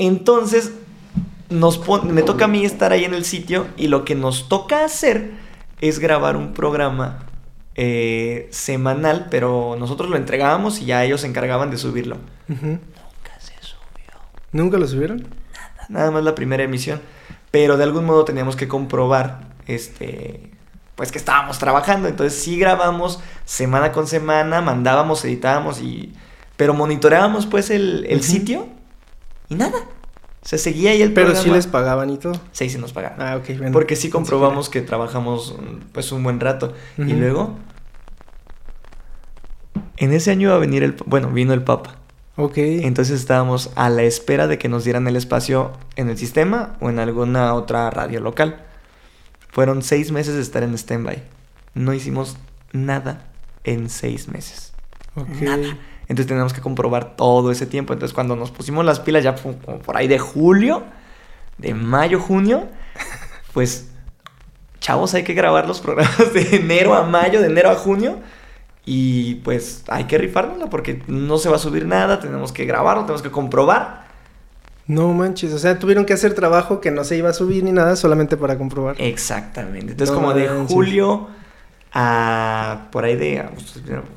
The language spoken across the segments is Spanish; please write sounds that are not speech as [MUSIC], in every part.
Entonces, nos pon- me toca a mí estar ahí en el sitio y lo que nos toca hacer es grabar un programa eh, semanal, pero nosotros lo entregábamos y ya ellos se encargaban de subirlo. Nunca se subió. ¿Nunca lo subieron? Nada más la primera emisión. Pero de algún modo teníamos que comprobar, este, pues que estábamos trabajando. Entonces sí grabamos semana con semana, mandábamos, editábamos y... Pero monitoreábamos pues el, sitio y nada. Se seguía ahí el Pero programa. sí les pagaban y todo. Sí, sí nos pagaban. Ah, ok. bueno. Porque sí comprobamos que trabajamos pues un buen rato. Y luego... En ese año iba a venir el... Bueno, vino el Papa. Ok. Entonces estábamos a la espera de que nos dieran el espacio en el sistema o en alguna otra radio local. Fueron seis meses de estar en stand-by. No hicimos nada en seis meses. ok. Nada. Entonces teníamos que comprobar todo ese tiempo. Entonces cuando nos pusimos las pilas ya como por ahí de julio, de mayo, junio, [LAUGHS] pues chavos, hay que grabar los programas de enero a mayo, de enero a junio. Y pues hay que rifárnosla porque no se va a subir nada, tenemos que grabarlo, tenemos que comprobar. No manches, o sea, tuvieron que hacer trabajo que no se iba a subir ni nada solamente para comprobar. Exactamente. Entonces No como de julio a por ahí de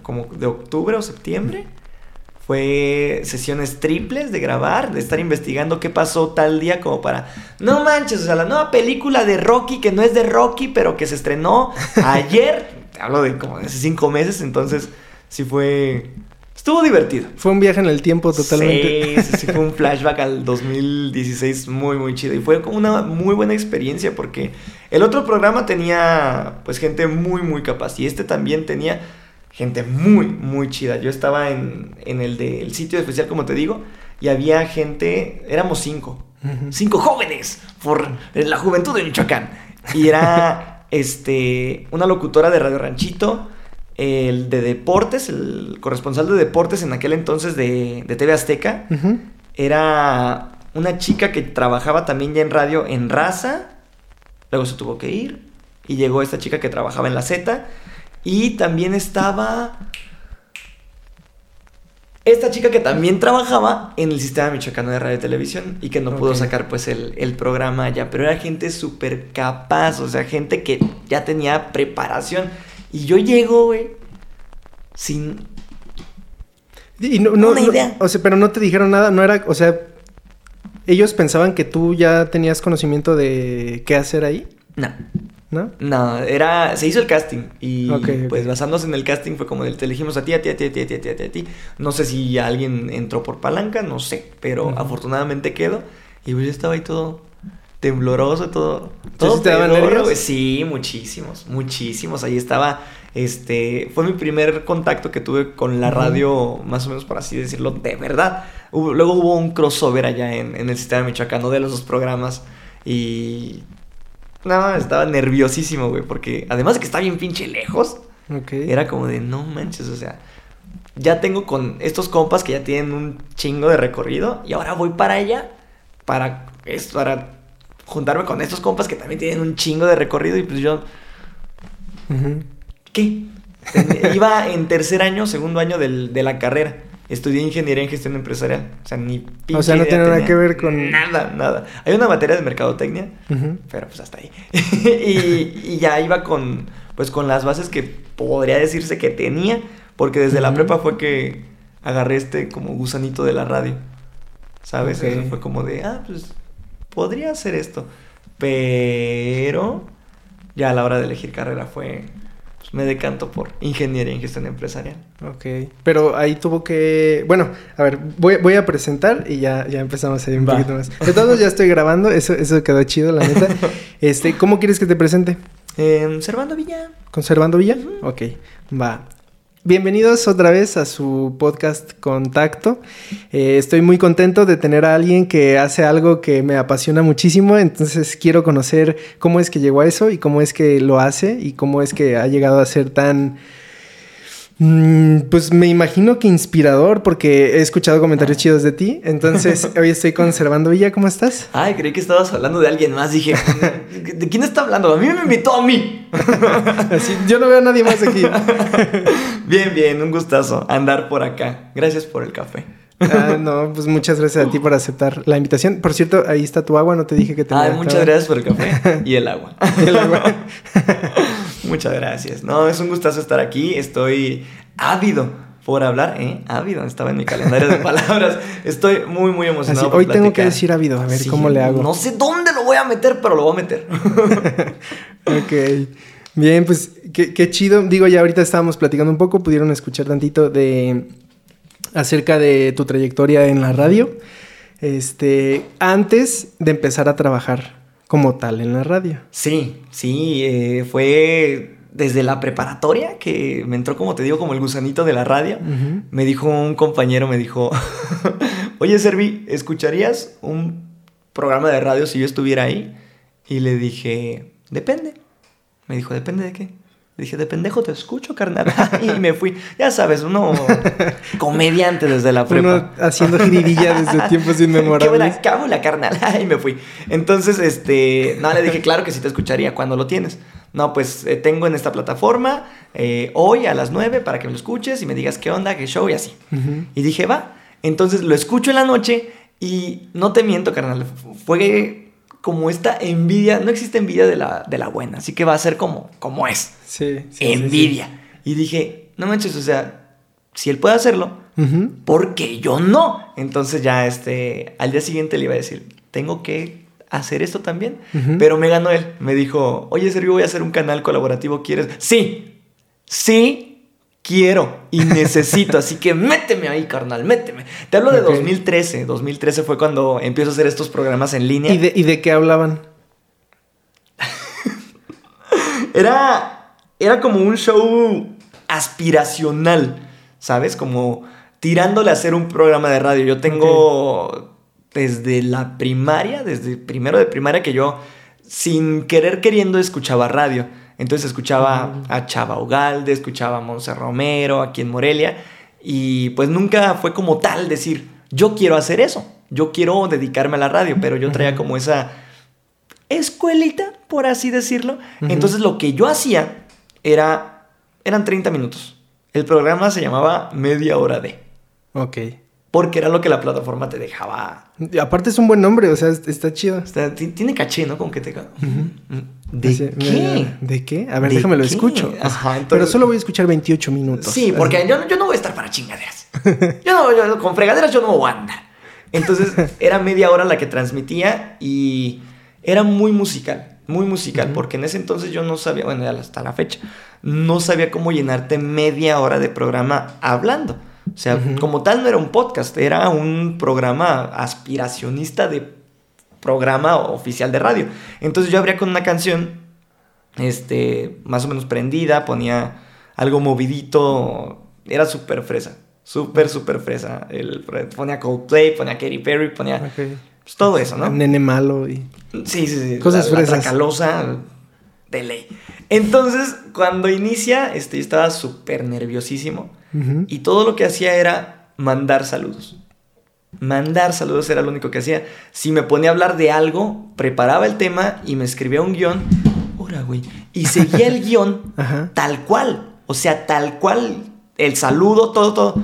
como de octubre o septiembre fue sesiones triples de grabar, de estar investigando qué pasó tal día como para no manches, o sea, la nueva película de Rocky que no es de Rocky, pero que se estrenó [LAUGHS] ayer, te hablo de como de hace cinco meses, entonces sí fue estuvo divertido. Fue un viaje en el tiempo totalmente. Sí, sí, sí, fue un [LAUGHS] flashback al 2016 muy, muy chido. Y fue como una muy buena experiencia porque el otro programa tenía pues gente muy, muy capaz. Y este también tenía gente muy, muy chida. Yo estaba en, en el del sitio especial, como te digo, y había gente, éramos cinco. Cinco jóvenes por la juventud de Michoacán. Y era [LAUGHS] este, una locutora de Radio Ranchito, el de deportes, el corresponsal de deportes en aquel entonces de, de TV Azteca. Era una chica que trabajaba también ya en radio en Raza. Luego se tuvo que ir. Y llegó esta chica que trabajaba en la Z. Y también estaba. Esta chica que también trabajaba en el sistema michoacano de radio y televisión y que no pudo sacar pues el, el programa ya, pero era gente súper capaz, o sea, gente que ya tenía preparación. Y yo llego, güey, sin Y no, no, Una no- idea. o sea, pero no te dijeron nada, no era, o sea, ellos pensaban que tú ya tenías conocimiento de qué hacer ahí, No, ¿no? no, era. Se hizo el casting. Y Ok, ok. pues basándose en el casting fue como del te elegimos a ti, a ti, a ti, a ti, a ti, a ti, a ti. No sé si alguien entró por palanca, no sé. Pero afortunadamente quedó. Y pues yo estaba ahí todo tembloroso, todo. Todo te daban nervios? güey. Sí, muchísimos, muchísimos. Ahí estaba. Este. Fue mi primer contacto que tuve con la radio, más o menos por así decirlo, de verdad. Hubo- luego hubo un crossover allá en, en el sistema michoacano de los dos programas. Y no, estaba nerviosísimo, güey, porque además de que está bien pinche lejos, era como de no manches, o sea, ya tengo con estos compas que ya tienen un chingo de recorrido y ahora voy para allá para esto, para juntarme con estos compas que también tienen un chingo de recorrido y pues yo. ¿qué? Iba en tercer año, segundo año del- de la carrera. Estudié ingeniería en gestión empresarial. O sea, ni pinche O sea, no tiene nada que ver con- Nada, nada. Hay una materia de mercadotecnia pero pues hasta ahí. [LAUGHS] y, y ya iba con, pues con las bases que podría decirse que tenía, porque desde la prepa fue que agarré este como gusanito de la radio. ¿Sabes? Eso fue como de, ah, pues podría hacer esto. Pero ya a la hora de elegir carrera fue, me decanto por ingeniería en gestión empresarial. Ok. Pero ahí tuvo que. Bueno, a ver, voy, voy a presentar y ya, ya empezamos a ir un Va. poquito más. De todos ya estoy grabando, eso, eso quedó chido, la neta. [LAUGHS] Este, ¿cómo quieres que te presente? Eh, Servando Villa. ¿Conservando Villa? Ujú. Ok, va. Bienvenidos otra vez a su podcast Contacto. Eh, estoy muy contento de tener a alguien que hace algo que me apasiona muchísimo, entonces quiero conocer cómo es que llegó a eso y cómo es que lo hace y cómo es que ha llegado a ser tan... mm, Pues me imagino que inspirador porque he escuchado comentarios chidos de ti. Entonces, [LAUGHS] hoy estoy conservando Villa. ¿Cómo estás? Ay, creí que estabas hablando de alguien más. Dije, ¿de quién está hablando? A mí me invitó a mí. [LAUGHS] Así, yo no veo a nadie más aquí. [LAUGHS] Bien, bien, un gustazo andar por acá. Gracias por el café. Ah, no, pues muchas gracias a ti por aceptar la invitación. Por cierto, ahí está tu agua, no te dije que te Ah, muchas gracias por el café y el agua. el agua. Muchas gracias. No, es un gustazo estar aquí. Estoy ávido por hablar, ¿eh? Ávido, estaba en mi calendario de [LAUGHS] palabras. Estoy muy, muy emocionado. Así, hoy tengo que decir ávido, a ver sí, cómo le hago. No sé dónde lo voy a meter, pero lo voy a meter. [LAUGHS] ok. Bien, pues qué, qué chido. Digo, ya ahorita estábamos platicando un poco, pudieron escuchar tantito de acerca de tu trayectoria en la radio. Este, antes de empezar a trabajar como tal en la radio. Sí, sí, eh, fue desde la preparatoria que me entró, como te digo, como el gusanito de la radio. Uh -huh. Me dijo un compañero, me dijo, [LAUGHS] oye, Servi, ¿escucharías un programa de radio si yo estuviera ahí? Y le dije, depende. Me dijo, ¿depende de qué? Dije, de pendejo te escucho, carnal. [LAUGHS] y me fui. Ya sabes, uno [LAUGHS] comediante desde la prepa. Uno haciendo jiribilla desde [LAUGHS] tiempos inmemorables. ¡Qué cábula, carnal! y me fui. Entonces, este... No, le dije, claro que sí te escucharía cuando lo tienes. No, pues eh, tengo en esta plataforma eh, hoy a las 9 para que me lo escuches y me digas qué onda, qué show y así. Uh -huh. Y dije, va. Entonces lo escucho en la noche y no te miento, carnal. Fue como esta envidia, no existe envidia de la, de la buena, así que va a ser como, como es. Sí, sí Envidia. Sí, sí. Y dije, no manches, o sea, si él puede hacerlo, uh -huh. ¿por qué yo no? Entonces ya este, al día siguiente le iba a decir, tengo que hacer esto también. Uh -huh. Pero me ganó él, me dijo, oye Sergio, voy a hacer un canal colaborativo, ¿quieres? Sí, sí, quiero y necesito, así que méteme ahí, carnal, méteme. Te hablo de okay. 2013, 2013 fue cuando empiezo a hacer estos programas en línea. ¿Y de, y de qué hablaban? [LAUGHS] era, era como un show aspiracional, ¿sabes? Como tirándole a hacer un programa de radio. Yo tengo okay. desde la primaria, desde primero de primaria que yo, sin querer queriendo, escuchaba radio. Entonces escuchaba a Chava Ugalde, escuchaba a Monse Romero aquí en Morelia y pues nunca fue como tal decir, yo quiero hacer eso, yo quiero dedicarme a la radio, pero yo traía como esa escuelita, por así decirlo. Uh -huh. Entonces lo que yo hacía era, eran 30 minutos. El programa se llamaba Media Hora de. Ok. Porque era lo que la plataforma te dejaba. Y aparte es un buen nombre, o sea, está chido. Está, tiene caché, ¿no? Como que te... Uh -huh. ¿De qué? ¿De qué? A ver, ¿De déjame lo escucho. Ajá, entonces... Pero solo voy a escuchar 28 minutos. Sí, porque yo, yo, no voy a estar para chingaderas. [LAUGHS] yo no, yo, con fregaderas yo no voy a andar. Entonces [LAUGHS] era media hora la que transmitía y era muy musical, muy musical, uh -huh. porque en ese entonces yo no sabía, bueno, hasta la fecha, no sabía cómo llenarte media hora de programa hablando. O sea, uh -huh. como tal no era un podcast, era un programa aspiracionista de programa oficial de radio. Entonces yo abría con una canción, este, más o menos prendida, ponía algo movidito, era súper fresa, súper, súper fresa. El, ponía Coldplay, ponía Katy Perry, ponía okay. pues, todo eso, ¿no? Nene malo y... Sí, sí, sí. Cosas la, fresas. La tracalosa de ley. Entonces, cuando inicia, este, yo estaba súper nerviosísimo. Uh -huh. Y todo lo que hacía era mandar saludos. Mandar saludos era lo único que hacía. Si me ponía a hablar de algo, preparaba el tema y me escribía un guion. Ora, güey. Y [LAUGHS] seguía el guion tal cual. O sea, tal cual. El saludo, todo, todo.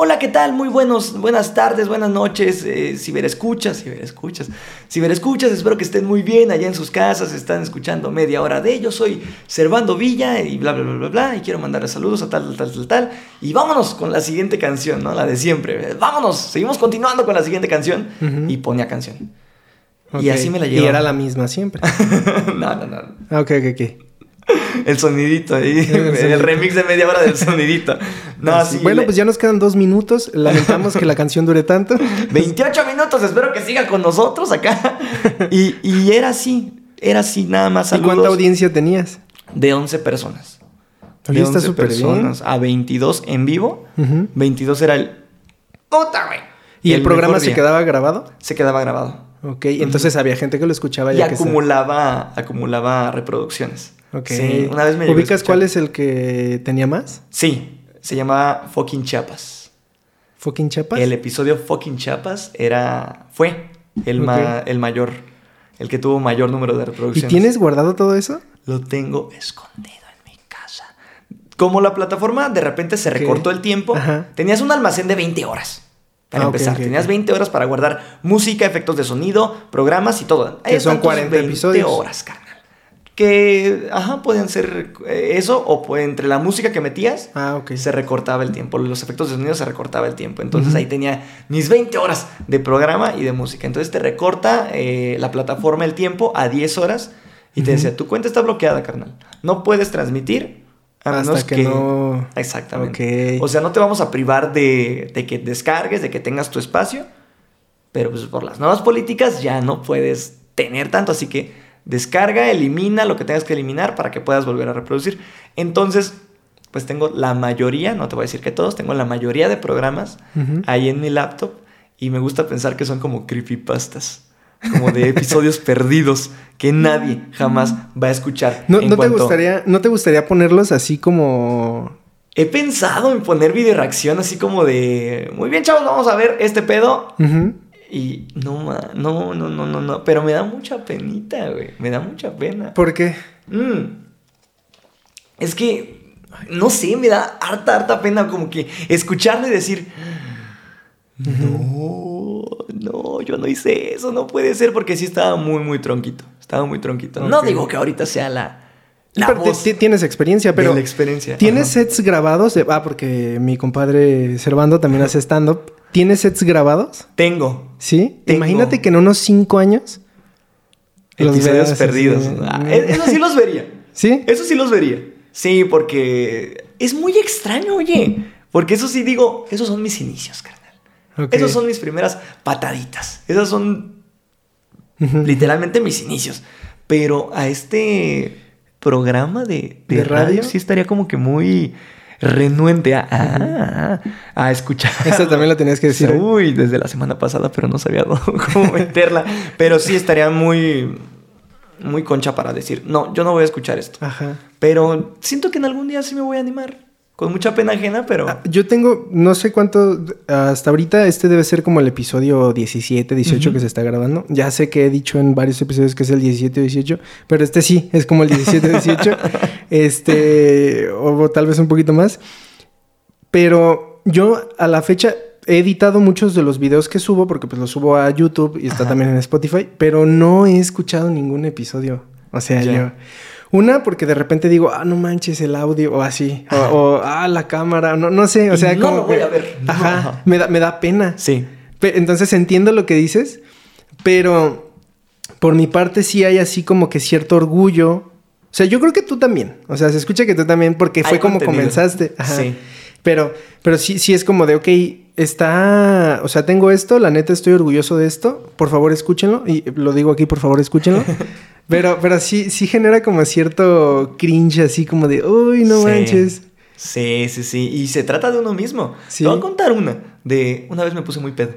Hola, ¿qué tal? Muy buenos, buenas tardes, buenas noches. Eh, ciberescuchas, ciberescuchas. Ciberescuchas, espero que estén muy bien allá en sus casas. Están escuchando media hora de ellos. Soy Servando Villa y bla, bla, bla, bla, bla. Y quiero mandarles saludos a tal, tal, tal, tal. Y vámonos con la siguiente canción, ¿no? La de siempre. Vámonos, seguimos continuando con la siguiente canción. Uh -huh. Y ponía canción. Okay. Y así me la llevaba. Y era la misma siempre. [LAUGHS] no, no, no. Ok, ok, ok. El sonidito ahí, el, el, remix de media hora del sonidito. No, así, bueno, le... pues ya nos quedan dos minutos. Lamentamos que la canción dure tanto. [LAUGHS] 28 minutos, espero que siga con nosotros acá. Y, y era así, era así, nada más. Saludos. ¿Y cuánta audiencia tenías? De 11 personas. De 11 está personas bien. a 22 en vivo. Uh -huh. 22 era el. ¡Puta, güey! ¿Y el, el programa se quedaba grabado? Se quedaba grabado. Ok, entonces uh -huh. había gente que lo escuchaba y acumulaba, acumulaba reproducciones. Ok. Sí, una vez me ¿Ubicas cuál es el que tenía más? Sí, se llamaba Fucking Chiapas. ¿Fucking Chiapas? El episodio Fucking Chiapas era, fue el, okay. ma, el mayor, el que tuvo mayor número de reproducciones. ¿Y tienes guardado todo eso? Lo tengo escondido en mi casa. Como la plataforma de repente se recortó el tiempo, Ajá. tenías un almacén de 20 horas. Para Ah, empezar, tenías ok. 20 horas para guardar música, efectos de sonido, programas y todo. Que son tantos 40 episodios. horas, carnal. Que, ajá, podían ser eh, eso o pues, entre la música que metías Ah, se recortaba el tiempo. Los efectos de sonido se recortaba el tiempo. Entonces ahí tenía mis 20 horas de programa y de música. Entonces te recorta eh, la plataforma el tiempo a 10 horas y te decía, tu cuenta está bloqueada, carnal. No puedes transmitir a Hasta que que... no- Exactamente. O sea, no te vamos a privar de, de que descargues, de que tengas tu espacio. Pero pues por las nuevas políticas ya no puedes tener tanto. Así que descarga, elimina lo que tengas que eliminar para que puedas volver a reproducir. Entonces, pues tengo la mayoría, no te voy a decir que todos, tengo la mayoría de programas Ujú. ahí en mi laptop. Y me gusta pensar que son como creepypastas. Como de [LAUGHS] episodios perdidos que nadie jamás va a escuchar. ¿No, no te gustaría, ¿No te gustaría ponerlos así como... He pensado en poner video reacción así como de... Muy bien, chavos, vamos a ver este pedo. Y no, ma- no, no, no, no, no. Pero me da mucha penita, güey. Me da mucha pena. ¿Por qué? Mm. Es que, no sé, me da harta, harta pena como que escucharlo y decir... No, no, yo no hice eso, no puede ser porque sí estaba muy, muy tronquito. Estaba muy tronquito. No digo que ahorita sea la, la Pero tienes experiencia, pero... la experiencia. ¿Tienes Ajá. sets grabados? de- Ah, porque mi compadre Servando también hace stand-up. ¿Tienes sets grabados? Tengo. ¿Sí? Tengo. Imagínate que en unos cinco años... los Episodios veas perdidos. Ah, e- eso sí los vería. ¿Sí? Eso sí los vería. Sí, porque es muy extraño, oye. Porque eso sí digo, esos son mis inicios, carnal. Ok. Esos son mis primeras pataditas. Esas son literalmente mis inicios. Pero a este programa de, de ¿De radio? radio? sí estaría como que muy renuente a, a- a escuchar. Esa también la tenías que decir. ¿eh? Uy, desde la semana pasada, pero no sabía [LAUGHS] cómo meterla. Pero sí estaría muy, muy concha para decir, no, yo no voy a escuchar esto. Ajá. Pero siento que en algún día sí me voy a animar. Con mucha pena ajena, pero... Ah, Yo tengo, no sé cuánto, hasta ahorita este debe ser como el episodio 17, 18 Ujú. que se está grabando. Ya sé que he dicho en varios episodios que es el 17, 18, pero este sí, es como el 17, 18. [LAUGHS] este, o tal vez un poquito más. Pero yo a la fecha he editado muchos de los videos que subo, porque pues los subo a YouTube y está Ajá. también en Spotify, pero no he escuchado ningún episodio. O sea, yo... Una, porque de repente digo, ah, no manches el audio, o así. O, ah, la cámara, no, no sé, o sea, no como lo voy que- a ver. Ajá, me da, me da pena. Sí. Entonces entiendo lo que dices, pero por mi parte sí hay así como que cierto orgullo. O sea, yo creo que tú también. O sea, se escucha que tú también, porque fue Hay como contenido. comenzaste. Ajá. Sí. Pero, pero sí, sí es como de, ok, está, o sea, tengo esto, la neta estoy orgulloso de esto, por favor escúchenlo, y lo digo aquí, por favor escúchenlo. [LAUGHS] pero, pero sí, sí genera como cierto cringe, así como de, uy, no Sí. manches. Sí, sí, sí. Y se trata de uno mismo. Sí. Te voy a contar una. De una vez me puse muy pedo.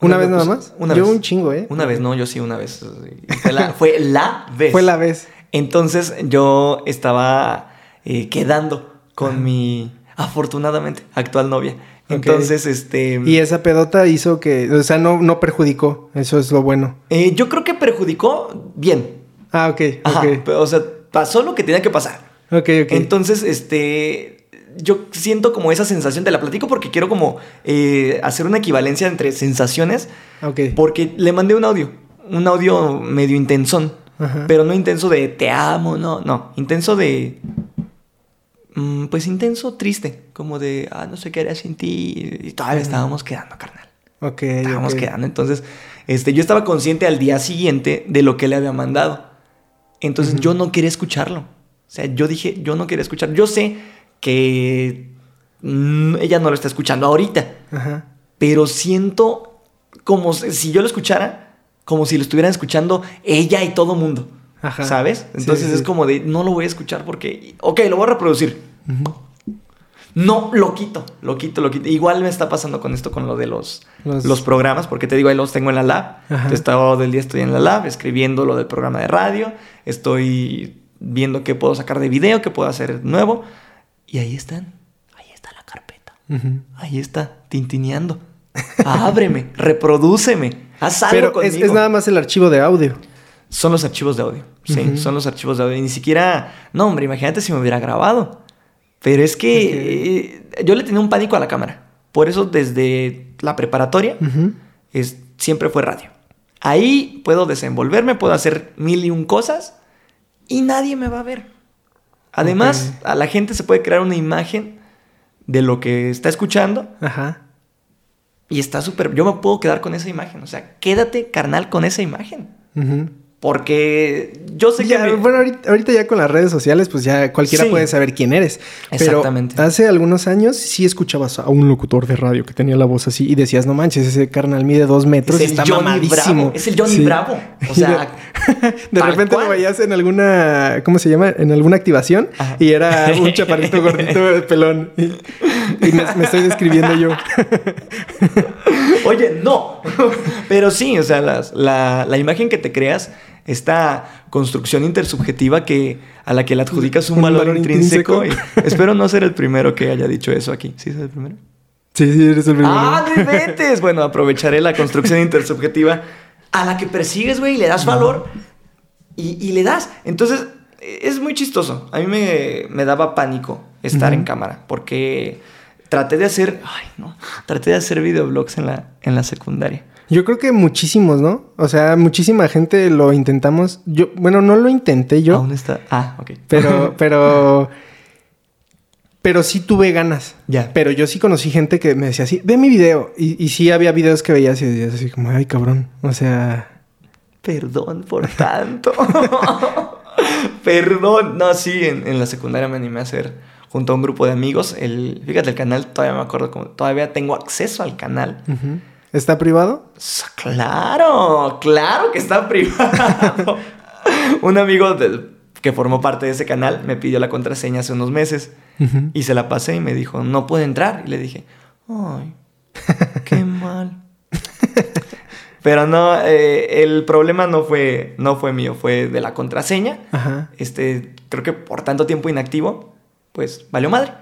¿Una vez nada más? Una Yo vez. un chingo, ¿eh? Una vez, no, yo sí, una vez. Y Fue la, [LAUGHS] fue la vez. Fue la vez. Entonces yo estaba eh, quedando con mi, afortunadamente, actual novia. Entonces, este... Y esa pedota hizo que, o sea, no, no perjudicó, eso es lo bueno. eh, yo creo que perjudicó bien. Ah, ok, Ajá, ok. pero, o sea, pasó lo que tenía que pasar. Ok, ok. Entonces, este, yo siento como esa sensación, te la platico porque quiero como eh, hacer una equivalencia entre sensaciones, ok. porque le mandé un audio, un audio medio intensón, Ajá. pero no intenso de te amo, no, no, intenso de, pues intenso triste, como de, ah, no sé qué haría sin ti, y todavía estábamos quedando, carnal. Ok, Estábamos quedando. Entonces, este, yo estaba consciente al día siguiente de lo que le había mandado. Entonces, yo no quería escucharlo. O sea, yo dije, yo no quería escuchar. Yo sé que mm, ella no lo está escuchando ahorita, Ajá. pero siento como si si yo lo escuchara, como si lo estuvieran escuchando ella y todo mundo. Ajá. ¿Sabes? Entonces sí, es sí. como de, no lo voy a escuchar porque, ok, lo voy a reproducir. No, lo quito, lo quito, lo quito. Igual me está pasando con esto, con lo de los, Los- los, programas, porque te digo, ahí los tengo en la lab. Entonces, todo el día estoy en la lab escribiendo lo del programa de radio. Estoy viendo qué puedo sacar de video, qué puedo hacer nuevo. Y ahí están. Ahí está la carpeta. Ahí está, tintineando. [LAUGHS] Ábreme, reprodúceme. Haz algo Pero conmigo. es, es nada más el archivo de audio. Son los archivos de audio. Sí, son los archivos de audio. Ni siquiera. No, hombre, imagínate si me hubiera grabado. Pero es que eh, yo le tenía un pánico a la cámara. Por eso, desde la preparatoria, es, siempre fue radio. Ahí puedo desenvolverme, puedo hacer mil y un cosas y nadie me va a ver. Además, a la gente se puede crear una imagen de lo que está escuchando. Ajá. Y está súper... Yo me puedo quedar con esa imagen. O sea, quédate, carnal, con esa imagen. Ajá. Porque yo sé que... Bueno, ahorita, ya con las redes sociales, pues ya cualquiera puede saber quién eres. Exactamente. hace algunos años sí escuchabas a un locutor de radio que tenía la voz así y decías, no manches, ese carnal mide dos metros es y está mamadísimo. Es el Johnny Bravo. O sea... [LAUGHS] [LAUGHS] de repente lo veías en alguna... ¿Cómo se llama? En alguna activación y era un chaparrito [LAUGHS] gordito de pelón. Y, me, estoy describiendo yo. [LAUGHS] Oye, no. [LAUGHS] Pero sí, o sea, la, la imagen que te creas esta construcción intersubjetiva que, a la que le adjudicas un, valor, intrínseco. [LAUGHS] espero no ser el primero que haya dicho eso aquí. ¿Sí es el primero? Sí, sí, eres el primero. ¡Ah, de Bueno, aprovecharé la construcción intersubjetiva a la que persigues, güey, y le das valor y, le das. Entonces, es muy chistoso. A mí me, daba pánico estar en cámara porque traté de hacer, ay, no, traté de hacer videoblogs en la, en la secundaria. Yo creo que muchísimos, ¿no? O sea, muchísima gente lo intentamos. Yo, bueno, no lo intenté yo. ¿Dónde está? Ah, ok. Pero, [LAUGHS] pero. Pero sí tuve ganas. Ya. Pero yo sí conocí gente que me decía así, ve mi video. Y, y sí había videos que veías y decías así como, ay, cabrón. O sea. Perdón por tanto. [LAUGHS] Perdón. No, sí, en, en, la secundaria me animé a hacer junto a un grupo de amigos. El, fíjate, el canal todavía me acuerdo como, todavía tengo acceso al canal. ¿Está privado? Claro, claro que está [LAUGHS] privado. Un amigo que formó parte de ese canal me pidió la contraseña hace unos meses y se la pasé y me dijo, no puede entrar. Y le dije, ay, qué [LAUGHS] mal. Pero no, eh, el problema no fue, no fue mío, fue de la contraseña. Este, creo que por tanto tiempo inactivo, pues valió madre.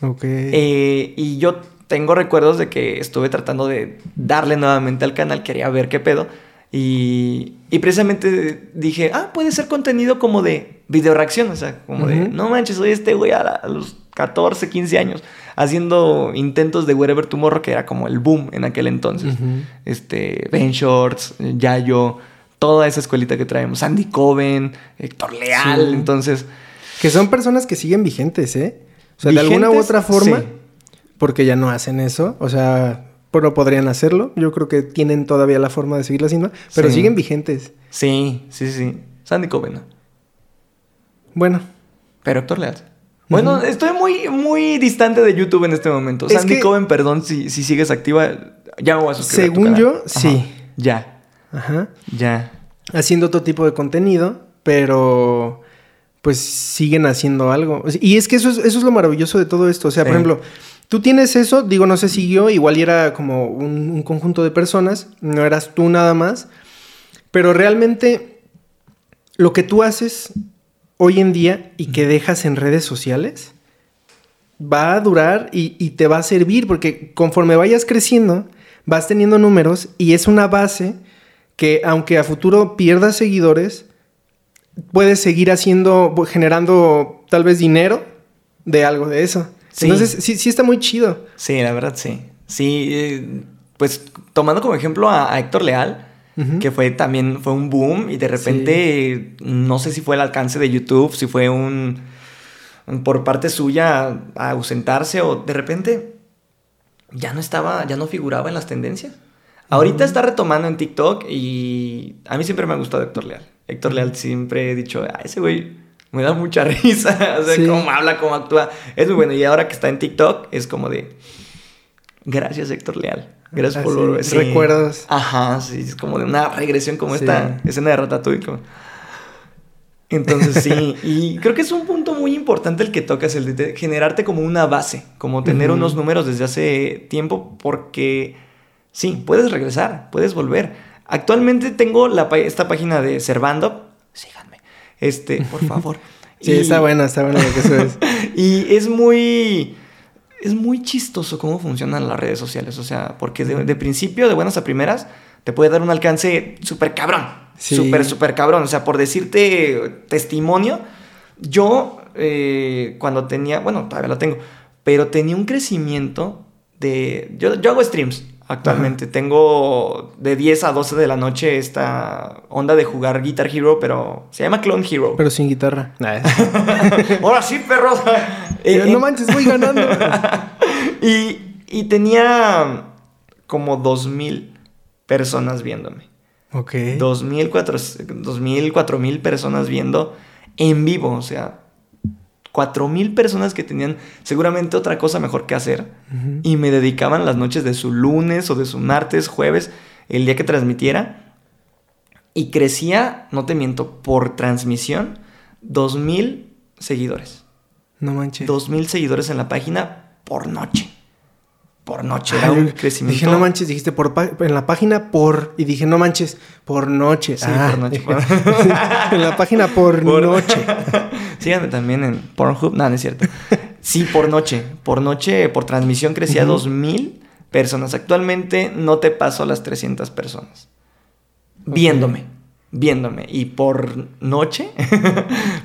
Ok. Eh, y yo tengo recuerdos de que estuve tratando de darle nuevamente al canal, quería ver qué pedo. Y, y precisamente dije, ah, puede ser contenido como de video reacción, o sea, como de, no manches, soy este güey a, los 14, 15 años, haciendo intentos de Wherever Tomorrow, que era como el boom en aquel entonces. Este, Ben Shorts, Yayo, toda esa escuelita que traemos, Andy Coven, Héctor Leal, entonces... Que son personas que siguen vigentes, ¿eh? O sea, de alguna u otra forma porque ya no hacen eso. O sea, no podrían hacerlo. Yo creo que tienen todavía la forma de seguirlo haciendo, pero siguen vigentes. Sí, sí, sí. Sandy Coven. Bueno. Pero Héctor Leal. Bueno, estoy muy, muy distante de YouTube en este momento. Sandy Coven, perdón, si, si sigues activa, ya me voy a suscribir. Según yo, sí. Ya. Ajá. Ya. Haciendo otro tipo de contenido, pero pues siguen haciendo algo. Y es que eso es, eso es lo maravilloso de todo esto. O sea, por ejemplo, Tú tienes eso, digo, no sé si yo, igual era como un, conjunto de personas, no eras tú nada más, pero realmente lo que tú haces hoy en día y que dejas en redes sociales va a durar y, y, te va a servir porque conforme vayas creciendo vas teniendo números y es una base que aunque a futuro pierdas seguidores puedes seguir haciendo generando tal vez dinero de algo de eso. Entonces, sí, sí está muy chido. Sí, la verdad, sí. Sí, eh, pues tomando como ejemplo a, Héctor Leal, que fue también, fue un boom y de repente, no sé si fue el alcance de YouTube, si fue un, por parte suya a ausentarse o de repente ya no estaba, ya no figuraba en las tendencias. Ahorita está retomando en TikTok y a mí siempre me ha gustado Héctor Leal. Héctor Leal siempre he dicho, ah, ese güey me da mucha [LAUGHS] risa. o sea, cómo habla, cómo actúa. Es muy bueno. Y ahora que está en TikTok, es como de. Gracias, Héctor Leal. Gracias por los recuerdos. Ajá, sí, es como de una regresión como esta escena de Ratatouille. Entonces sí, y creo que es un punto muy importante el que tocas, el de generarte como una base, como tener unos números desde hace tiempo, porque sí, puedes regresar, puedes volver. Actualmente tengo la, esta página de Servando, síganme, este, por [LAUGHS] favor. sí, está bueno, está bueno lo que eso es. [LAUGHS] y es muy es muy chistoso cómo funcionan las redes sociales. O sea, porque de, principio, de buenas a primeras, te puede dar un alcance súper cabrón. Súper, súper cabrón. O sea, por decirte testimonio, yo eh, cuando tenía, bueno, todavía lo tengo, pero tenía un crecimiento de... Yo, yo hago streams actualmente. Tengo de 10 a 12 de la noche esta onda de jugar Guitar Hero, pero se llama Clone Hero. Pero sin guitarra. [LAUGHS] Ahora sí, perros. Eh, no manches, voy ganando. [LAUGHS] y, y tenía como 2000 personas viéndome. Ok. 2000, 2000, 4000 personas viendo en vivo, o sea, 4000 personas que tenían seguramente otra cosa mejor que hacer y me dedicaban las noches de su lunes o de su martes, jueves, el día que transmitiera y crecía, no te miento, por transmisión 2000 seguidores. No manches. 2000 seguidores en la página por noche por noche. Era un crecimiento. Dije, no manches, dijiste por en la página por. Y dije, no manches, por noche. Sí, por [LAUGHS] noche. en la página por, [LAUGHS] noche. [LAUGHS] Síganme también en Pornhub. No, no es cierto. Sí, por noche. Por noche, por transmisión crecía dos mil personas. Actualmente no te paso las 300 personas. Viéndome. Viéndome. Y por noche,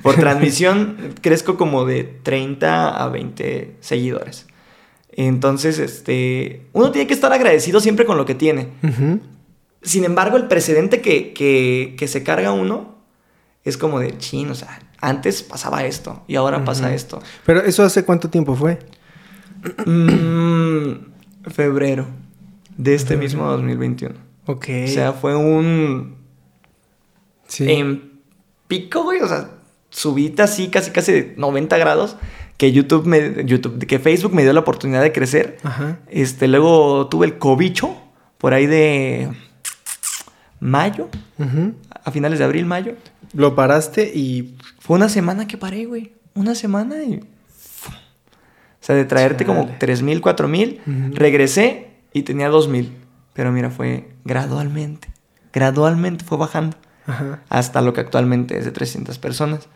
por transmisión, crezco como de 30 a 20 seguidores. Entonces, este, uno tiene que estar agradecido siempre con lo que tiene. Sin embargo, el precedente que, que, se carga uno es como de, chin, o sea, antes pasaba esto y ahora pasa esto. Pero eso hace cuánto tiempo fue? Mm, febrero de este mismo 2021. Ok. O sea, fue un... Sí. En pico, güey, o sea, subita así casi casi de 90 grados que YouTube me, YouTube, que Facebook me dio la oportunidad de crecer. Este, luego tuve el cobicho por ahí de mayo, a finales de abril, mayo. Lo paraste y fue una semana que paré, güey. Una semana y o sea, de traerte como 3 mil, 4 mil, regresé y tenía 2 mil. Pero mira, fue gradualmente, gradualmente fue bajando. Hasta lo que actualmente es de 300 personas.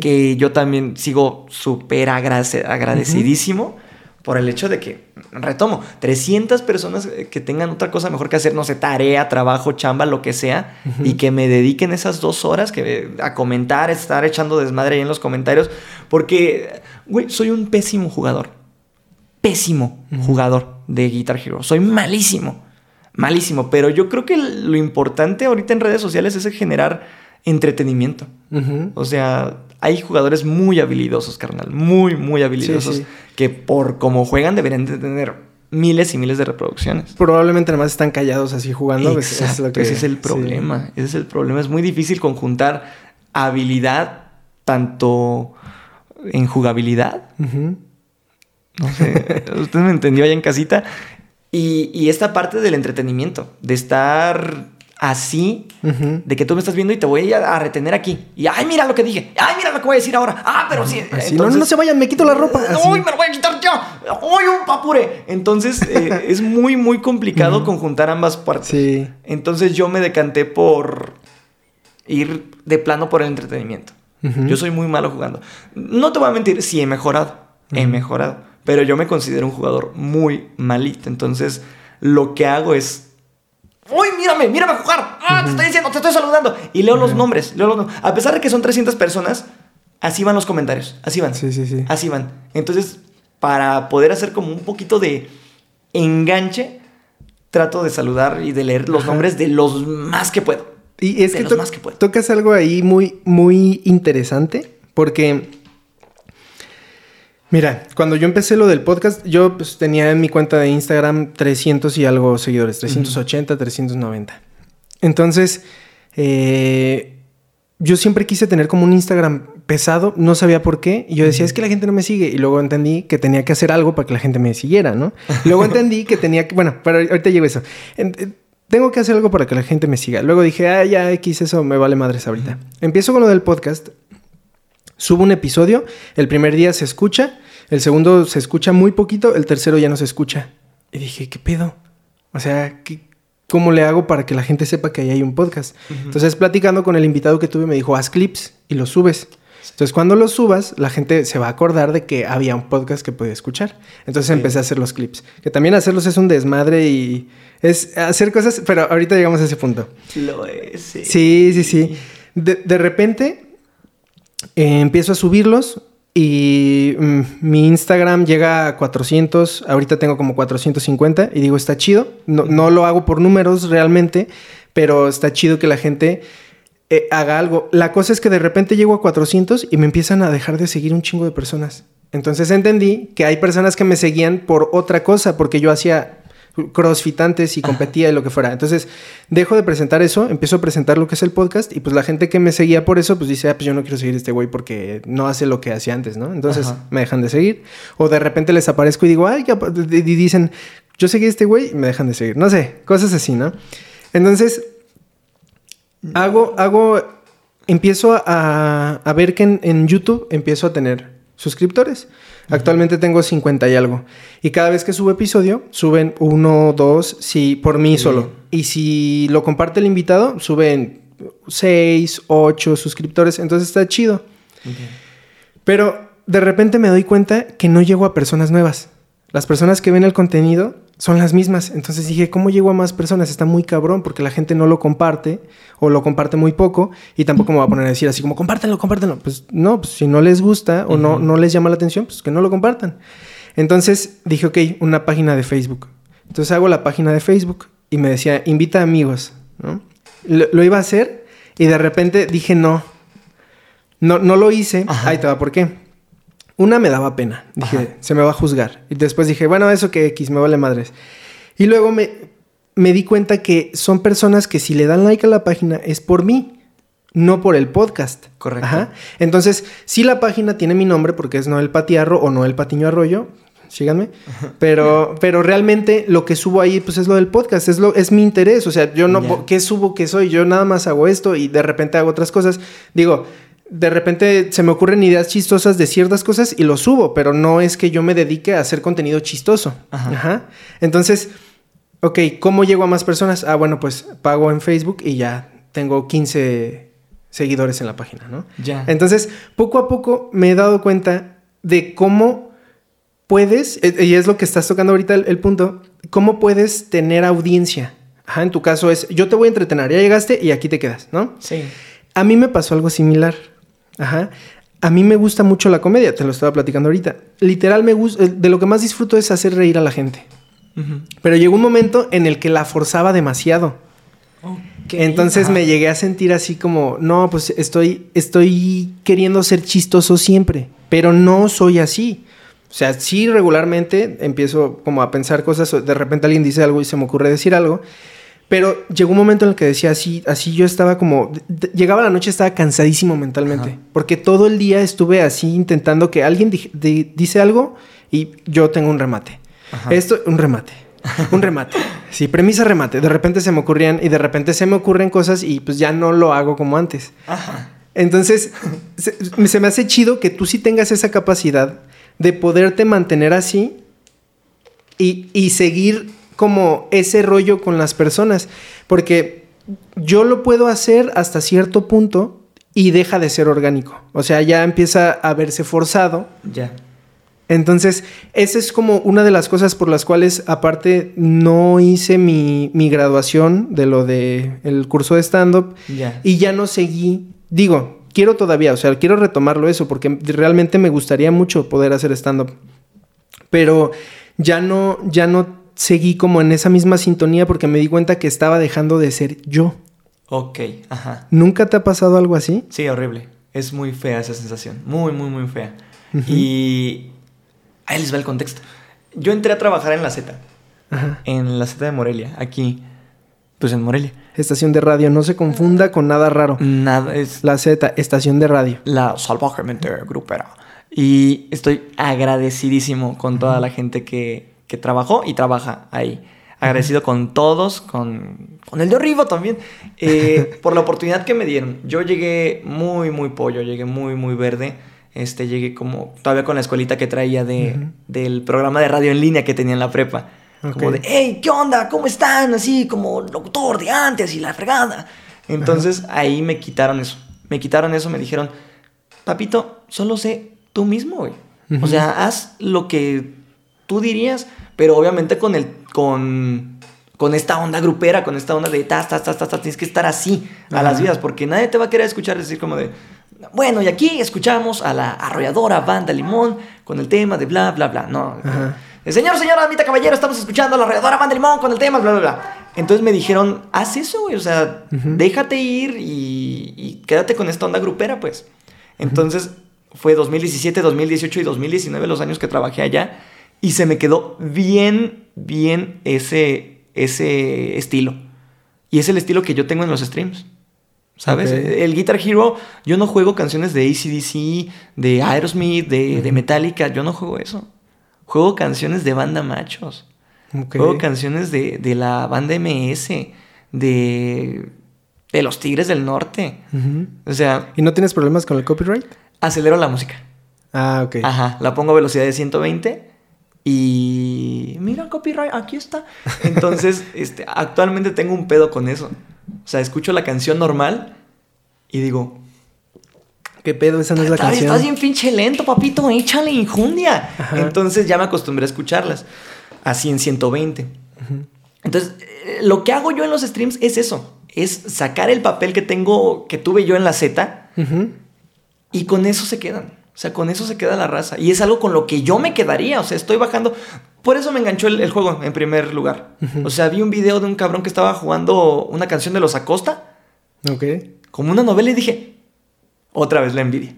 Que yo también sigo súper agradecidísimo por el hecho de que, retomo, 300 personas que tengan otra cosa mejor que hacer, no sé, tarea, trabajo, chamba, lo que sea, y que me dediquen esas dos horas que, a comentar, estar echando desmadre ahí en los comentarios, porque, güey, soy un pésimo jugador. Pésimo jugador de Guitar Hero. Soy malísimo. Malísimo. Pero yo creo que lo importante ahorita en redes sociales es generar entretenimiento. O sea, hay jugadores muy habilidosos, carnal, muy, muy habilidosos, que por cómo juegan deberían de tener miles y miles de reproducciones. Probablemente nada más están callados así jugando. Exacto, ese es el problema. Ese es el problema. Es muy difícil conjuntar habilidad tanto en jugabilidad. No sé, [LAUGHS] usted me entendió allá en casita. Y, y esta parte del entretenimiento, de estar así de que tú me estás viendo y te voy a, retener aquí. Y ay, mira lo que dije. Ay, mira lo que voy a decir ahora. Ah, pero sí. no, no se vayan, me quito la ropa. Uy, me lo voy a quitar ya. Uy, un papure. Entonces eh, [LAUGHS] es muy, muy complicado conjuntar ambas partes. Sí. Entonces yo me decanté por ir de plano por el entretenimiento. Yo soy muy malo jugando. No te voy a mentir, sí he mejorado. He mejorado. Pero yo me considero un jugador muy malito. Entonces lo que hago es ¡Uy, mírame! ¡Mírame jugar! ¡Ah, te estoy diciendo! ¡Te estoy saludando! Y leo los nombres, leo los A pesar de que son 300 personas, así van los comentarios. Así van. Sí, sí, sí. Así van. Entonces, para poder hacer como un poquito de enganche, trato de saludar y de leer los nombres de los más que puedo. Y es que, más que puedo. tocas algo ahí muy, muy interesante, porque Mira, cuando yo empecé lo del podcast, yo pues, tenía en mi cuenta de Instagram 300 y algo seguidores, 380, 390. Entonces, eh, yo siempre quise tener como un Instagram pesado, no sabía por qué, y yo decía, es que la gente no me sigue, y luego entendí que tenía que hacer algo para que la gente me siguiera, ¿no? [LAUGHS] luego entendí que tenía que, bueno, pero ahorita llego a eso. Eh, tengo que hacer algo para que la gente me siga. Luego dije, ah, ya X, eso me vale madres ahorita. Empiezo con lo del podcast, subo un episodio, el primer día se escucha, el segundo se escucha muy poquito, el tercero ya no se escucha. Y dije, ¿qué pedo? O sea, ¿cómo le hago para que la gente sepa que ahí hay un podcast? Entonces, platicando con el invitado que tuve, me dijo, haz clips y los subes. Entonces, cuando los subas, la gente se va a acordar de que había un podcast que podía escuchar. Entonces empecé a hacer los clips. Que también hacerlos es un desmadre y es hacer cosas, pero ahorita llegamos a ese punto. Lo es, sí. Sí, sí, sí. De, repente eh, empiezo a subirlos y mm, mi Instagram llega a 400, ahorita tengo como 450 y digo, está chido. No, no lo hago por números realmente, pero está chido que la gente eh, haga algo. La cosa es que de repente llego a 400 y me empiezan a dejar de seguir un chingo de personas. Entonces entendí que hay personas que me seguían por otra cosa, porque yo hacía crossfitantes y competía y lo que fuera. Entonces, dejo de presentar eso, empiezo a presentar lo que es el podcast y pues la gente que me seguía por eso, pues dice, ah, pues yo no quiero seguir a este güey porque no hace lo que hacía antes, ¿no? Entonces, me dejan de seguir. O de repente les aparezco y digo, ay, ya, y dicen, yo seguí a este güey y me dejan de seguir. No sé, cosas así, ¿no? Entonces, hago, hago, empiezo a, a ver que en, en YouTube empiezo a tener suscriptores. Actualmente tengo 50 y algo. Y cada vez que subo episodio, suben uno, dos, sí, por mí solo. Y si lo comparte el invitado, suben 6, 8 suscriptores. Entonces está chido. Pero de repente me doy cuenta que no llego a personas nuevas. Las personas que ven el contenido son las mismas. Entonces dije, ¿cómo llego a más personas? Está muy cabrón porque la gente no lo comparte o lo comparte muy poco y tampoco me va a poner a decir así como, compártanlo, compártanlo. Pues no, pues si no les gusta o no, no les llama la atención, pues que no lo compartan. Entonces dije, ok, una página de Facebook. Entonces hago la página de Facebook y me decía, invita amigos, ¿no? Lo, iba a hacer y de repente dije, no, no, no lo hice. Ahí te va, ¿por qué? Una me daba pena. Dije, se me va a juzgar. Y después dije, bueno, eso que X, me vale madres. Y luego me, me di cuenta que son personas que si le dan like a la página es por mí, no por el podcast. Correcto. Ajá. Entonces, si la página tiene mi nombre porque es Noel Patiarro o Noel Patiño Arroyo, síganme. Pero, pero realmente lo que subo ahí, pues es lo del podcast, es, lo, es mi interés. O sea, yo no, ¿qué subo que soy? Yo nada más hago esto y de repente hago otras cosas. Digo, de repente se me ocurren ideas chistosas de ciertas cosas y lo subo, pero no es que yo me dedique a hacer contenido chistoso. Ajá. Entonces, ok, ¿cómo llego a más personas? Ah, bueno, pues pago en Facebook y ya tengo 15 seguidores en la página, ¿no? Ya. Entonces, poco a poco me he dado cuenta de cómo puedes, eh, y es lo que estás tocando ahorita el, el punto, cómo puedes tener audiencia. Ajá, en tu caso es, yo te voy a entretener, ya llegaste y aquí te quedas, ¿no? Sí. A mí me pasó algo similar. Ajá. A mí me gusta mucho la comedia, te lo estaba platicando ahorita. Literal, me gusta, de lo que más disfruto es hacer reír a la gente. Pero llegó un momento en el que la forzaba demasiado. Entonces me llegué a sentir así como, no, pues estoy, estoy queriendo ser chistoso siempre, pero no soy así. O sea, sí regularmente empiezo como a pensar cosas, de repente alguien dice algo y se me ocurre decir algo, pero llegó un momento en el que decía así, así yo estaba como, llegaba la noche, estaba cansadísimo mentalmente, porque todo el día estuve así intentando que alguien dice algo y yo tengo un remate. Esto, un remate. Un remate. [LAUGHS] Sí, premisa remate. De repente se me ocurrían y de repente se me ocurren cosas y pues ya no lo hago como antes. Entonces, [LAUGHS] se, se me hace chido que tú sí tengas esa capacidad de poderte mantener así y, y seguir como ese rollo con las personas, porque yo lo puedo hacer hasta cierto punto y deja de ser orgánico, o sea, ya empieza a verse forzado. Ya. Entonces, esa es como una de las cosas por las cuales, aparte, no hice mi, mi graduación de lo de el curso de stand-up y ya no seguí. Digo, quiero todavía, o sea, quiero retomarlo eso porque realmente me gustaría mucho poder hacer stand-up. Pero ya no, ya no seguí como en esa misma sintonía porque me di cuenta que estaba dejando de ser yo. Ok, ajá. ¿Nunca te ha pasado algo así? Sí, horrible. Es muy fea esa sensación. Muy, muy, muy fea. Y ahí les va el contexto. Yo entré a trabajar en la Z. Ajá. En la Z de Morelia, aquí. Pues en Morelia. Estación de radio, no se confunda con nada raro. Nada, es... La Z, estación de radio. La salvajemente grupera. Y estoy agradecidísimo con toda la gente que, que trabajó y trabaja ahí. Agradecido con todos, con, con el de arriba también, eh, [LAUGHS] por la oportunidad que me dieron. Yo llegué muy, muy pollo, llegué muy, muy verde. Este, llegué como todavía con la escuelita que traía de, del programa de radio en línea que tenía en la prepa. Como de, hey, ¿qué onda? ¿Cómo están? Así como locutor de antes y la fregada. Entonces ahí me quitaron eso. Me quitaron eso, me dijeron, papito, solo sé tú mismo, güey. O sea, haz lo que tú dirías, pero obviamente con el con con esta onda grupera, con esta onda de tas tas tas tas, tienes que estar así a las vidas porque nadie te va a querer escuchar decir como de Bueno, y aquí escuchamos a la arrolladora banda Limón con el tema de bla, bla, bla. No. El señor, señora, damita, caballero, estamos escuchando a la arrolladora banda Limón con el tema bla, bla, bla. Entonces me dijeron, haz eso, güey. O sea, déjate ir y, y quédate con esta onda grupera, pues. Entonces fue 2017, 2018 y 2019 los años que trabajé allá. Y se me quedó bien, bien ese, ese estilo. Y es el estilo que yo tengo en los streams. ¿Sabes? El Guitar Hero, yo no juego canciones de ACDC, de Aerosmith, de, de Metallica. Yo no juego eso. Juego canciones de banda machos. Juego canciones de, de la banda MS, de, de los Tigres del Norte. O sea, ¿Y no tienes problemas con el copyright? acelero la música. Ah, ok. Ajá, la pongo a velocidad de 120 y mira copyright, aquí está. Entonces, [LAUGHS] este, actualmente tengo un pedo con eso. O sea, escucho la canción normal y digo, ¿Qué pedo? Esa no es la "Estás- canción. estás bien pinche lento, papito, échale injundia. Ajá. Entonces ya me acostumbré a escucharlas así en 120. Entonces, eh, lo que hago yo en los streams es eso, es sacar el papel que tengo que tuve yo en la Z y con eso se quedan. O sea, con eso se queda la raza. Y es algo con lo que yo me quedaría. O sea, estoy bajando. Por eso me enganchó el, el juego en primer lugar. O sea, vi un video de un cabrón que estaba jugando una canción de los Acosta, Ok. como una novela, y dije, otra vez la envidia.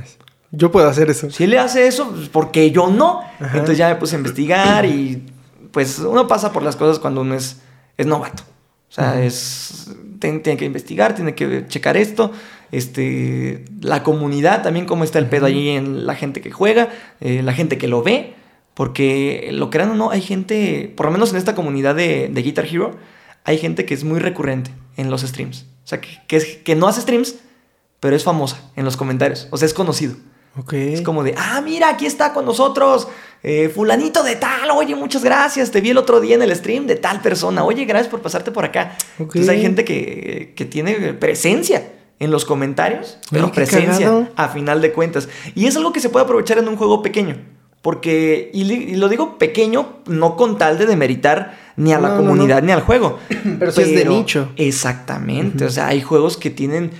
Así, Yo puedo hacer eso. Si le hace eso, pues, ¿por qué yo no? Ajá. Entonces ya me puse a investigar y pues uno pasa por las cosas cuando uno es, es novato. O sea, Ujú. es, ten- tiene que investigar, tiene que checar esto. Este, la comunidad también, cómo está el pedo allí en la gente que juega, eh, la gente que lo ve. Porque lo crean o no, hay gente, por lo menos en esta comunidad de, de Guitar Hero, hay gente que es muy recurrente en los streams. O sea, que, que, es- que no hace streams, pero es famosa en los comentarios. O sea, es conocido. Es como de, ah, mira, aquí está con nosotros, eh, fulanito de tal, oye, muchas gracias, te vi el otro día en el stream de tal persona, oye, gracias por pasarte por acá. Entonces hay gente que, que tiene presencia en los comentarios, pero qué presencia cagado. a final de cuentas. Y es algo que se puede aprovechar en un juego pequeño. Porque, y, lo digo pequeño, no con tal de demeritar ni a la No, no, no. comunidad ni al juego. [CLEARS THROAT] Pero es de nicho. Exactamente. O sea, hay juegos que tienen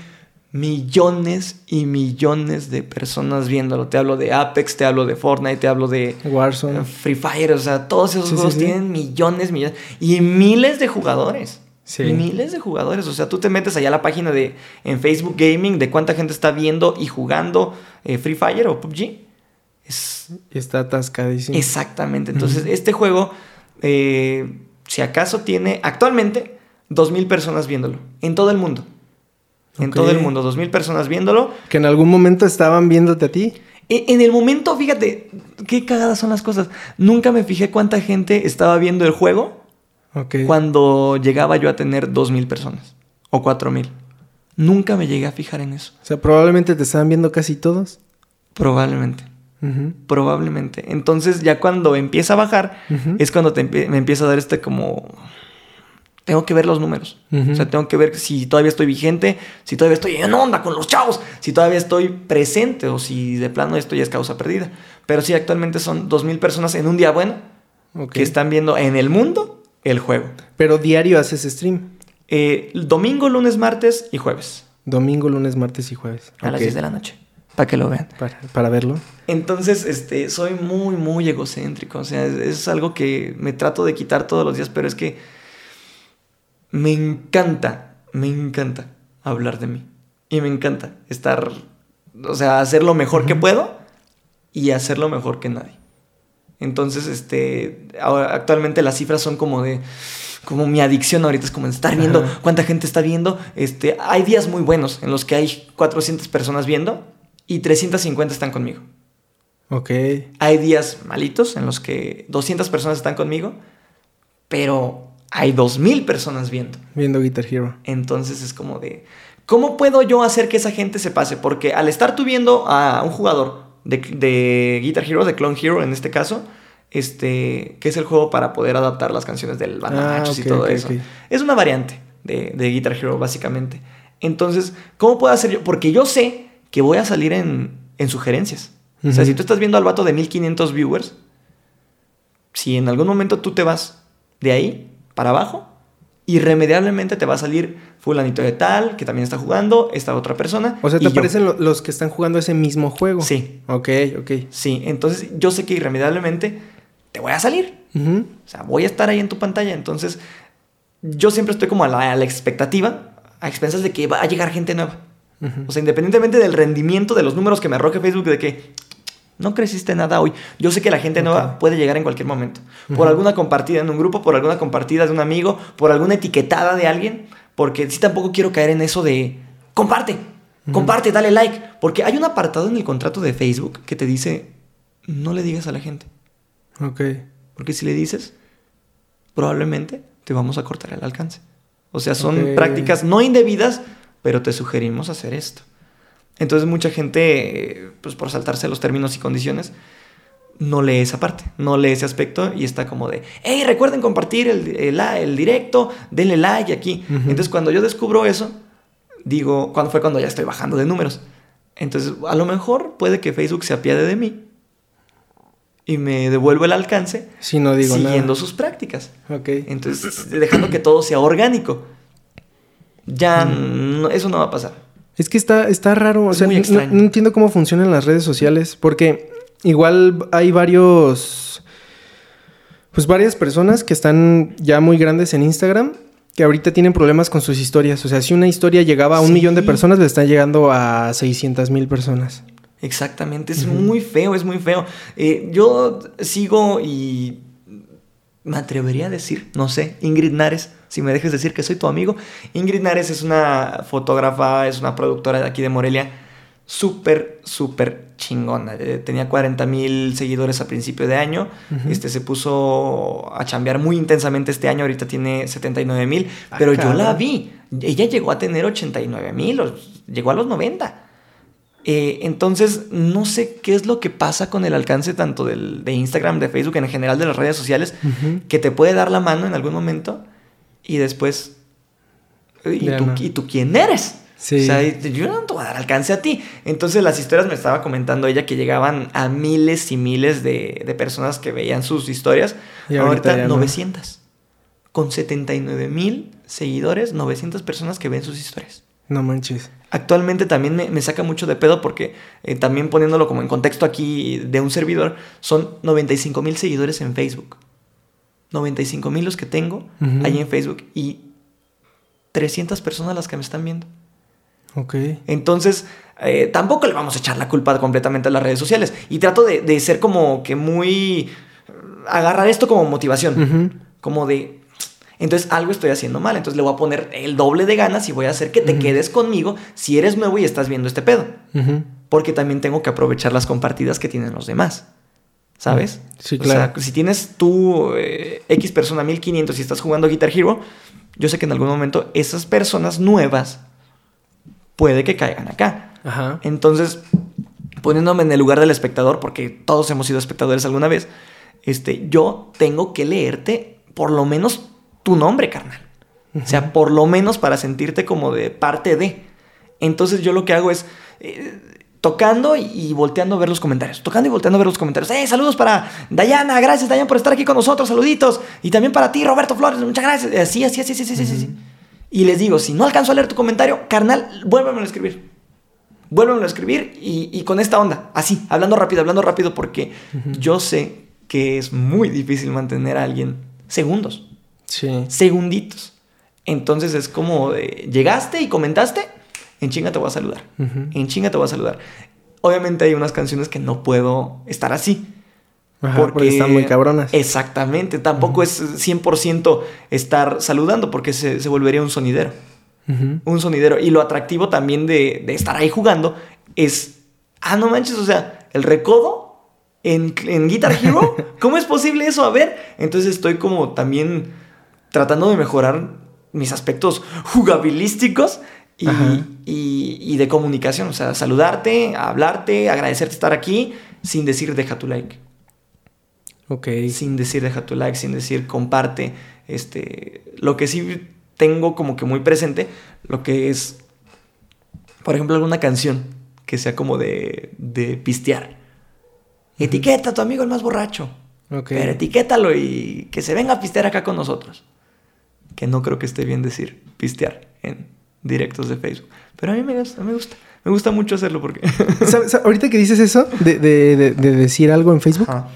millones y millones de personas viéndolo. Te hablo de Apex, te hablo de Fortnite, te hablo de Warzone. Free Fire. O sea, todos esos Sí, sí, juegos sí. tienen millones, millones y miles de jugadores. Sí. Miles de jugadores. O sea, tú te metes allá a la página de en Facebook Gaming de cuánta gente está viendo y jugando eh, Free Fire o PUBG. Es está atascadísimo. Exactamente. Entonces, este juego, eh, si acaso tiene actualmente 2.000 personas viéndolo. En todo el mundo. En todo el mundo. 2.000 personas viéndolo. Que en algún momento estaban viéndote a ti. E- En el momento, fíjate, qué cagadas son las cosas. Nunca me fijé cuánta gente estaba viendo el juego Cuando llegaba yo a tener 2.000 personas. O 4.000. Nunca me llegué a fijar en eso. O sea, probablemente te estaban viendo casi todos. Probablemente. Ujú. Probablemente. Entonces, ya cuando empieza a bajar, es cuando te empie- me empieza a dar este como... Tengo que ver los números. O sea, tengo que ver si todavía estoy vigente, si todavía estoy en onda con los chavos, si todavía estoy presente o si de plano esto ya es causa perdida. Pero sí, actualmente son 2.000 personas en un día bueno que están viendo en el mundo el juego. Pero diario haces stream. Eh, domingo, lunes, martes y jueves Domingo, lunes, martes y jueves. a las Ok. 10 de la noche. Para que lo vean. Para, para verlo. Entonces, este, soy muy, muy egocéntrico. O sea, es, es algo que me trato de quitar todos los días, pero es que me encanta, me encanta hablar de mí. Y me encanta estar, o sea, hacer lo mejor que puedo y hacerlo mejor que nadie. Entonces, este, ahora, actualmente las cifras son como de, como mi adicción ahorita es como estar viendo Ajá. cuánta gente está viendo. Este, hay días muy buenos en los que hay 400 personas viendo y 350 están conmigo. Ok. Hay días malitos en los que 200 personas están conmigo, pero hay 2000 personas viendo. Viendo Guitar Hero. Entonces es como de, ¿cómo puedo yo hacer que esa gente se pase? Porque al estar tú viendo a un jugador de, de Guitar Hero, de Clone Hero en este caso, este, que es el juego para poder adaptar las canciones del Banda Ah, y todo eso. Es una variante de, de Guitar Hero, básicamente. Entonces, ¿cómo puedo hacer yo? Porque yo sé que voy a salir en, en sugerencias. O sea, si tú estás viendo al vato de 1500 viewers, si en algún momento tú te vas de ahí para abajo, irremediablemente te va a salir fulanito de tal, que también está jugando, esta otra persona. O sea, ¿te aparecen lo- los que están jugando ese mismo juego? Sí, Ok, ok. sí. Entonces yo sé que irremediablemente te voy a salir. O sea, voy a estar ahí en tu pantalla. Entonces yo siempre estoy como a la, a la expectativa, a expensas de que va a llegar gente nueva. O sea, independientemente del rendimiento de los números que me arroje Facebook, de que no creciste nada hoy. Yo sé que la gente nueva puede llegar en cualquier momento. Por alguna compartida en un grupo, por alguna compartida de un amigo, por alguna etiquetada de alguien. Porque sí tampoco quiero caer en eso de comparte, comparte, dale like. Porque hay un apartado en el contrato de Facebook que te dice no le digas a la gente. Ok. Porque si le dices, probablemente te vamos a cortar el alcance. O sea, son Ok. prácticas no indebidas, pero te sugerimos hacer esto. Entonces mucha gente, pues por saltarse los términos y condiciones, no lee esa parte, no lee ese aspecto y está como de, hey, recuerden compartir el, el- el directo, denle like aquí. Entonces cuando yo descubro eso, digo, cuando fue cuando ya estoy bajando de números. Entonces a lo mejor puede que Facebook se apiade de mí y me devuelva el alcance Sí, no digo siguiendo nada. sus prácticas. Ok. Entonces, dejando que todo sea orgánico. Ya no- eso no va a pasar. Es que está, está raro, o Es sea, muy no- extraño. no, entiendo cómo funcionan las redes sociales, porque igual hay varios, pues varias personas que están ya muy grandes en Instagram, que ahorita tienen problemas con sus historias. O sea, si una historia llegaba a un Sí. millón de personas, le están llegando a 600 mil personas. Exactamente, es muy feo, es muy feo. Eh, yo sigo y me atrevería a decir, no sé, Ingrid Nares, si me dejes decir que soy tu amigo. Ingrid Nares es una fotógrafa, es una productora de aquí de Morelia, súper, súper chingona. Eh, tenía 40 mil seguidores a principio de año. Este, se puso a chambear muy intensamente este año, ahorita tiene 79 mil, Ah, pero yo la vi. Ella llegó a tener 89 mil, llegó a los 90. Eh, entonces, no sé qué es lo que pasa con el alcance tanto del, de Instagram, de Facebook, en general de las redes sociales, que te puede dar la mano en algún momento y después... ¿Y, Ya tú, no. ¿y tú quién eres? Sí. O sea, yo no te voy a dar alcance a ti. Entonces las historias me estaba comentando ella que llegaban a miles y miles de, de personas que veían sus historias. Y ahorita ahorita ya no. 900. Con 79 mil seguidores, 900 personas que ven sus historias. No manches. Actualmente también me, me saca mucho de pedo porque eh, también poniéndolo como en contexto aquí de un servidor, son 95 mil seguidores en Facebook. 95 mil los que tengo Ujú. ahí en Facebook y 300 personas las que me están viendo. Ok. Entonces, eh, tampoco le vamos a echar la culpa completamente a las redes sociales. Y trato de, de ser como que muy... agarrar esto como motivación. Como de... Entonces algo estoy haciendo mal. Entonces le voy a poner el doble de ganas y voy a hacer que te quedes conmigo si eres nuevo y estás viendo este pedo. Porque también tengo que aprovechar las compartidas que tienen los demás. ¿Sabes? Sí, O claro. sea, si tienes tú eh, X persona 1500 y estás jugando Guitar Hero, yo sé que en algún momento esas personas nuevas puede que caigan acá. Ajá. Entonces, poniéndome en el lugar del espectador, porque todos hemos sido espectadores alguna vez, este, yo tengo que leerte por lo menos tu nombre, carnal. O sea, por lo menos para sentirte como de parte de. Entonces yo lo que hago es eh, tocando y, volteando a ver los comentarios. Tocando y volteando a ver los comentarios. ¡Eh, saludos para Dayana! Gracias, Dayana, por estar aquí con nosotros. Saluditos. Y también para ti, Roberto Flores. Muchas gracias. Así, así, así, así, así, así, así. Y les digo, si no alcanzo a leer tu comentario, carnal, vuélvemelo a escribir. Vuélvemelo a escribir y, y con esta onda. Así, hablando rápido, hablando rápido, porque yo sé que es muy difícil mantener a alguien segundos Sí. segunditos. Entonces es como de, llegaste y comentaste, en chinga te voy a saludar. En chinga te voy a saludar. Obviamente hay unas canciones que no puedo estar así. Ajá, porque, están muy cabronas. Exactamente. Tampoco es 100% estar saludando porque se, se volvería un sonidero. Un sonidero. Y lo atractivo también de, de estar ahí jugando es, ah, no manches, o sea, el recodo en, en Guitar [LAUGHS] Hero, ¿cómo es posible eso? A ver, entonces estoy como también tratando de mejorar mis aspectos jugabilísticos y, y- y de comunicación, o sea, saludarte, hablarte, agradecerte estar aquí sin decir deja tu like Ok. sin decir deja tu like, sin decir comparte. Este, lo que sí tengo como que muy presente, lo que es, por ejemplo, alguna canción que sea como de, de pistear. Etiqueta a tu amigo el más borracho. Ok. Pero etiquétalo y que se venga a pistear acá con nosotros. que no creo que esté bien decir pistear en directos de Facebook. Pero a mí me gusta, me gusta. Me gusta mucho hacerlo porque... [LAUGHS] ¿Sabes? Ahorita que dices eso, de, de- de- de decir algo en Facebook, Ajá.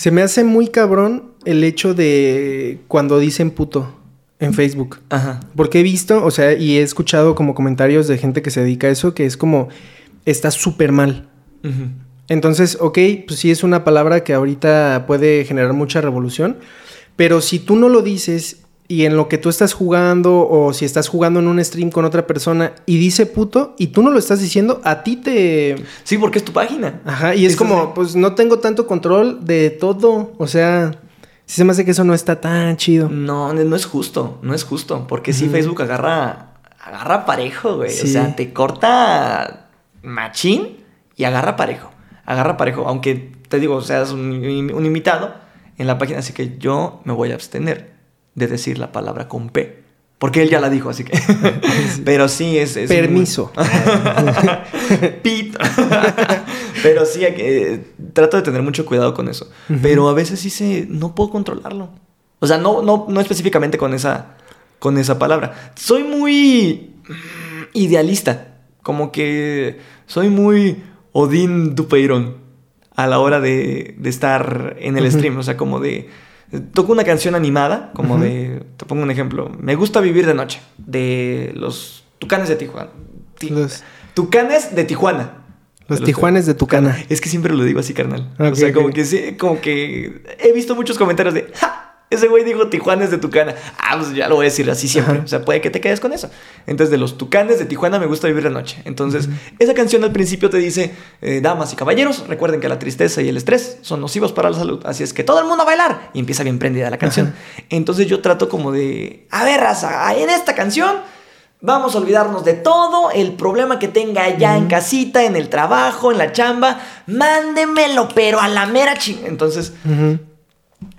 Se me hace muy cabrón el hecho de cuando dicen puto en Facebook. Ajá. Porque he visto, o sea, y he escuchado como comentarios de gente que se dedica a eso, que es como, está súper mal. Entonces, ok, pues sí es una palabra que ahorita puede generar mucha revolución, pero si tú no lo dices y en lo que tú estás jugando o si estás jugando en un stream con otra persona y dice puto y tú no lo estás diciendo, a ti te... Sí, porque es tu página. Ajá, y es como, sí. pues no tengo tanto control de todo, o sea, sí se me hace que eso no está tan chido. No, no es justo, no es justo, porque sí Ujú. Facebook agarra, agarra parejo, güey. Sí. O sea, te corta machín y agarra parejo, agarra parejo, aunque te digo, seas un, un invitado en la página, así que yo me voy a abstener de decir la palabra con P, porque él ya la dijo, así que... [LAUGHS] Pero sí es... es Permiso. muy- [LAUGHS] Pito. [LAUGHS] Pero sí, que- trato de tener mucho cuidado con eso. Pero a veces sí se, no puedo controlarlo. O sea, no, no, no específicamente con esa, con esa palabra. Soy muy idealista. Como que soy muy Odín Dupeirón a la hora de, de estar en el stream. O sea, como de... Toco una canción animada, como de... Te pongo un ejemplo. Me gusta vivir de noche. De los Tucanes de Tijuana. Ti- Los, Tucanes de Tijuana. los tijuanes de Tucana. Es que siempre lo digo así, carnal. O sea, como que sí, como que he visto muchos comentarios de, ¡Ja! Ese güey dijo Tijuanes de Tucana. Ah, pues ya lo voy a decir así siempre. Ajá. O sea, puede que te quedes con eso. Entonces, de los Tucanes de Tijuana me gusta vivir la noche. Entonces, esa canción al principio te dice, eh, damas y caballeros, recuerden que la tristeza y el estrés son nocivos para la salud. Así es que todo el mundo a bailar. Y empieza bien prendida la canción. Ajá. Entonces, yo trato como de, a ver, raza, en esta canción Vamos a olvidarnos de todo, el problema que tenga allá en casita, en el trabajo, en la chamba, mándemelo, pero a la mera ching. Entonces,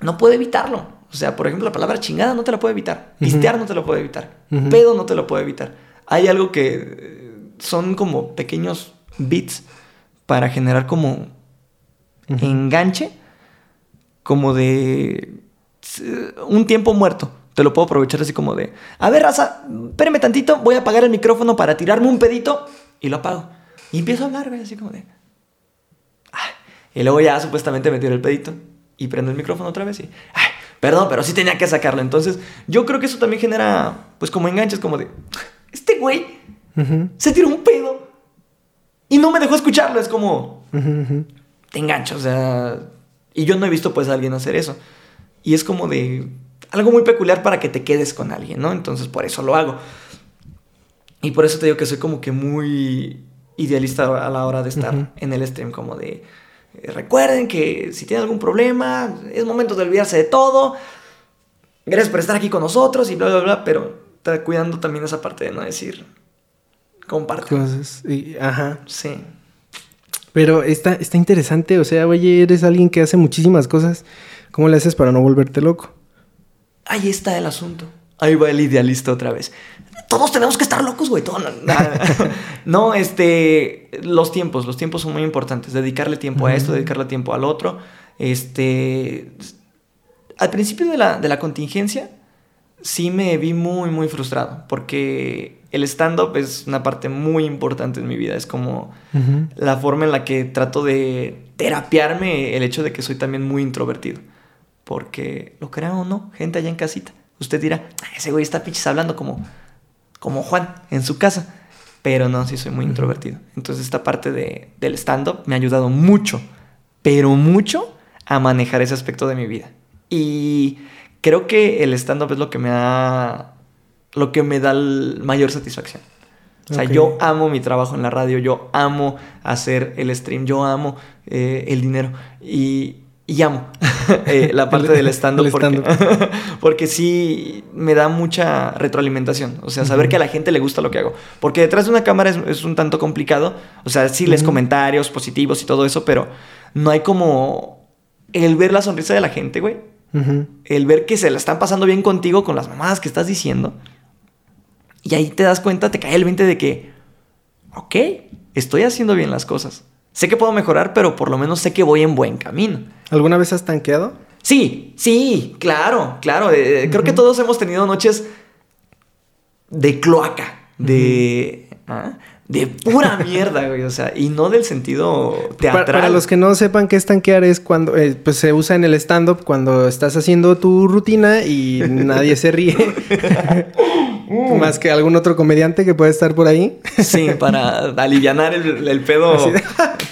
no puedo evitarlo. O sea, por ejemplo, la palabra chingada no te la puedo evitar. Ujú. Pistear no te lo puedo evitar. Pedo no te lo puedo evitar. Hay algo que eh, son como pequeños bits para generar como enganche, como de un tiempo muerto. Te lo puedo aprovechar así como de, a ver, raza, espérame tantito, voy a apagar el micrófono para tirarme un pedito y lo apago. Y empiezo a hablar, güey, así como de... "Ay". Y luego ya supuestamente me tiro el pedito y prendo el micrófono otra vez y... "Ay, perdón, pero sí tenía que sacarlo. Entonces, yo creo que eso también genera, pues como enganches, como de... Este güey se tiró un pedo y no me dejó escucharlo. Es como te engancho, o sea, y yo no he visto pues a alguien hacer eso. Y es como de algo muy peculiar para que te quedes con alguien, ¿no? Entonces por eso lo hago. Y por eso te digo que soy como que muy idealista a la hora de estar en el stream, como de recuerden que si tienen algún problema, es momento de olvidarse de todo. Gracias por estar aquí con nosotros y bla, bla, bla, pero está cuidando también esa parte de no decir comparte. Cosas. y- ajá. Sí. Pero está, está interesante, o sea, oye, eres alguien que hace muchísimas cosas. ¿Cómo le haces para no volverte loco? Ahí está el asunto. Ahí va el idealista otra vez. Todos tenemos que estar locos, güey. todo- [LAUGHS] no, este. Los tiempos. Los tiempos son muy importantes. Dedicarle tiempo a esto, dedicarle tiempo al otro. Este. Al principio de la, de la contingencia, sí me vi muy, muy frustrado. Porque el stand-up es una parte muy importante en mi vida. Es como la forma en la que trato de terapiarme el hecho de que soy también muy introvertido. Porque, lo crean o no, gente allá en casita. Usted dirá, "Ah, ese güey está pinches hablando como, como Juan en su casa. Pero no, sí soy muy introvertido. Entonces esta parte de, del stand-up me ha ayudado mucho, pero mucho a manejar ese aspecto de mi vida. Y creo que el stand-up es lo que me ha... lo que me da mayor satisfacción. O sea, yo amo mi trabajo en la radio, yo amo hacer el stream, yo amo eh, el dinero y, y amo eh, [LAUGHS] la parte El- del stand-up porque, [LAUGHS] porque sí me da mucha retroalimentación. O sea, saber que a la gente le gusta lo que hago. Porque detrás de una cámara es, es un tanto complicado. O sea, sí lees comentarios positivos y todo eso, pero no hay como el ver la sonrisa de la gente, güey. El ver que se la están pasando bien contigo con las mamadas que estás diciendo. Y ahí te das cuenta, te cae el 20 de que, ok, estoy haciendo bien las cosas. Sé que puedo mejorar, pero por lo menos sé que voy en buen camino. ¿Alguna vez has tanqueado? Sí, sí, claro, claro. eh, Creo que todos hemos tenido noches de cloaca, de, ¿ah? De pura [LAUGHS] mierda, güey. O sea, y no del sentido teatral. Para, para los que no sepan qué es tanquear es cuando eh, pues se usa en el stand-up cuando estás haciendo tu rutina y [LAUGHS] nadie se ríe. [LAUGHS] Más que algún otro comediante que puede estar por ahí. Sí, para aliviar el, el pedo de-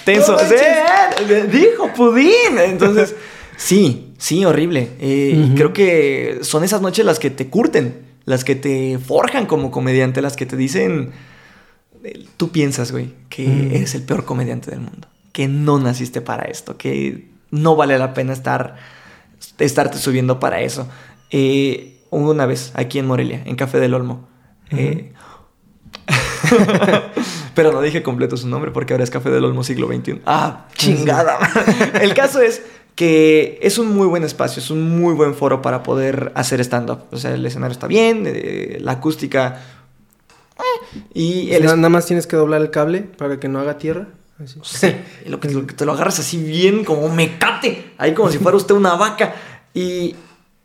tenso. Eh, dijo pudín. Entonces, sí, sí, horrible. Eh, y creo que son esas noches las que te curten, las que te forjan como comediante, las que te dicen, tú piensas, güey, que Mm. eres el peor comediante del mundo, que no naciste para esto, que no vale la pena estar, estarte subiendo para eso. Eh, una vez aquí en Morelia, en Café del Olmo. eh, [LAUGHS] pero no dije completo su nombre porque ahora es Café del Olmo siglo XXI. Ah, chingada. [LAUGHS] El caso es que es un muy buen espacio, es un muy buen foro para poder hacer stand-up. O sea, el escenario está bien, eh, la acústica... y el Nada más tienes que doblar el cable para que no haga tierra. Así. Sí, lo que, lo que te lo agarras así bien, como mecate, ahí como si fuera usted una vaca. Y,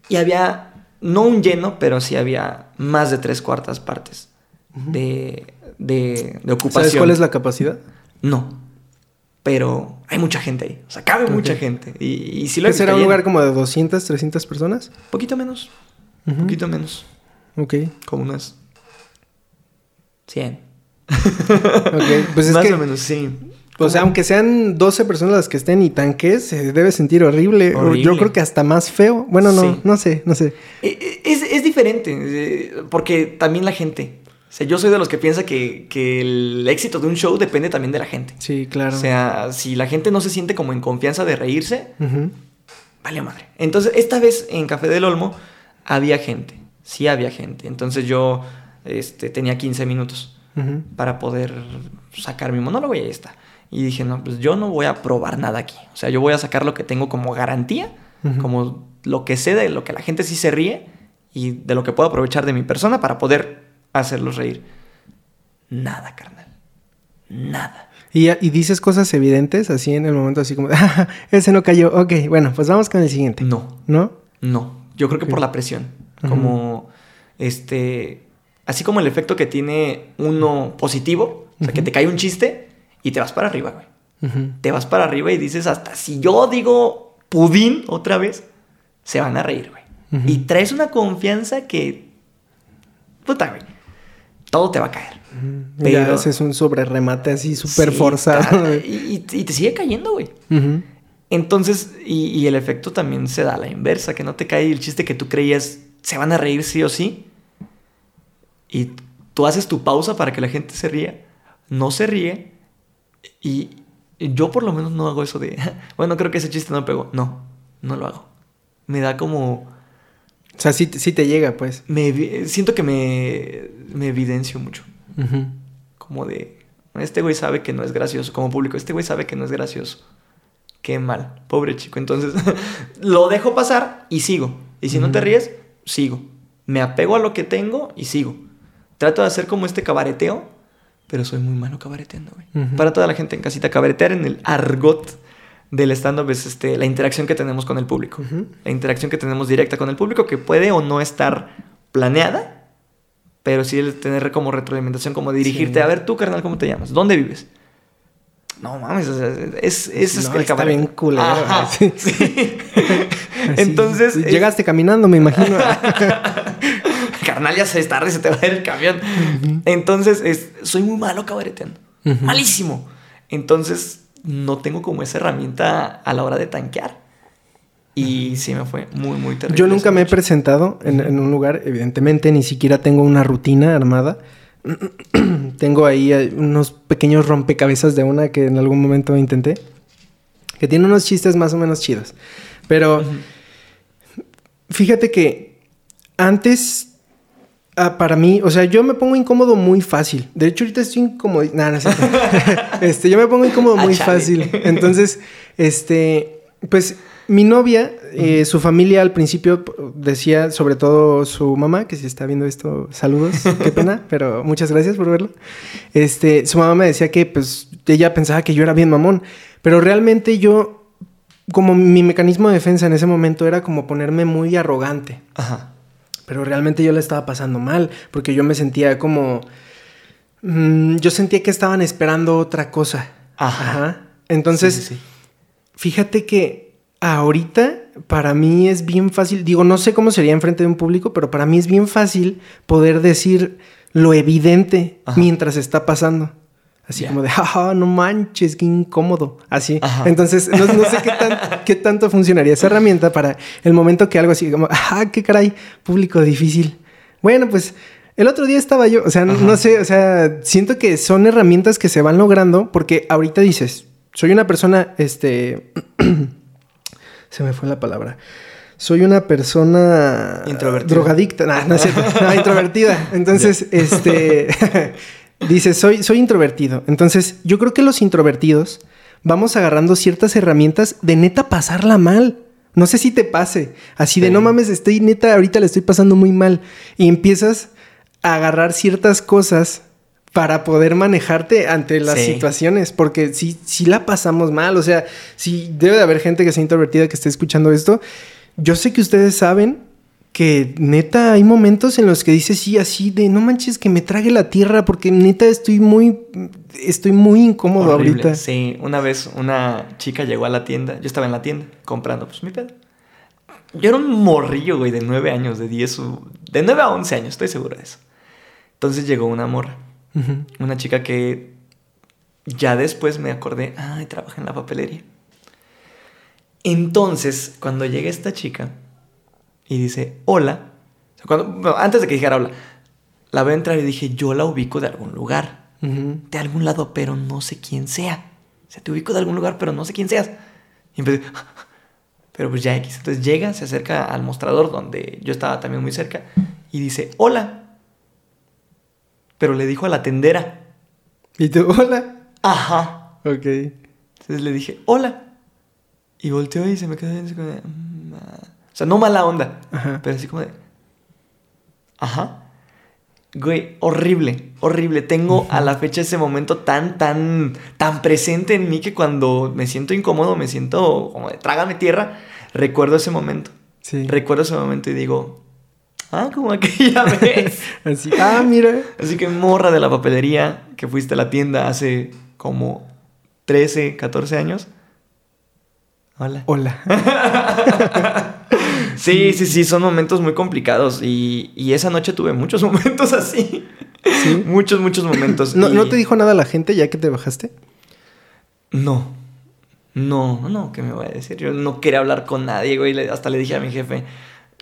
y había, no un lleno, pero sí había más de tres cuartas partes de, de, de ocupación. ¿Sabes cuál es la capacidad? No, pero hay mucha gente ahí, o sea, cabe mucha gente. Y, y si lo he ¿Qué será un lugar como de 200, 300 personas? Poquito menos, Ujú. poquito menos, Ok. como unas 100. Ok. Pues es Más que, o menos, sí. o sea, aunque sean 12 personas las que estén y tanques, se debe sentir horrible. Yo creo que hasta más feo. Bueno, no, Sí. no sé, no sé. Eh, eh, Es, es diferente, eh, porque también la gente. O sea, yo soy de los que piensa que, que el éxito de un show depende también de la gente. Sí, claro. O sea, si la gente no se siente como en confianza de reírse, Ujú. vale madre. Entonces, esta vez en Café del Olmo había gente. Sí había gente. Entonces yo este, tenía 15 minutos para poder sacar mi monólogo y ahí está. Y dije, no, pues yo no voy a probar nada aquí. O sea, yo voy a sacar lo que tengo como garantía, como lo que sé de lo que la gente sí se ríe y de lo que puedo aprovechar de mi persona para poder hacerlos reír. Nada, carnal. Nada. Y, y dices cosas evidentes así en el momento, así como, [LAUGHS] "Ah, ese no cayó. Ok, bueno, pues vamos con el siguiente. No. ¿No? No, yo creo que por la presión. Como, este, así como el efecto que tiene uno positivo, o sea, que te cae un chiste y te vas para arriba, güey. Te vas para arriba y dices, hasta si yo digo pudín otra vez, se van a reír, güey. Y traes una confianza que, puta, güey, todo te va a caer. Ujú. Ya Pero- haces un sobre remate así súper Sí, forzado. y, y- te sigue cayendo, güey. Entonces, y, y el efecto también se da a la inversa, que no te cae el chiste que tú creías se van a reír sí o sí. Y tú haces tu pausa para que la gente se ría, no se ríe. Y yo por lo menos no hago eso de, [LAUGHS] bueno, creo que ese chiste no pegó. No, no lo hago. Me da como, O sea, sí, te- sí te llega, pues. me siento que me, me evidencio mucho. Como de, este güey sabe que no es gracioso, como público, este güey sabe que no es gracioso. Qué mal, pobre chico. Entonces, [LAUGHS] lo dejo pasar y sigo. Y si no te ríes, sigo. Me apego a lo que tengo y sigo. Trato de hacer como este cabareteo, pero soy muy malo cabareteando, güey. Ujú. Para toda la gente en casita, cabaretear en el argot del stand-up es este, la interacción que tenemos con el público. Ujú. La interacción que tenemos directa con el público, que puede o no estar planeada, pero sí el tener como retroalimentación, como dirigirte. Sí. A ver, tú, carnal, ¿cómo te llamas? ¿Dónde vives? No mames, o sea, es, es, es No, el está cabaret. bien culero, Ajá, sí. [LAUGHS] sí. [LAUGHS] Entonces. es- Llegaste caminando, me imagino. [LAUGHS] Carnal, ya se es tarde, se te va a ir el camión. Entonces, es, soy muy malo cabareteando. Ujú. Malísimo. Entonces, no tengo como esa herramienta a la hora de tanquear. Y sí me fue muy, muy terrible. Yo nunca me he presentado en, en un lugar, evidentemente, ni siquiera tengo una rutina armada. [CLEARS THROAT] tengo ahí eh, unos pequeños rompecabezas de una que en algún momento intenté, que tiene unos chistes más o menos chidos. Pero fíjate que antes, ah, para mí, o sea, yo me pongo incómodo muy fácil. De hecho, ahorita estoy incómodo. No, no cierto. [LAUGHS] [LAUGHS] este, yo me pongo incómodo Ah, muy fácil. Entonces, este, pues mi novia, eh, su familia al principio decía, sobre todo su mamá, que si está viendo esto, saludos, qué pena, [LAUGHS] pero muchas gracias por verlo. Este, su mamá me decía que pues ella pensaba que yo era bien mamón, pero realmente yo, como mi mecanismo de defensa en ese momento era como ponerme muy arrogante. Ajá. Pero realmente yo la estaba pasando mal, porque yo me sentía como... mm, yo sentía que estaban esperando otra cosa. Ajá. Entonces, Sí, sí, sí. fíjate que ahorita para mí es bien fácil, digo, no sé cómo sería enfrente de un público, pero para mí es bien fácil poder decir lo evidente Ajá. mientras está pasando. Así como de, jaja, [LAUGHS] no manches, qué incómodo. Así. Ajá. Entonces, no, no sé qué, tan- [LAUGHS] qué tanto funcionaría esa herramienta para el momento que algo así como, ah, qué caray, público difícil. Bueno, pues el otro día estaba yo, o sea, no, Ajá. no sé, o sea, siento que son herramientas que se van logrando porque ahorita dices, soy una persona, este, [CLEARS THROAT] se me fue la palabra. Soy una persona Introvertida. drogadicta, no, no es cierto, [LAUGHS] no, introvertida. Entonces, este, dice, soy, soy introvertido. Entonces, yo creo que los introvertidos vamos agarrando ciertas herramientas de neta pasarla mal. No sé si te pase, así de Sí. no mames, estoy neta, ahorita le estoy pasando muy mal. Y empiezas a agarrar ciertas cosas para poder manejarte ante las Sí. situaciones, porque si, si la pasamos mal, o sea, si debe de haber gente que sea introvertida que esté escuchando esto, yo sé que ustedes saben que neta hay momentos en los que dices sí, así de no manches que me trague la tierra porque neta estoy muy, estoy muy incómodo Horrible. ahorita. Sí, una vez una chica llegó a la tienda, yo estaba en la tienda comprando pues mi pedo. Yo era un morrillo, güey, de 9 años, de 10, o- de 9 a 11 años, estoy seguro de eso. Entonces llegó una morra, una chica que ya después me acordé, ay, trabaja en la papelería. Entonces, cuando llega esta chica y dice, hola, o sea, cuando- bueno, antes de que dijera hola, la veo entrar y dije, yo la ubico de algún lugar de algún lado, pero no sé quién sea. O sea, te ubico de algún lugar, pero no sé quién seas. Y empecé, [LAUGHS] pero pues ya X. Entonces llega, se acerca al mostrador donde yo estaba también muy cerca y dice, hola. Pero le dijo a la tendera, Y tú, [LAUGHS] hola. ajá. Ok. Entonces le dije, hola. Y volteó y se me quedó viendo así como de, "Mm, ah". O sea, no mala onda, Ajá. pero así como de, ajá. Güey, horrible, horrible. Tengo a la fecha ese momento tan, tan, tan presente en mí que cuando me siento incómodo, me siento como de trágame tierra, recuerdo ese momento. Sí. Recuerdo ese momento y digo, ah, como aquella [LAUGHS] vez. Así. Ah, mira. Así que morra de la papelería que fuiste a la tienda hace como 13, 14 años. Hola. Hola. [LAUGHS] Sí, sí, sí, son momentos muy complicados y, y esa noche tuve muchos [LAUGHS] momentos así. ¿Sí? Muchos, muchos momentos. ¿No, y- ¿No te dijo nada la gente ya que te bajaste? No. No, no, no, ¿qué me voy a decir? Yo no quería hablar con nadie, güey. Hasta le dije a mi jefe,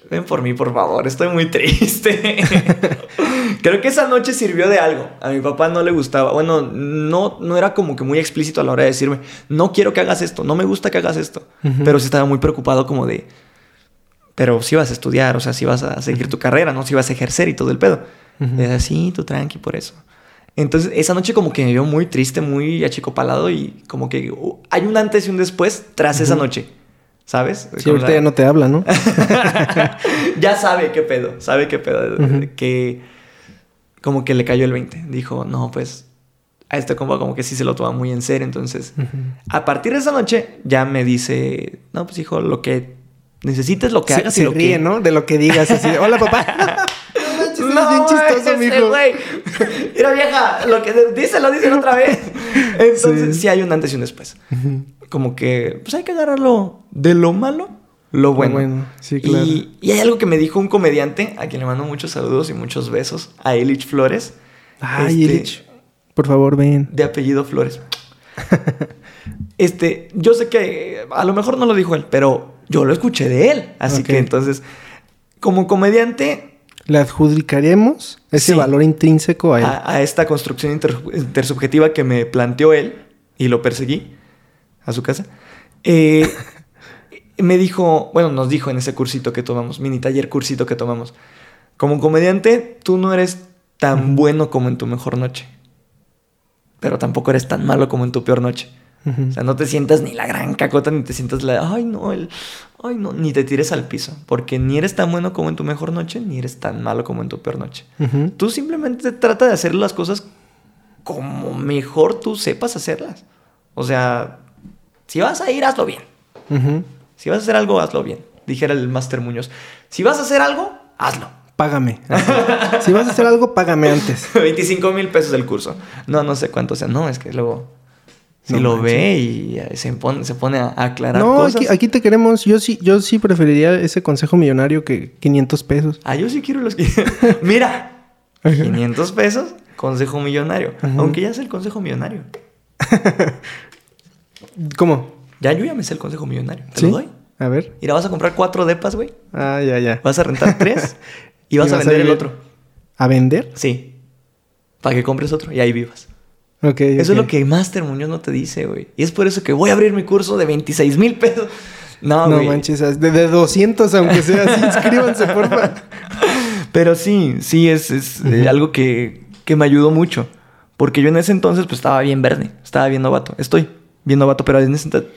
ven por mí, por favor, estoy muy triste. [LAUGHS] Creo que esa noche sirvió de algo. A mi papá no le gustaba. Bueno, no, no era como que muy explícito a la hora de decirme, no quiero que hagas esto, no me gusta que hagas esto. Pero sí estaba muy preocupado como de, pero si vas a estudiar, o sea, si vas a seguir tu carrera, no si vas a ejercer y todo el pedo. Ujú. Y era así, tú tranqui por eso. Entonces, esa noche como que me vio muy triste, muy achicopalado y como que uh, hay un antes y un después tras esa noche, ¿sabes? Sí, ahorita la- ya no te habla, ¿no? [LAUGHS] [LAUGHS] ya sabe qué pedo, sabe qué pedo. Que como que le cayó el 20. Dijo, no, pues a este compa como que sí se lo toma muy en serio. Entonces, a partir de esa noche ya me dice, no, pues hijo, lo que necesites, lo que hagas se y lo ríe, que... ¿no? De lo que digas así. de, Hola, papá. [LAUGHS] no bien chistoso, ese mijo. güey. Mira, vieja, lo que díselo, díselo otra vez. [LAUGHS] Entonces, Sí. sí. hay un antes y un después. Como que, pues hay que agarrarlo de lo malo, lo bueno. bueno, sí, claro. Y, y hay algo que me dijo un comediante, a quien le mando muchos saludos y muchos besos, a Elich Flores. Ay, Este, Erich, por favor, ven. De apellido Flores. [LAUGHS] este, yo sé que a lo mejor no lo dijo él, pero yo lo escuché de él. Así que entonces, como comediante, Le adjudicaremos ese Sí. valor intrínseco a él. a, a esta construcción inter- intersubjetiva que me planteó él y lo perseguí a su casa. eh, [LAUGHS] me dijo, bueno, nos dijo en ese cursito que tomamos, mini taller cursito que tomamos, como comediante, tú no eres tan bueno como en tu mejor noche, pero tampoco eres tan malo como en tu peor noche. O sea, no te sientas ni la gran cacota, ni te sientas la, ay no, el, ay no, ni te tires al piso, porque ni eres tan bueno como en tu mejor noche, ni eres tan malo como en tu peor noche. Tú simplemente trata de hacer las cosas como mejor tú sepas hacerlas. O sea, si vas a ir, hazlo bien. Si vas a hacer algo, hazlo bien. Dijera el Máster Muñoz. Si vas a hacer algo, hazlo. págame. si vas a hacer algo, págame antes. [LAUGHS] 25 mil pesos el curso. No, no sé cuánto sea. No, es que luego... Si No lo manches. ve y se pone, se pone a aclarar No, cosas. aquí, aquí te queremos. Yo sí, yo sí preferiría ese consejo millonario que 500 pesos. Ah, yo sí quiero los. [LAUGHS] Mira, 500 pesos, consejo millonario. Ajá. Aunque ya sé el consejo millonario. [LAUGHS] ¿Cómo? Ya yo ya me sé el consejo millonario. ¿Te ¿Sí? lo doy? A ver. Mira, vas a comprar cuatro depas, güey. Ah, ya, ya. Vas a rentar tres [LAUGHS] y vas Y a vas a vender el otro. ¿A vender? Sí. Para que compres otro y ahí vivas. Eso es lo que Master Muñoz no te dice, güey. Y es por eso que voy a abrir mi curso de 26 mil pesos. No, No manches, de, de 200 aunque sea así, [LAUGHS] inscríbanse, porfa. Pero sí, sí, es, es, eh, algo que, que me ayudó mucho. Porque yo en ese entonces pues estaba bien verde. Estaba bien novato. Estoy bien novato, pero en ese entonces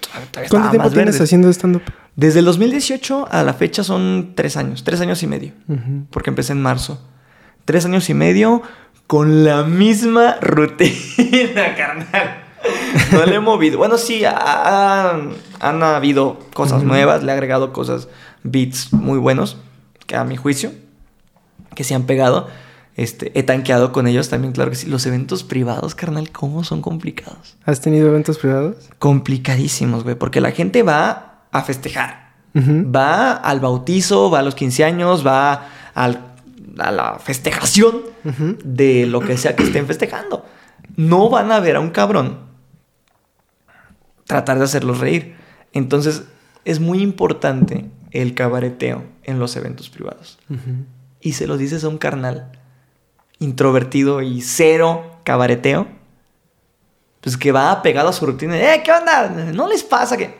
¿Cuánto tiempo tienes verde. haciendo stand-up? Desde el 2018 a la fecha son tres años. Tres años y medio. Porque empecé en marzo. Tres años y medio con la misma rutina, [LAUGHS] carnal. No le he movido. Bueno, sí, ha- ha- han habido cosas nuevas. Le he agregado cosas, beats muy buenos, que a mi juicio, que se han pegado. Este, he tanqueado con ellos también, claro que sí. Los eventos privados, carnal, ¿cómo son complicados? ¿Has tenido eventos privados? Complicadísimos, güey. Porque la gente va a festejar. Va al bautizo, va a los 15 años, va al- a la festejación de lo que sea que estén festejando. No van a ver a un cabrón tratar de hacerlos reír. Entonces, es muy importante el cabareteo en los eventos privados. Y se lo dices a un carnal introvertido y cero cabareteo, pues que va pegado a su rutina. ¡Eh, qué onda! ¿No les pasa que...?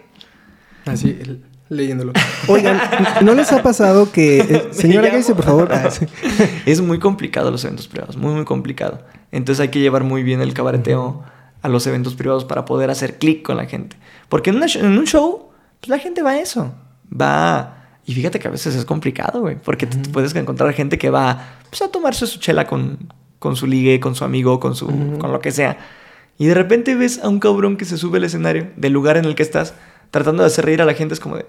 Así, el- leyéndolo. [LAUGHS] Oigan, ¿no les ha pasado que... eh, [LAUGHS] señora, cállese, por favor. Ah, [LAUGHS] es muy complicado los eventos privados, muy, muy complicado. Entonces hay que llevar muy bien el cabareteo a los eventos privados para poder hacer clic con la gente. Porque en, una en un show, pues la gente va a eso. Va... Y fíjate que a veces es complicado, güey. Porque te- te puedes encontrar gente que va pues, a tomarse su chela con, con su ligue, con su amigo, con, su, con lo que sea. Y de repente ves a un cabrón que se sube al escenario del lugar en el que estás, tratando de hacer reír a la gente. Es como de...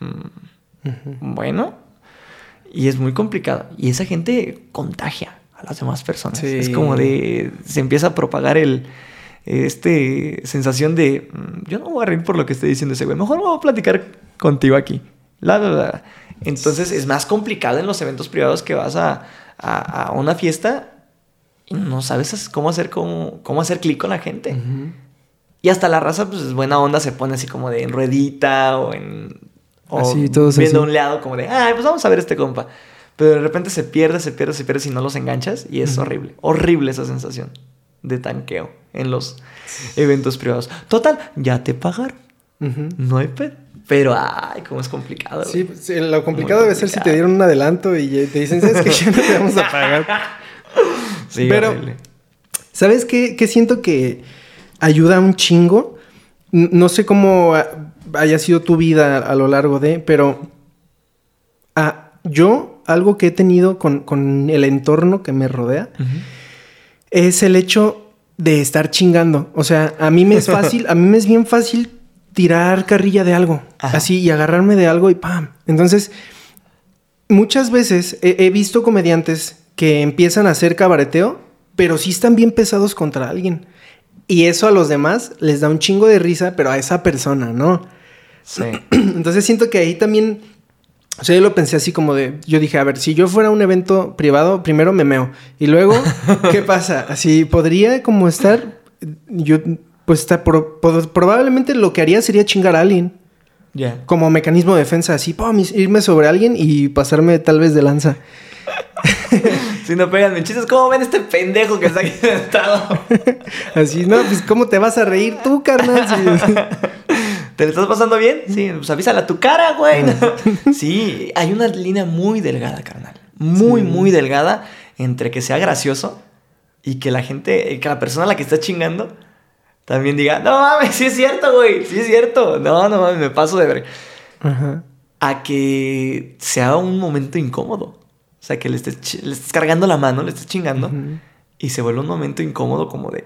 mm, bueno. Y es muy complicado. Y esa gente contagia a las demás personas. Sí. Es como de. Se empieza a propagar el. Este. Sensación de. mm, Yo no voy a reír por lo que esté diciendo ese güey. Mejor voy a platicar contigo aquí. La, la, la. Entonces es más complicado en los eventos privados que vas a, a, a una fiesta y no sabes cómo hacer, cómo, cómo hacer clic con la gente. Y hasta la raza, pues es buena onda, se pone así como de en ruedita o en. O Así, todos viendo a un lado, como de, ay, pues vamos a ver este compa. Pero de repente se pierde, se pierde, se pierde si no los enganchas y es horrible. Horrible esa sensación de tanqueo en los eventos privados. Total, ya te pagaron. No hay pedo. Pero, ay, cómo es complicado. Sí, pues, lo complicado debe ser si te dieron un adelanto y te dicen, ¿sabes qué? Ya no te vamos a [LAUGHS] pagar. Sí, pero- horrible. ¿Sabes qué, qué siento que ayuda un chingo? No sé cómo ah, haya sido tu vida a lo largo de, pero ah, yo algo que he tenido con, con el entorno que me rodea es el hecho de estar chingando. O sea, a mí me es fácil, a mí me es bien fácil tirar carrilla de algo, Ajá. así, y agarrarme de algo y ¡pam! Entonces, muchas veces he, he visto comediantes que empiezan a hacer cabareteo, pero sí están bien pesados contra alguien. Y eso a los demás les da un chingo de risa, pero a esa persona, ¿no? Sí. [CLEARS THROAT] Entonces siento que ahí también, o sea, yo lo pensé así como de, yo dije, a ver, si yo fuera a un evento privado, primero me meo. Y luego, [LAUGHS] ¿qué pasa? Así, podría como estar, yo, pues está, pro- pro- probablemente lo que haría sería chingar a alguien. Ya. Como mecanismo de defensa, así, pum, irme sobre alguien y pasarme tal vez de lanza. [LAUGHS] Si no pegan mis chistes, ¿cómo ven este pendejo que está aquí sentado? [LAUGHS] Así, no, pues, ¿cómo te vas a reír tú, carnal? [LAUGHS] ¿Te lo estás pasando bien? Sí, pues avísale a tu cara, güey. Sí, hay una línea muy delgada, carnal. Muy, Sí. muy delgada entre que sea gracioso y que la gente, que la persona a la que está chingando también diga, no mames, sí es cierto, güey, sí es cierto. No, no mames, me paso de ver. Ajá. A que sea un momento incómodo. O sea, que le estés, chi- le estés cargando la mano, le estés chingando y se vuelve un momento incómodo como de...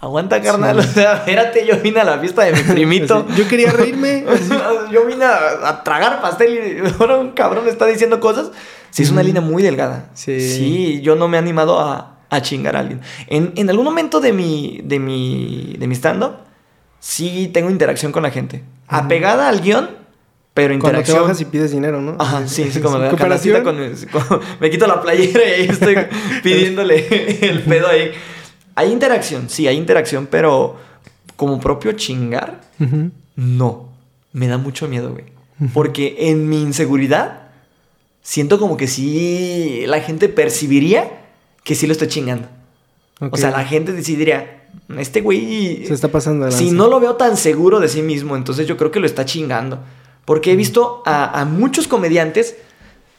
Aguanta, carnal. O sea, espérate, yo vine a la fiesta de mi [LAUGHS] primito. yo quería reírme. [LAUGHS] yo vine a, tragar pastel y ahora un cabrón está diciendo cosas. Sí, es una línea muy delgada. Sí. Sí, yo no me he animado a, a chingar a alguien. En, en, algún momento de mi, de mi, de mi stand-up, sí tengo interacción con la gente. Apegada al guion, pero interacción. Cuando te bajas y pides dinero, ¿no? Ajá, sí, sí, como la [LAUGHS] ¿Cooperación? Con, [LAUGHS] me quito la playera y ahí estoy [LAUGHS] pidiéndole el pedo ahí. Hay interacción, sí, hay interacción, pero como propio chingar, no. Me da mucho miedo, güey. Porque en mi inseguridad, siento como que sí la gente percibiría que sí lo estoy chingando. O sea, la gente decidiría, este güey... Se está pasando Si no lo veo tan seguro de sí mismo, entonces yo creo que lo está chingando. Porque he visto a, muchos comediantes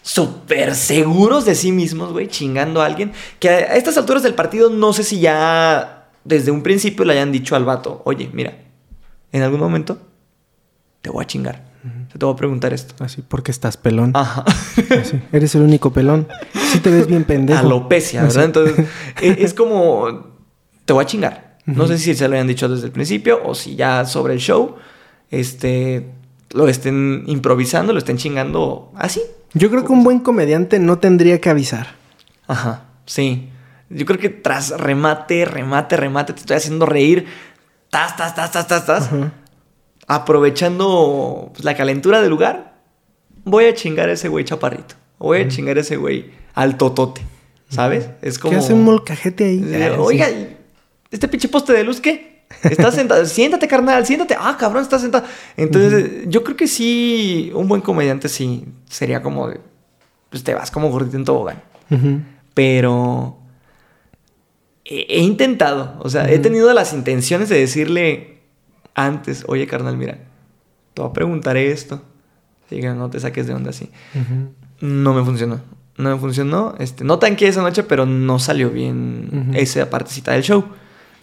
súper seguros de sí mismos, güey, chingando a alguien. Que a, estas alturas del partido no sé si ya desde un principio le hayan dicho al vato, oye, mira, en algún momento te voy a chingar. Te voy a preguntar esto. Así, porque estás pelón. Ajá. eres el único pelón. Sí te ves bien [LAUGHS] pendejo. Alopecia, ¿verdad? Entonces, [LAUGHS] e, es, como, te voy a chingar. No sé si se lo hayan dicho desde el principio o si ya sobre el show, este, lo estén improvisando, lo estén chingando así. Yo creo que un buen comediante no tendría que avisar. Ajá, sí. Yo creo que tras remate, remate, remate, te estoy haciendo reír, tas, tas, tas, tas, tas, tas, aprovechando pues, la calentura del lugar, voy a chingar a ese güey chaparrito. Voy a chingar a ese güey al totote. ¿Sabes? Es como. ¿Qué hace un molcajete ahí? Oiga, ¿este pinche poste de luz qué? Estás sentado. siéntate, carnal, siéntate. Ah, cabrón, estás sentado. Entonces, yo creo que sí, un buen comediante sí sería como. Pues te vas como gordito en tobogán. Pero. He, intentado. O sea, he tenido las intenciones de decirle antes, oye carnal, mira, te voy a preguntar esto. Diga, no te saques de onda así. No me funcionó. No me funcionó. Este, no tanqué esa noche, pero no salió bien esa partecita del show.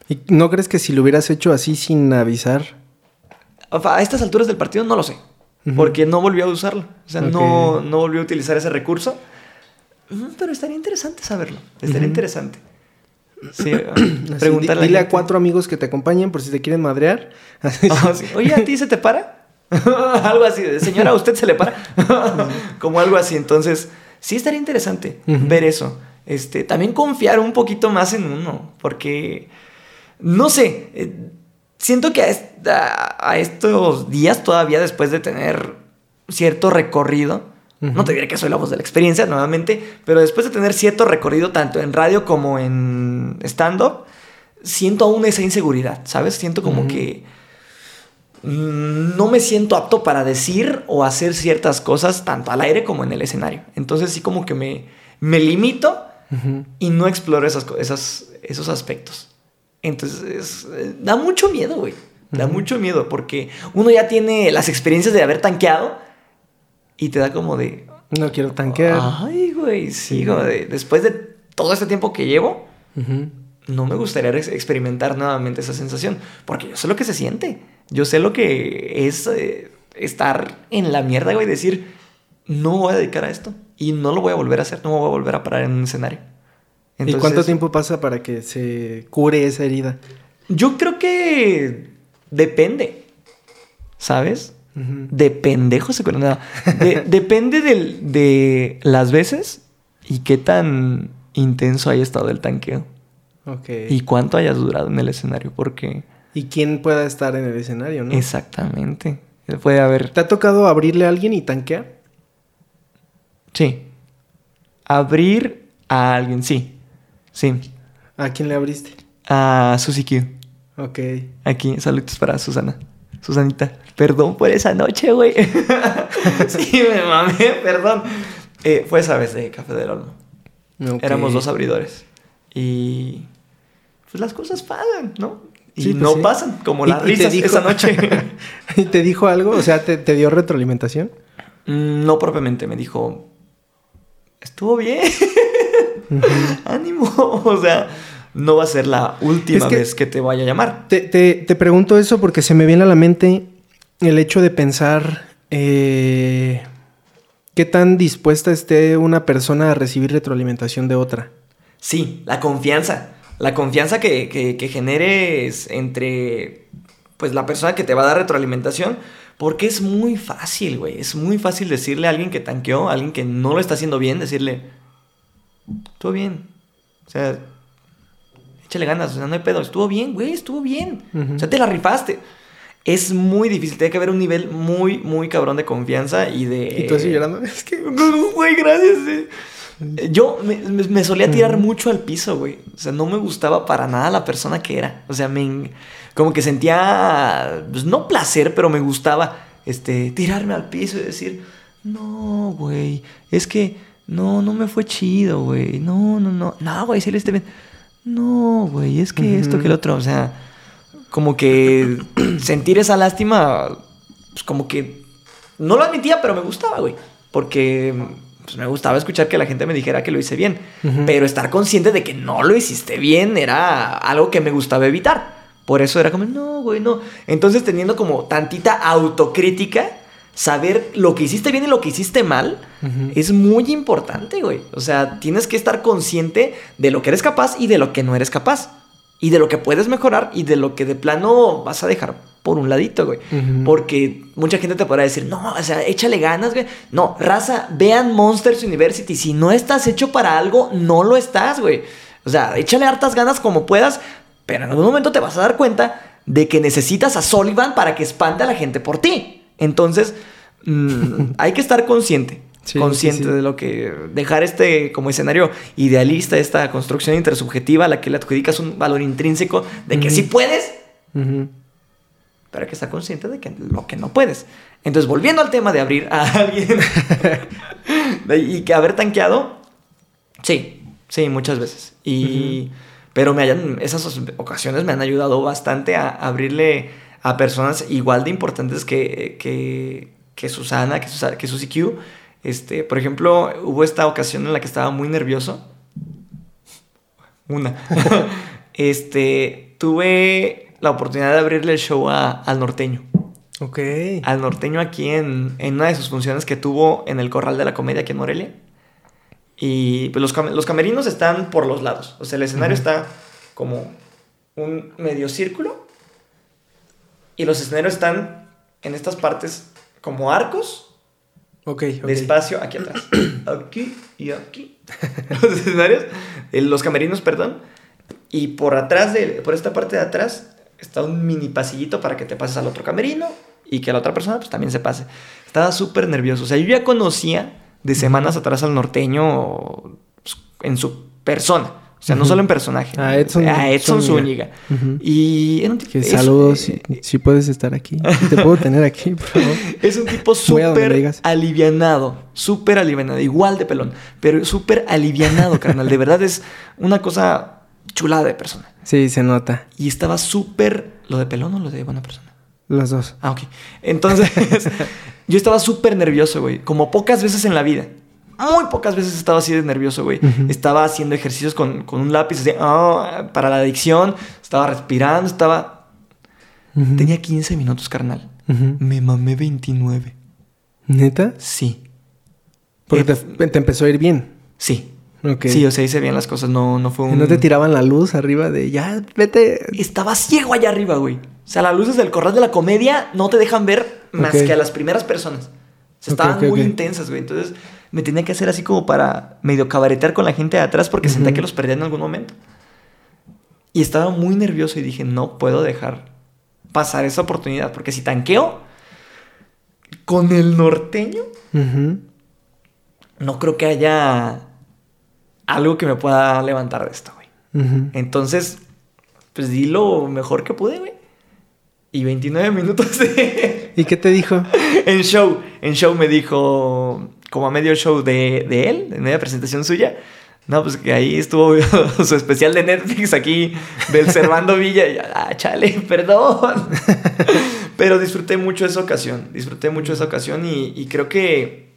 ¿Y no crees que si lo hubieras hecho así sin avisar? A estas alturas del partido no lo sé. Porque no volvió a usarlo. O sea, no, no volvió a utilizar ese recurso. Pero estaría interesante saberlo. Estaría interesante. [CLEARS THROAT] Sí, preguntarle. Dile a, cuatro amigos que te acompañen por si te quieren madrear. [LAUGHS] Ah, Oye, ¿a ti se te para? [LAUGHS] algo así, señora, ¿a usted se le para? [LAUGHS] Como algo así. Entonces, sí estaría interesante ver eso. Este, también confiar un poquito más en uno, porque, no sé, eh, siento que a estos días todavía después de tener cierto recorrido, no te diré que soy la voz de la experiencia, nuevamente, pero después de tener cierto recorrido tanto en radio como en stand-up, siento aún esa inseguridad, ¿sabes? Siento como que no me siento apto para decir o hacer ciertas cosas tanto al aire como en el escenario. Entonces sí como que me, me limito y no exploro esas, esas, esos aspectos. Entonces da mucho miedo, güey. Da mucho miedo porque uno ya tiene las experiencias de haber tanqueado y te da como de... No quiero tanquear. Ay, güey, sí, como de... Después de todo este tiempo que llevo, no me gustaría experimentar nuevamente esa sensación. Porque yo sé lo que se siente. Yo sé lo que es eh, estar en la mierda, güey, decir, no voy a dedicar a esto. Y no lo voy a volver a hacer, no me voy a volver a parar en un escenario. ¿Y cuánto tiempo pasa para que se cure esa herida? Yo creo que depende. ¿Sabes? de pendejo se [LAUGHS] depende de las veces y qué tan intenso haya estado el tanqueo. Y cuánto hayas durado en el escenario, porque... Y quién pueda estar en el escenario, ¿no? Exactamente. Puede haber... ¿Te ha tocado abrirle a alguien y tanquear? Sí. Abrir a alguien, sí. Sí. ¿A quién le abriste? A Susi Q. Ok. Aquí, saludos para Susana. Susanita, perdón por esa noche, güey. [LAUGHS] sí, me mamé, perdón. Eh, fue esa vez de Café del Olmo. Éramos dos abridores. Y pues las cosas pasan, ¿no? Y pues no pasan, como las risas esa noche. [LAUGHS] ¿Y te dijo algo? O sea, ¿te, dio retroalimentación? Mm, no propiamente, me dijo, estuvo bien. [LAUGHS] [LAUGHS] Ánimo. O sea, no va a ser la última vez que te vaya a llamar. Te, pregunto eso porque se me viene a la mente el hecho de pensar eh, qué tan dispuesta esté una persona a recibir retroalimentación de otra. Sí, la confianza. la confianza que, que, que generes entre pues la persona que te va a dar retroalimentación. Porque es muy fácil, güey. Es muy fácil decirle a alguien que tanqueó, a alguien que no lo está haciendo bien, decirle, estuvo bien. O sea, échale ganas, o sea, no hay pedo. Estuvo bien, güey, estuvo bien. O sea, te la rifaste. Es muy difícil, tiene que haber un nivel muy, muy cabrón de confianza y de... Y tú así llorando, [LAUGHS] es que... [LAUGHS] Güey, gracias. eh. Yo me, solía tirar mucho al piso, güey. O sea, no me gustaba para nada la persona que era. O sea, me... Como que sentía... Pues no placer, pero me gustaba este, tirarme al piso y decir... No, güey. Es que... No, no me fue chido, güey. No, no, no. No, güey, sí le esté bien. No, güey, es que esto, que el otro. O sea, como que [CLEARS THROAT] sentir esa lástima, pues como que no lo admitía, pero me gustaba, güey. Porque pues, me gustaba escuchar que la gente me dijera que lo hice bien. Pero estar consciente de que no lo hiciste bien era algo que me gustaba evitar. Por eso era como, no, güey, no. Entonces, teniendo como tantita autocrítica, saber lo que hiciste bien y lo que hiciste mal es muy importante, güey. O sea, tienes que estar consciente de lo que eres capaz y de lo que no eres capaz. Y de lo que puedes mejorar y de lo que de plano vas a dejar por un ladito, güey. Porque mucha gente te podrá decir, no, o sea, échale ganas, güey. No, raza, vean Monsters University. Si no estás hecho para algo, no lo estás, güey. O sea, échale hartas ganas como puedas, pero en algún momento te vas a dar cuenta de que necesitas a Sullivan para que espante a la gente por ti. Entonces, mm, [LAUGHS] hay que estar consciente. Sí, consciente sí, sí. de lo que dejar este como escenario idealista, esta construcción intersubjetiva a la que le adjudicas un valor intrínseco de que Ujú. sí puedes, Ujú. pero hay que estar consciente de que lo que no puedes. Entonces, volviendo al tema de abrir a alguien [LAUGHS] y que haber tanqueado, sí, sí, muchas veces. Y, Pero me hayan, esas ocasiones me han ayudado bastante a abrirle a personas igual de importantes que, que, que Susana, que, que Susi Q. Este, por ejemplo, hubo esta ocasión en la que estaba muy nervioso. Una. [LAUGHS] este, tuve la oportunidad de abrirle el show a- al norteño. Ok. Al norteño aquí en, en una de sus funciones que tuvo en el Corral de la Comedia aquí en Morelia. Y pues los, cam- los camerinos están por los lados. O sea, el escenario está como un medio círculo. Y los escenarios están en estas partes como arcos Ok, de espacio aquí atrás. [COUGHS] Aquí y aquí. [LAUGHS] Los escenarios, eh, los camerinos, perdón. Y por atrás, de, por esta parte de atrás, está un mini pasillito para que te pases al otro camerino y que la otra persona pues también se pase. Estaba súper nervioso. O sea, yo ya conocía de semanas atrás al norteño pues, en su persona. O sea, no solo en personaje. A Edson A Edson Zúñiga. Zúñiga. Ujú. Y era un tipo- Que es- saludos, eh, si, si puedes estar aquí. Si te puedo tener aquí, por favor. [LAUGHS] Es un tipo súper alivianado, súper alivianado, igual de pelón, pero súper alivianado, carnal. De verdad es una cosa chulada de persona. Sí, se nota. Y estaba súper... ¿Lo de pelón o lo de buena persona? Los dos. Ah, ok. Entonces, [LAUGHS] yo estaba súper nervioso, güey. Como pocas veces en la vida. Muy pocas veces estaba así de nervioso, güey. Estaba haciendo ejercicios con, con un lápiz así, ah, para la adicción. Estaba respirando, estaba... Tenía 15 minutos, carnal. Me mamé 29. ¿Neta? Sí. Porque Eh, te, te empezó a ir bien. Sí. Sí, o sea, hice bien las cosas. No, no fue ¿Y un... no te tiraban la luz arriba de ya, vete. Estaba ciego allá arriba, güey. O sea, las luces del corral de la comedia no te dejan ver más que a las primeras personas. O sea, Ok, estaban muy intensas, güey. Entonces me tenía que hacer así como para medio cabaretear con la gente de atrás porque sentía que los perdía en algún momento. Y estaba muy nervioso y dije, no puedo dejar pasar esa oportunidad porque si tanqueo con el norteño, no creo que haya algo que me pueda levantar de esto, güey. Entonces, pues di lo mejor que pude, güey. Y 29 minutos de... ¿Y qué te dijo? [LAUGHS] en show. En show me dijo, como a medio show de, de él, en media presentación suya. No, pues que ahí estuvo [LAUGHS] su especial de Netflix aquí del Servando [LAUGHS] Villa. Y, ah, chale, [LAUGHS] perdón. Pero disfruté mucho esa ocasión. Disfruté mucho esa ocasión y, y creo que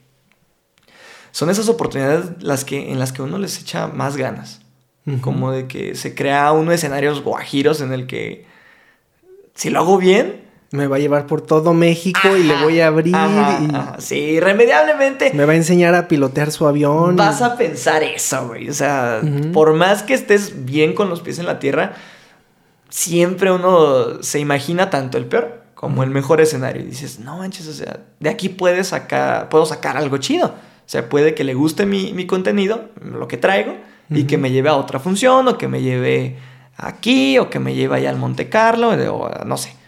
son esas oportunidades las que, en las que uno les echa más ganas. Como de que se crea uno escenarios guajiros en el que si lo hago bien, me va a llevar por todo México y le voy a abrir y sí, irremediablemente me va a enseñar a pilotear su avión. Vas a pensar eso, güey. O sea, por más que estés bien con los pies en la tierra, siempre uno se imagina tanto el peor como el mejor escenario. Y dices, no manches, o sea, de aquí puedes sacar, puedo sacar algo chido. O sea, puede que le guste mi, mi contenido, lo que traigo, y que me lleve a otra función, o que me lleve aquí, o que me lleve allá al Monte Carlo, o no sé.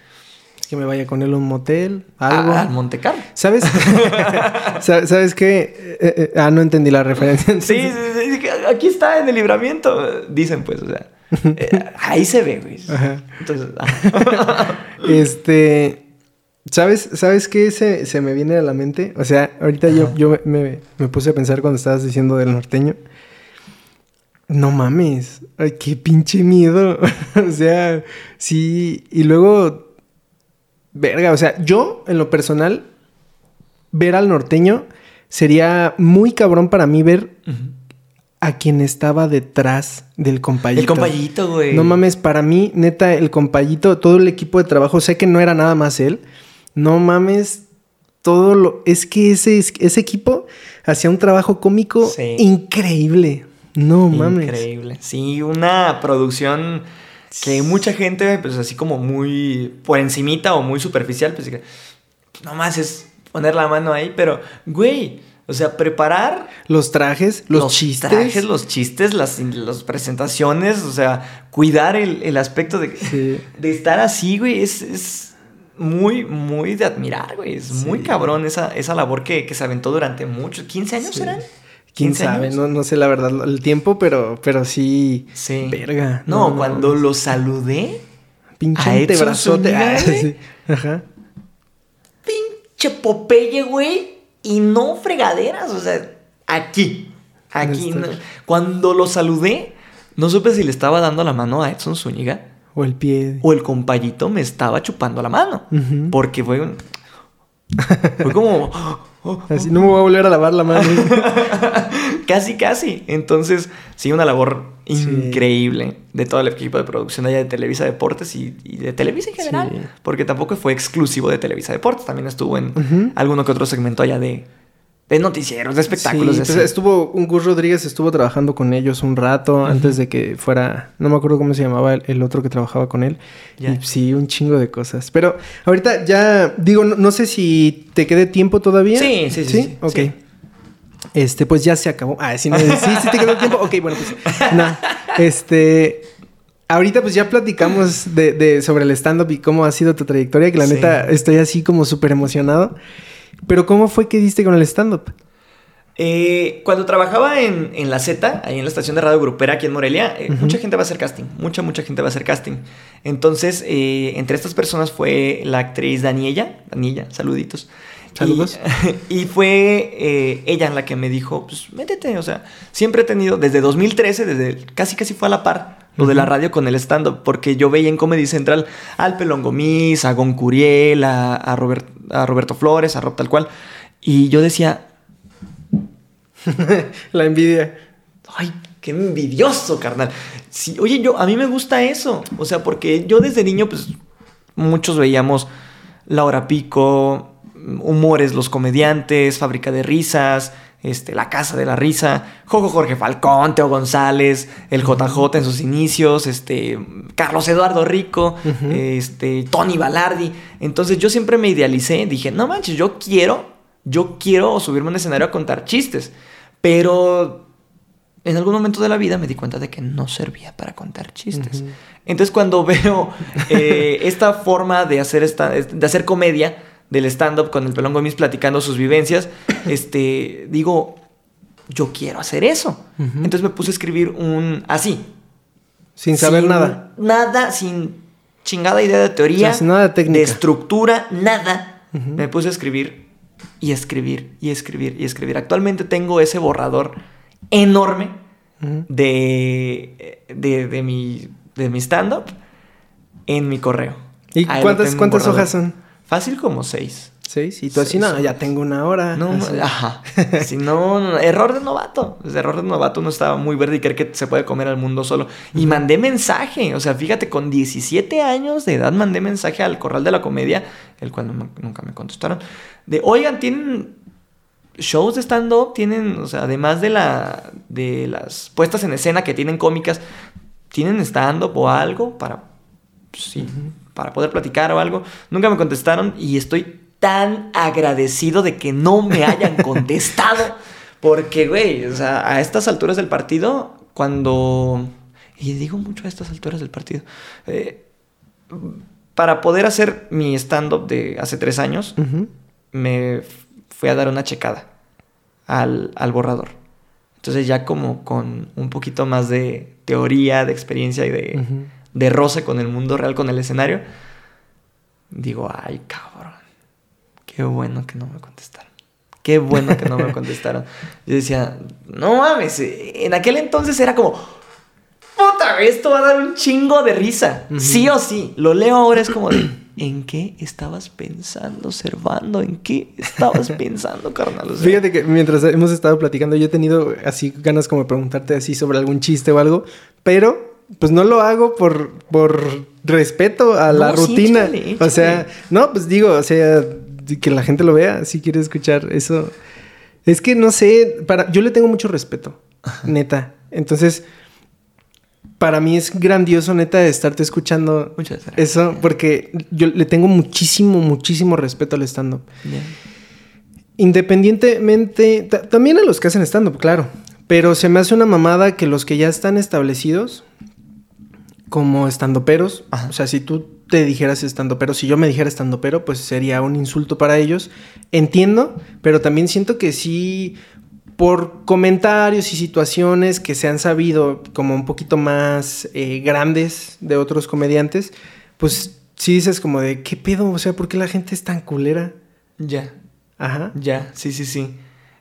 Que me vaya con él a un motel, algo. al Monte Carlo. ¿Sabes? [LAUGHS] ¿Sabes qué? Eh, eh, ah, no entendí la referencia. Sí, sí, sí, aquí está en el libramiento, dicen pues, o sea. Eh, ahí se ve, güey. Entonces, ah. [LAUGHS] este. ¿Sabes, ¿Sabes qué se, se, me viene a la mente? O sea, ahorita yo, yo me, me, puse a pensar cuando estabas diciendo del norteño. No mames. Ay, qué pinche miedo. [LAUGHS] o sea, sí. Y luego. Verga, o sea, yo, en lo personal, ver al norteño sería muy cabrón para mí ver a quien estaba detrás del compayito. El compayito, güey. No mames, para mí, neta, el compayito, todo el equipo de trabajo, sé que no era nada más él. No mames, todo lo. Es que ese, ese equipo hacía un trabajo cómico increíble. No mames. Increíble. Sí, una producción que mucha gente, pues así como muy por encimita o muy superficial, pues no más es poner la mano ahí, pero, güey o sea, preparar. Los trajes, los, chistes. Los trajes, los chistes, las, presentaciones. O sea, cuidar el, aspecto de, de estar así, güey. Es, muy, muy de admirar, güey. Es muy cabrón esa, esa labor que, se aventó durante muchos. ¿15 años eran? ¿Quién sabe? No, no, sé la verdad el tiempo, pero, pero sí. Sí. Verga. No, cuando lo saludé. Pinche brazote. Ah, Ajá. Pinche Popeye, güey y no fregaderas, o sea, aquí, aquí. Cuando lo saludé, no supe si le estaba dando la mano a Edson Zúñiga. O el pie. O el compayito me estaba chupando la mano. Porque fue un... Fue como... Así no me voy a volver a lavar la mano. [LAUGHS] casi, casi. Entonces, sí, una labor increíble de todo el equipo de producción allá de Televisa Deportes y, de Televisa en general. Porque tampoco fue exclusivo de Televisa Deportes. También estuvo en alguno que otro segmento allá de, de noticieros, de espectáculos. Sí, pues estuvo, un Gus Rodríguez estuvo trabajando con ellos un rato antes de que fuera, no me acuerdo cómo se llamaba el, otro que trabajaba con él. Y sí, un chingo de cosas. Pero ahorita ya, digo, no, sé si te quede tiempo todavía. Sí, sí, sí. ¿Sí? Ok. Este, pues ya se acabó. Ah, sí, sí, sí te quedó tiempo. Ok, bueno, pues. Nada. Este. Ahorita pues ya platicamos de, de sobre el stand-up y cómo ha sido tu trayectoria, que la neta estoy así como súper emocionado. Pero ¿cómo fue que diste con el stand-up? Eh, cuando trabajaba en, la Z, ahí en la estación de radio grupera aquí en Morelia, eh, mucha gente va a hacer casting. Mucha, mucha gente va a hacer casting. Entonces, eh, entre estas personas fue la actriz Daniela. Daniela, saluditos. Saludos. [LAUGHS] Y, fue ella la que me dijo, pues métete, o sea, siempre he tenido, desde 2013, desde casi casi fue a la par, lo de la radio con el stand-up, porque yo veía en Comedy Central al Pelón Gomis, a Gon Curiel, a, a Roberto Flores, a Rob tal cual, y yo decía, [LAUGHS] la envidia. Ay, qué envidioso, carnal. Sí, oye, yo, a mí me gusta eso. O sea, porque yo desde niño, pues, muchos veíamos La Hora Pico, Humores, Los Comediantes, Fábrica de Risas, este, La Casa de la Risa, Jojo Jorge Falcón, Teo González, el JJ en sus inicios, este, Carlos Eduardo Rico, este, Tony Balardi. Entonces yo siempre me idealicé, dije, no manches, yo quiero, yo quiero subirme a un escenario a contar chistes. Pero en algún momento de la vida me di cuenta de que no servía para contar chistes. Entonces cuando [LAUGHS] veo eh, esta forma de hacer, esta, de hacer comedia del stand-up con el Pelón Gómez platicando sus vivencias, [COUGHS] este, digo, yo quiero hacer eso. Entonces me puse a escribir un así. Sin saber nada. Nada, sin chingada idea de teoría. sin nada de técnica. De estructura, nada. Me puse a escribir y escribir y escribir y escribir. Actualmente tengo ese borrador enorme de, de, mi, de mi stand-up en mi correo. ¿Y cuántas, cuántas hojas son? Fácil como seis. Seis. Y tú así, no, ya tengo una hora. No, Así. ajá. [LAUGHS] Si no, no, error de novato. Error de novato uno estaba muy verde y cree que se puede comer al mundo solo. Y mandé mensaje. O sea, fíjate, con 17 años de edad mandé mensaje al Corral de la Comedia, el cual no nunca me contestaron. De, oigan, tienen shows de stand-up, tienen, o sea, además de, la, de las puestas en escena que tienen cómicas, ¿tienen stand-up o algo para, pues, sí, para poder platicar o algo? Nunca me contestaron y estoy tan agradecido de que no me hayan [LAUGHS] contestado. Porque, güey, o sea, a estas alturas del partido, cuando... Y digo mucho a estas alturas del partido. eh, para poder hacer mi stand-up de hace tres años, me fui a dar una checada al, al borrador. Entonces ya como con un poquito más de teoría, de experiencia y de. De roce con el mundo real, con el escenario, digo, ay cabrón, qué bueno que no me contestaron. Qué bueno que no me [LAUGHS] contestaron. Yo decía, no mames, en aquel entonces era como, puta, esto va a dar un chingo de risa. Sí o sí. Lo leo ahora es como de, ¿en qué estabas pensando, Servando? ¿En qué estabas [LAUGHS] pensando, carnal? O sea, Fíjate que mientras hemos estado platicando, yo he tenido así ganas como de preguntarte así sobre algún chiste o algo, pero pues no lo hago por, por respeto a la sí, rutina. échale, O sea, no, pues digo, o sea, que la gente lo vea, si quiere escuchar eso. Es que no sé, para, yo le tengo mucho respeto, neta. Entonces, para mí es grandioso, neta, estarte escuchando Muchas gracias. eso, porque yo le tengo muchísimo, muchísimo respeto al stand-up. Independientemente, ta- también a los que hacen stand-up, claro. Pero se me hace una mamada que los que ya están establecidos como estandoperos, Ajá. o sea, si tú te dijeras estandopero, si yo me dijera estandopero, pues sería un insulto para ellos. Entiendo, pero también siento que sí, por comentarios y situaciones que se han sabido como un poquito más eh, grandes de otros comediantes, pues sí dices como de, ¿qué pedo? O sea, ¿por qué la gente es tan culera? Ya, Ajá. ya, sí, sí, sí.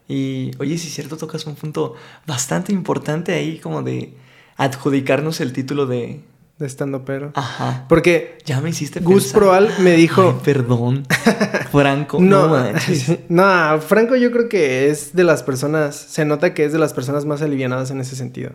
Y oye, si es cierto, tocas un punto bastante importante ahí, como de adjudicarnos el título de. De estando pero. Ajá. Porque Ya me hiciste Gus pensar. Proal me dijo. Ay, perdón. [LAUGHS] Franco. No, no, manches. [LAUGHS] no, Franco yo creo que es de las personas, se nota que es de las personas más alivianadas en ese sentido.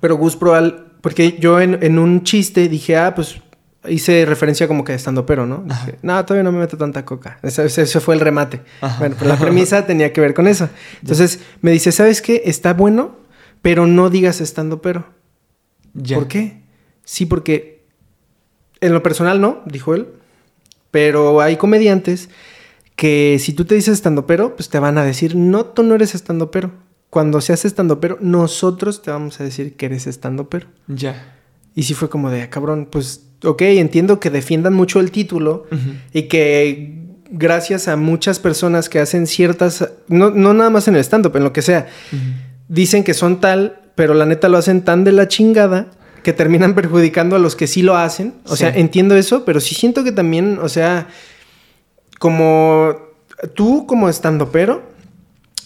Pero Gus Proal, porque yo en, en un chiste dije, ah, pues hice referencia como que estando pero, ¿no? Dije, no, todavía no me meto tanta coca. Ese, ese- ese fue el remate. Ajá. Bueno, pero la premisa [LAUGHS] tenía que ver con eso. Entonces me dice, ¿sabes qué? Está bueno, pero no digas estando pero. Ya. ¿Por qué? Sí, porque en lo personal no, dijo él. Pero hay comediantes que si tú te dices estando pero, pues te van a decir, no, tú no eres estando pero. Cuando se hace estando pero, nosotros te vamos a decir que eres estando pero. Ya. Y sí fue como de, "Ah, cabrón, pues, ok, entiendo que defiendan mucho el título y que gracias a muchas personas que hacen ciertas, no, no nada más en el stand-up, en lo que sea, dicen que son tal, pero la neta lo hacen tan de la chingada que terminan [LAUGHS] perjudicando a los que sí lo hacen. O Sí. sea, entiendo eso, pero sí siento que también, o sea, como tú como estandopero,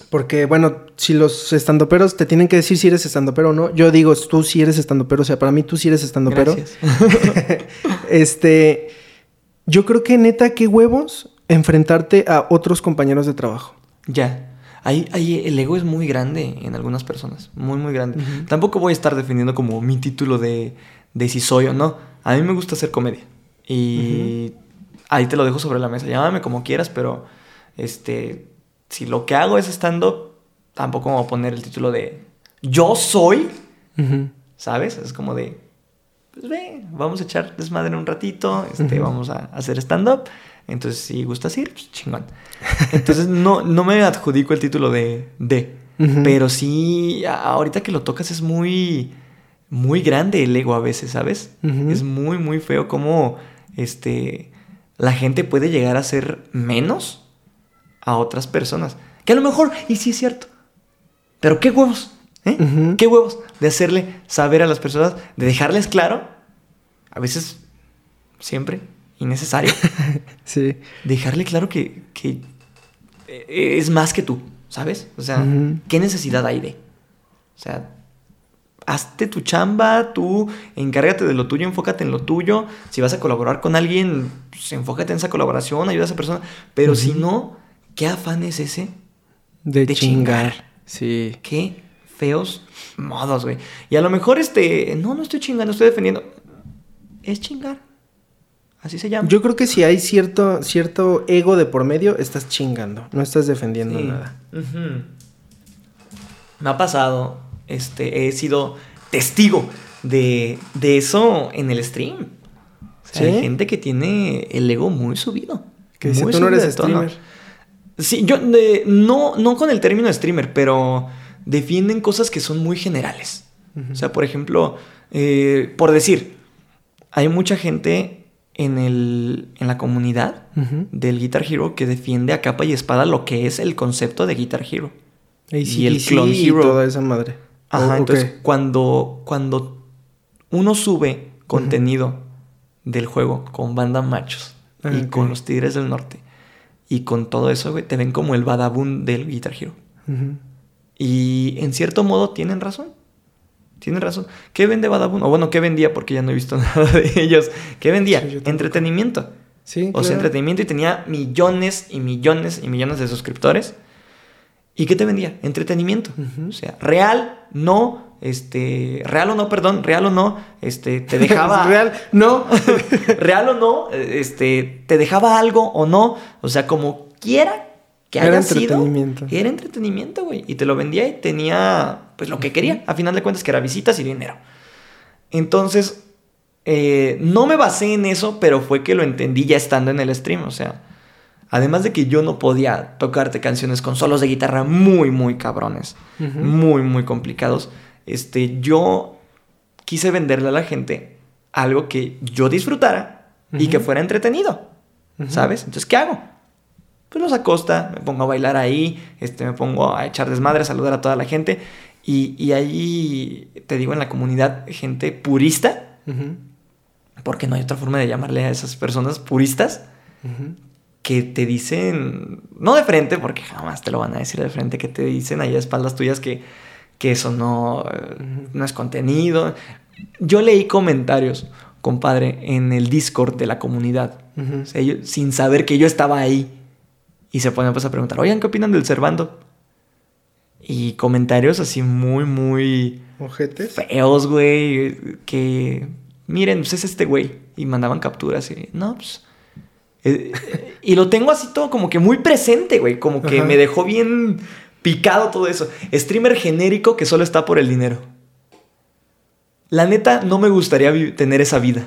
porque bueno, si los estandoperos te tienen que decir si eres estandopero o no, yo digo tú sí eres estandopero, o sea, para mí tú sí eres estandopero. Gracias. [LAUGHS] este, yo creo que neta, qué huevos enfrentarte a otros compañeros de trabajo. Ya. Ahí, ahí el ego es muy grande en algunas personas. Muy, muy grande. Tampoco voy a estar defendiendo como mi título de, de si soy o no. A mí me gusta hacer comedia. Y ahí te lo dejo sobre la mesa. Llámame como quieras, pero este, si lo que hago es stand-up, tampoco me voy a poner el título de yo soy. ¿sabes? Es como de, pues ve, vamos a echar desmadre un ratito, este, vamos a hacer stand-up. Entonces, si gustas ir, pues chingón. [LAUGHS] Entonces, no, no me adjudico el título de, de. Pero sí, ahorita que lo tocas es muy, muy grande el ego a veces, ¿sabes? Es muy, muy feo cómo, este, la gente puede llegar a ser menos a otras personas. Que a lo mejor, y sí es cierto. Pero qué huevos, ¿eh? Qué huevos de hacerle saber a las personas, de dejarles claro, a veces, siempre, innecesario, [LAUGHS] Sí. dejarle claro que, que eh, es más que tú, ¿sabes? O sea. ¿qué necesidad hay de? O sea, hazte tu chamba, tú encárgate de lo tuyo, enfócate en lo tuyo. Si vas a colaborar con alguien, pues enfócate en esa colaboración, ayuda a esa persona. Pero si no, ¿qué afán es ese? De, chingar. Sí. Qué feos modos, güey. Y a lo mejor este, no, no estoy chingando, estoy defendiendo. Es chingar. Así se llama. Yo creo que si hay cierto, cierto ego de por medio, estás chingando, no estás defendiendo Sí. nada. Me ha pasado, este, he sido testigo de, de eso en el stream. O sea, ¿Sí? Hay gente que tiene el ego muy subido. Que dice, muy tú no eres de tono". streamer. Sí, yo no, no con el término streamer, pero defienden cosas que son muy generales. O sea, por ejemplo, eh, por decir, hay mucha gente en, el, en la comunidad del Guitar Hero que defiende a capa y espada lo que es el concepto de Guitar Hero. Y el AC/DC Clone y Hero. toda esa madre. Ajá, Oh, entonces cuando, cuando uno sube contenido del juego con banda machos Ah, y con los Tigres del Norte y con todo eso, güey, te ven como el badabun del Guitar Hero. Y en cierto modo tienen razón. Tienen razón. ¿Qué vende Badabun? O bueno, ¿qué vendía? Porque ya no he visto [LAUGHS] nada de ellos. ¿Qué vendía? Sí. Entretenimiento. Sí, O sea, entretenimiento y tenía millones y millones y millones de suscriptores. ¿Y qué te vendía? Entretenimiento. O sea, real, no, este, real o no, perdón, real o no, este, te dejaba... [LAUGHS] Real, no. [LAUGHS] real o no, este, te dejaba algo o no, o sea, como quiera que Era haya sido, entretenimiento. era entretenimiento, güey, y te lo vendía y tenía, pues, lo que quería, a final de cuentas, que era visitas y dinero. Entonces, eh, no me basé en eso, pero fue que lo entendí ya estando en el stream, o sea, además de que yo no podía tocarte canciones con solos de guitarra muy, muy cabrones, muy, muy complicados, este, yo quise venderle a la gente algo que yo disfrutara y que fuera entretenido. ¿sabes? Entonces, ¿qué hago? Pues los acosta, me pongo a bailar ahí, este, me pongo a echar desmadre, a saludar a toda la gente. Y, y ahí, te digo, en la comunidad, gente purista, porque no hay otra forma de llamarle a esas personas puristas, que te dicen, no de frente, porque jamás te lo van a decir de frente, que te dicen ahí a espaldas tuyas que, que eso no, no es contenido. Yo leí comentarios, compadre, en el Discord de la comunidad, Ujú. o sea, yo- sin saber que yo estaba ahí. Y se ponen pues a preguntar, oigan, ¿qué opinan del Cervando? Y comentarios así muy, muy ¿Ojetes? feos, güey. Que, miren, pues es este güey. Y mandaban capturas y, no, pues... eh, eh, y lo tengo así todo como que muy presente, güey. Como que Ajá. me dejó bien picado todo eso. Streamer genérico que solo está por el dinero. La neta, no me gustaría tener esa vida.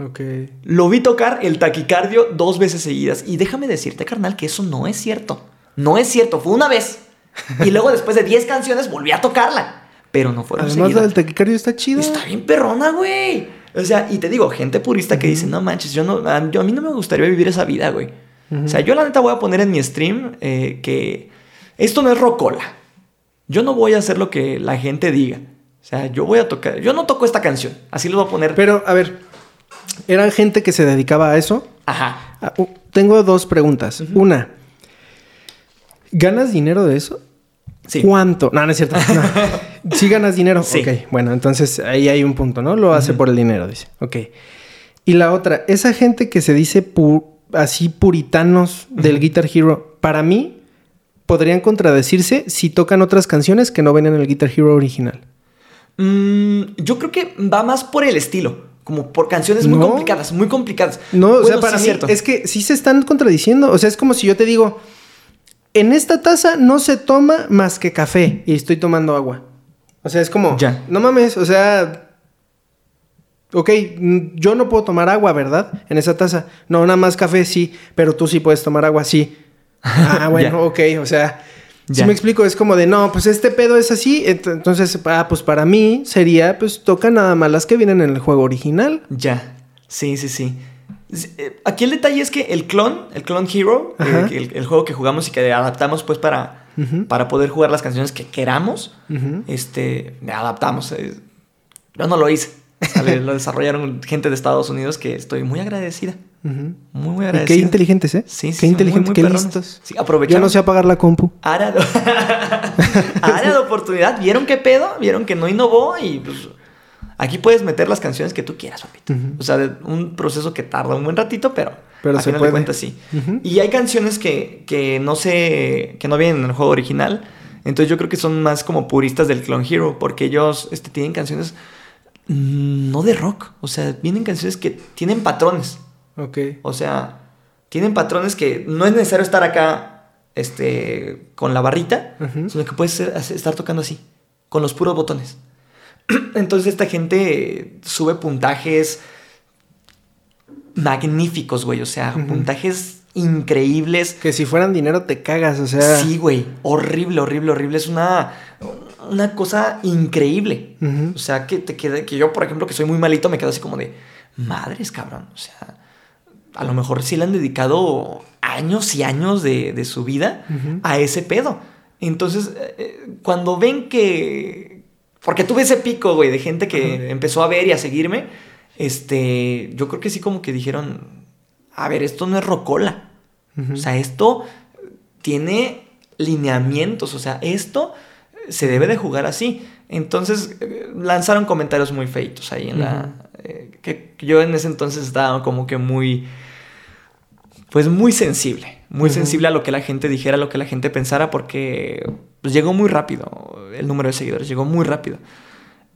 Ok. Lo vi tocar el taquicardio dos veces seguidas. Y déjame decirte, carnal, que eso no es cierto. No es cierto, fue una vez. [LAUGHS] Y luego después de 10 canciones volví a tocarla. Pero no fueron Además, seguidas. del taquicardio está chido. Está bien perrona, güey. O sea, y te digo, gente purista que dice, no manches, yo no, a, yo- a mí no me gustaría vivir esa vida, güey. O sea, yo la neta voy a poner en mi stream eh, que esto no es rocola. Yo no voy a hacer lo que la gente diga. O sea, yo voy a tocar, yo no toco esta canción. Así lo voy a poner. Pero, a ver, ¿eran gente que se dedicaba a eso? Ajá. Ah, tengo dos preguntas. Una, ¿ganas dinero de eso? Sí. ¿Cuánto? No, no es cierto. [LAUGHS] No. ¿Sí ganas dinero? Sí. Ok, bueno, entonces ahí hay un punto, ¿no? Lo hace por el dinero, dice. Ok. Y la otra, esa gente que se dice pu- así puritanos del Guitar Hero, para mí podrían contradecirse si tocan otras canciones que no ven en el Guitar Hero original. Mm, yo creo que va más por el estilo. Como por canciones muy No. complicadas, muy complicadas. No, o Bueno, sea, para sí, mí cierto. es que sí se están contradiciendo. O sea, es como si yo te digo, en esta taza no se toma más que café y estoy tomando agua. O sea, es como, Ya. no mames, o sea, ok, yo no puedo tomar agua, ¿verdad? En esa taza. No, nada más café, sí, pero tú sí puedes tomar agua, sí. Ah, [LAUGHS] bueno, ok, o sea, si me explico, es como de, no, pues este pedo es así, ent- entonces, ah, pues para mí sería, pues toca nada más las que vienen en el juego original. Ya. Sí, sí, sí. Eh, Aquí el detalle es que el clon, el clon Hero, eh, el, el juego que jugamos y que adaptamos pues para, para poder jugar las canciones que queramos, Ujú. este, adaptamos. eh, Yo no lo hice. [LAUGHS] ¿sale? lo desarrollaron gente de Estados Unidos que estoy muy agradecida. Muy, muy Y agradecido. qué inteligentes, ¿eh? Sí, sí, Qué inteligentes, qué perrones. listos. Sí, Yo no sé apagar la compu. Área de... [LAUGHS] área de oportunidad. ¿Vieron qué pedo? ¿Vieron que no innovó? Y pues aquí puedes meter las canciones que tú quieras, papito. O sea, un proceso que tarda un buen ratito, pero, Pero a se final puede. de cuentas sí. Y hay canciones que, que no sé, que no vienen en el juego original. Entonces yo creo que son más como puristas del Clone Hero, porque ellos este, tienen canciones mm, no de rock. O sea, vienen canciones que tienen patrones. Ok. O sea, tienen patrones que no es necesario estar acá este, con la barrita, sino que puedes ser- estar tocando así, con los puros botones. [CLEARS THROAT] Entonces esta gente sube puntajes magníficos, güey. O sea, puntajes increíbles. Que si fueran dinero te cagas, o sea. Sí, güey. Horrible, horrible, horrible. Es una, una cosa increíble. O sea, que te quede, que yo, por ejemplo, que soy muy malito, me quedo así como de madres, cabrón. O sea, a lo mejor sí le han dedicado años y años de, de su vida a ese pedo. Entonces, eh, eh, cuando ven que. Porque tuve ese pico, güey, de gente que Ajá. empezó a ver y a seguirme. Este. Yo creo que sí, como que dijeron. A ver, esto no es rocola. O sea, esto tiene lineamientos, o sea, esto se debe de jugar así. Entonces eh, lanzaron comentarios muy feitos ahí en la... eh, que yo en ese entonces estaba como que muy... Pues muy sensible, muy sensible a lo que la gente dijera, a lo que la gente pensara, porque pues, llegó muy rápido el número de seguidores, llegó muy rápido.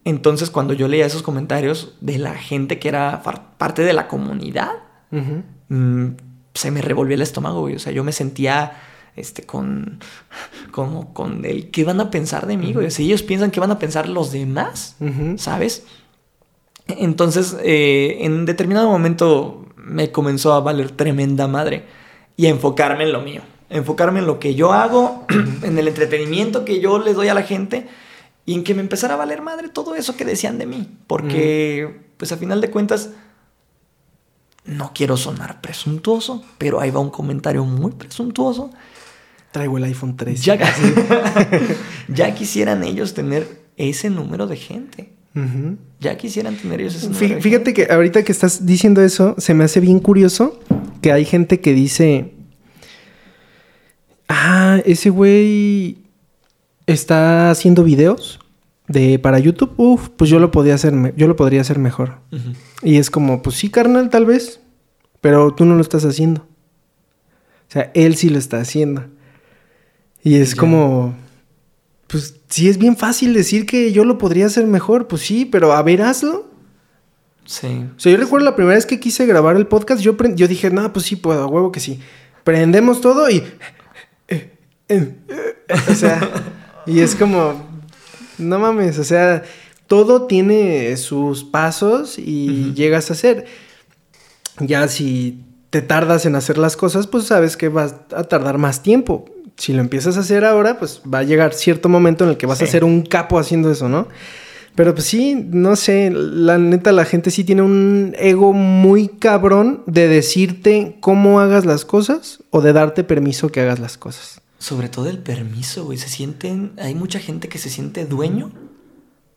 Entonces cuando yo leía esos comentarios de la gente que era parte de la comunidad, mm, se me revolvió el estómago, güey. O sea, yo me sentía este, con, como con el qué van a pensar de mí, güey. Si ellos piensan qué van a pensar los demás. ¿sabes? Entonces, eh, en determinado momento me comenzó a valer tremenda madre y enfocarme en lo mío. Enfocarme en lo que yo hago, [CLEARS THROAT] en el entretenimiento que yo les doy a la gente y en que me empezara a valer madre todo eso que decían de mí. Porque, pues a final de cuentas, no quiero sonar presuntuoso, pero ahí va un comentario muy presuntuoso. Traigo el iPhone 13. Ya, [LAUGHS] [LAUGHS] ya quisieran ellos tener ese número de gente. Ya quisieran tener ellos ese número Fí- de Fíjate que ahorita que estás diciendo eso, se me hace bien curioso que hay gente que dice, ah, ese güey está haciendo videos de para YouTube, uf, pues yo lo podía hacer, yo lo podría hacer mejor. Y es como, pues sí, carnal, tal vez, pero tú no lo estás haciendo. O sea, él sí lo está haciendo. Y es como, pues sí es bien fácil decir que yo lo podría hacer mejor, pues sí, pero a ver, hazlo. Sí. O sea, yo recuerdo la primera vez que quise grabar el podcast, yo, yo dije, no, pues sí puedo, a huevo que sí. Prendemos todo y... eh, eh, eh, o sea, y es como, no mames, o sea, todo tiene sus pasos y llegas a hacer. Ya si te tardas en hacer las cosas, pues sabes que vas a tardar más tiempo. Si lo empiezas a hacer ahora, pues va a llegar cierto momento en el que vas a ser un capo haciendo eso, ¿no? Pero pues sí, no sé, la neta la gente sí tiene un ego muy cabrón de decirte cómo hagas las cosas o de darte permiso que hagas las cosas. Sobre todo el permiso, güey. Se sienten. Hay mucha gente que se siente dueño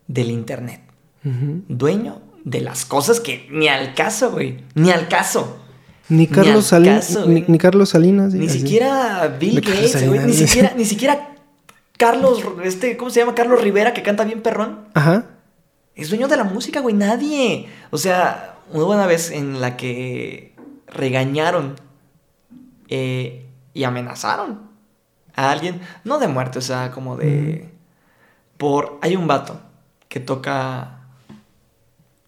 del internet. Dueño de las cosas que ni al caso, güey. Ni al caso. Ni Ni Carlos Salinas, caso, ni, ni Carlos Salinas. Ni así. siquiera Bill Gates, güey. Ni Salinas. siquiera, ni siquiera Carlos, este, ¿cómo se llama? Carlos Rivera, que canta bien perrón. Ajá. Es dueño de la música, güey. Nadie. O sea, una buena vez en la que regañaron eh, y amenazaron a alguien. No de muerte, o sea, como de. Por. Hay un vato que toca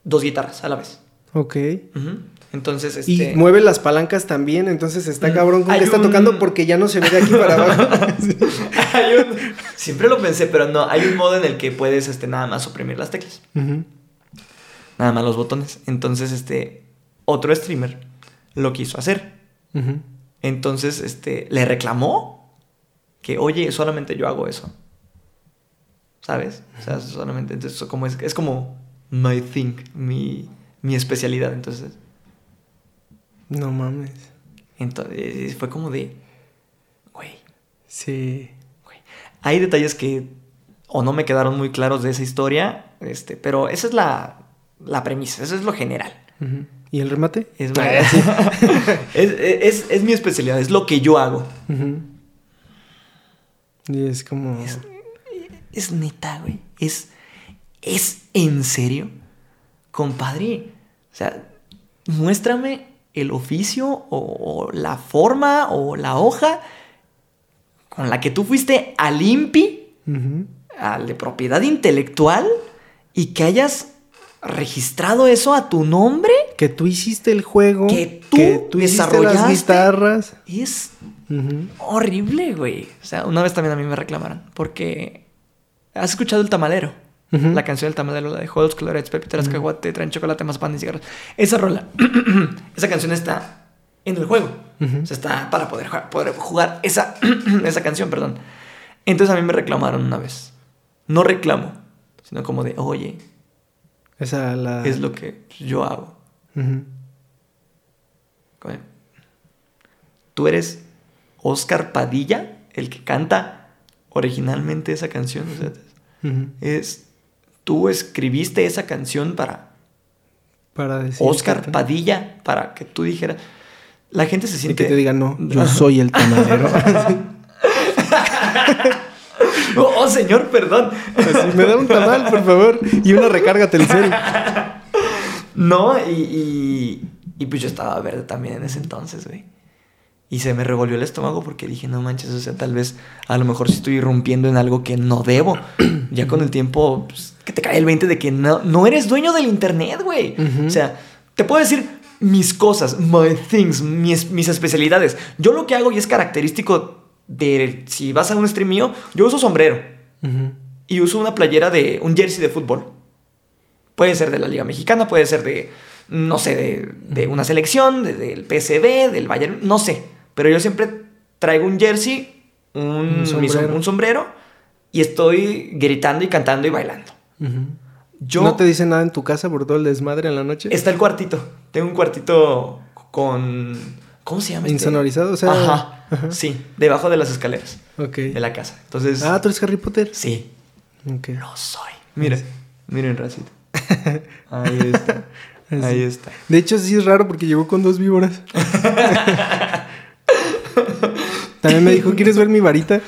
dos guitarras a la vez. Ok. Ujú. Entonces, Y este. mueve las palancas también, entonces está Mm, cabrón con que está un- tocando porque ya no se ve de aquí para abajo. [LAUGHS] hay un- Siempre lo pensé, pero no. Hay un modo en el que puedes este, nada más oprimir las teclas. Nada más los botones. Entonces, este. Otro streamer lo quiso hacer. Entonces, este, le reclamó que, oye, solamente yo hago eso. ¿Sabes? O sea, solamente, entonces, como es, es como my thing, mi, mi especialidad. Entonces, No mames. entonces, fue como de, güey, Sí. güey. Hay detalles que o no me quedaron muy claros de esa historia, este, pero esa es la, la premisa, eso es lo general. ¿Y el remate? [LAUGHS] Es, es, es, es, mi especialidad, es lo que yo hago. Y es como... Es, neta, güey. Es, es en serio. Compadre, o sea, muéstrame el oficio o, la forma o la hoja con la que tú fuiste al INPI, al de propiedad intelectual, y que hayas registrado eso a tu nombre. Que tú hiciste el juego. Que tú, que desarrollaste. las guitarras. Es horrible, güey. O sea, una vez también a mí me reclamaron. Porque. ¿Has escuchado El Tamalero? La canción del tamalero, la de Jodos, Colorets, Pepitas, Caguate, Traen Chocolate, Más Pan y Cigarros. Esa rola, [CLEARS THROAT] esa canción está en el juego. O sea, está para poder jugar, poder jugar esa, [CLEARS THROAT] esa canción, perdón. Entonces a mí me reclamaron una vez. No reclamo, sino como de, oye, esa la... es lo que yo hago. Tú eres Oscar Padilla, el que canta originalmente esa canción. O sea, es tú escribiste esa canción para, para decir Oscar Padilla, para que tú dijeras. La gente se siente. Y que te diga, no, yo soy el tamalero. [LAUGHS] oh, oh, señor, perdón. me da un tamal, por favor. Y una recarga Telcel. no, y, y, y pues yo estaba verde también en ese entonces, güey. Y se me revolvió el estómago porque dije, no manches, o sea, tal vez a lo mejor si estoy irrumpiendo en algo que no debo. ya con el tiempo, pues, que te cae el 20 de que no, no eres dueño del internet, güey. O sea, te puedo decir mis cosas, my things, mis, mis especialidades. Yo lo que hago y es característico de si vas a un stream mío, yo uso sombrero. Y uso una playera de un jersey de fútbol. Puede ser de la Liga Mexicana, puede ser de, no sé, de, de una selección, del PSV, del Bayern, no sé. Pero yo siempre traigo un jersey, un, sombrero. y estoy gritando y cantando y bailando. Yo, ¿No te dice nada en tu casa por todo el desmadre en la noche? Está el cuartito. Tengo un cuartito con... ¿Cómo se llama? Este? Insonorizado, o sea... Ajá, Sí, debajo de las escaleras. Ok. De la casa. Entonces... Ah, ¿tú eres Harry Potter? Sí. Ok. Lo soy. Mira, miren, racito. [LAUGHS] Ahí está. Ahí está. De hecho, sí es raro porque llegó con dos víboras. [LAUGHS] También me dijo, ¿quieres ver mi varita?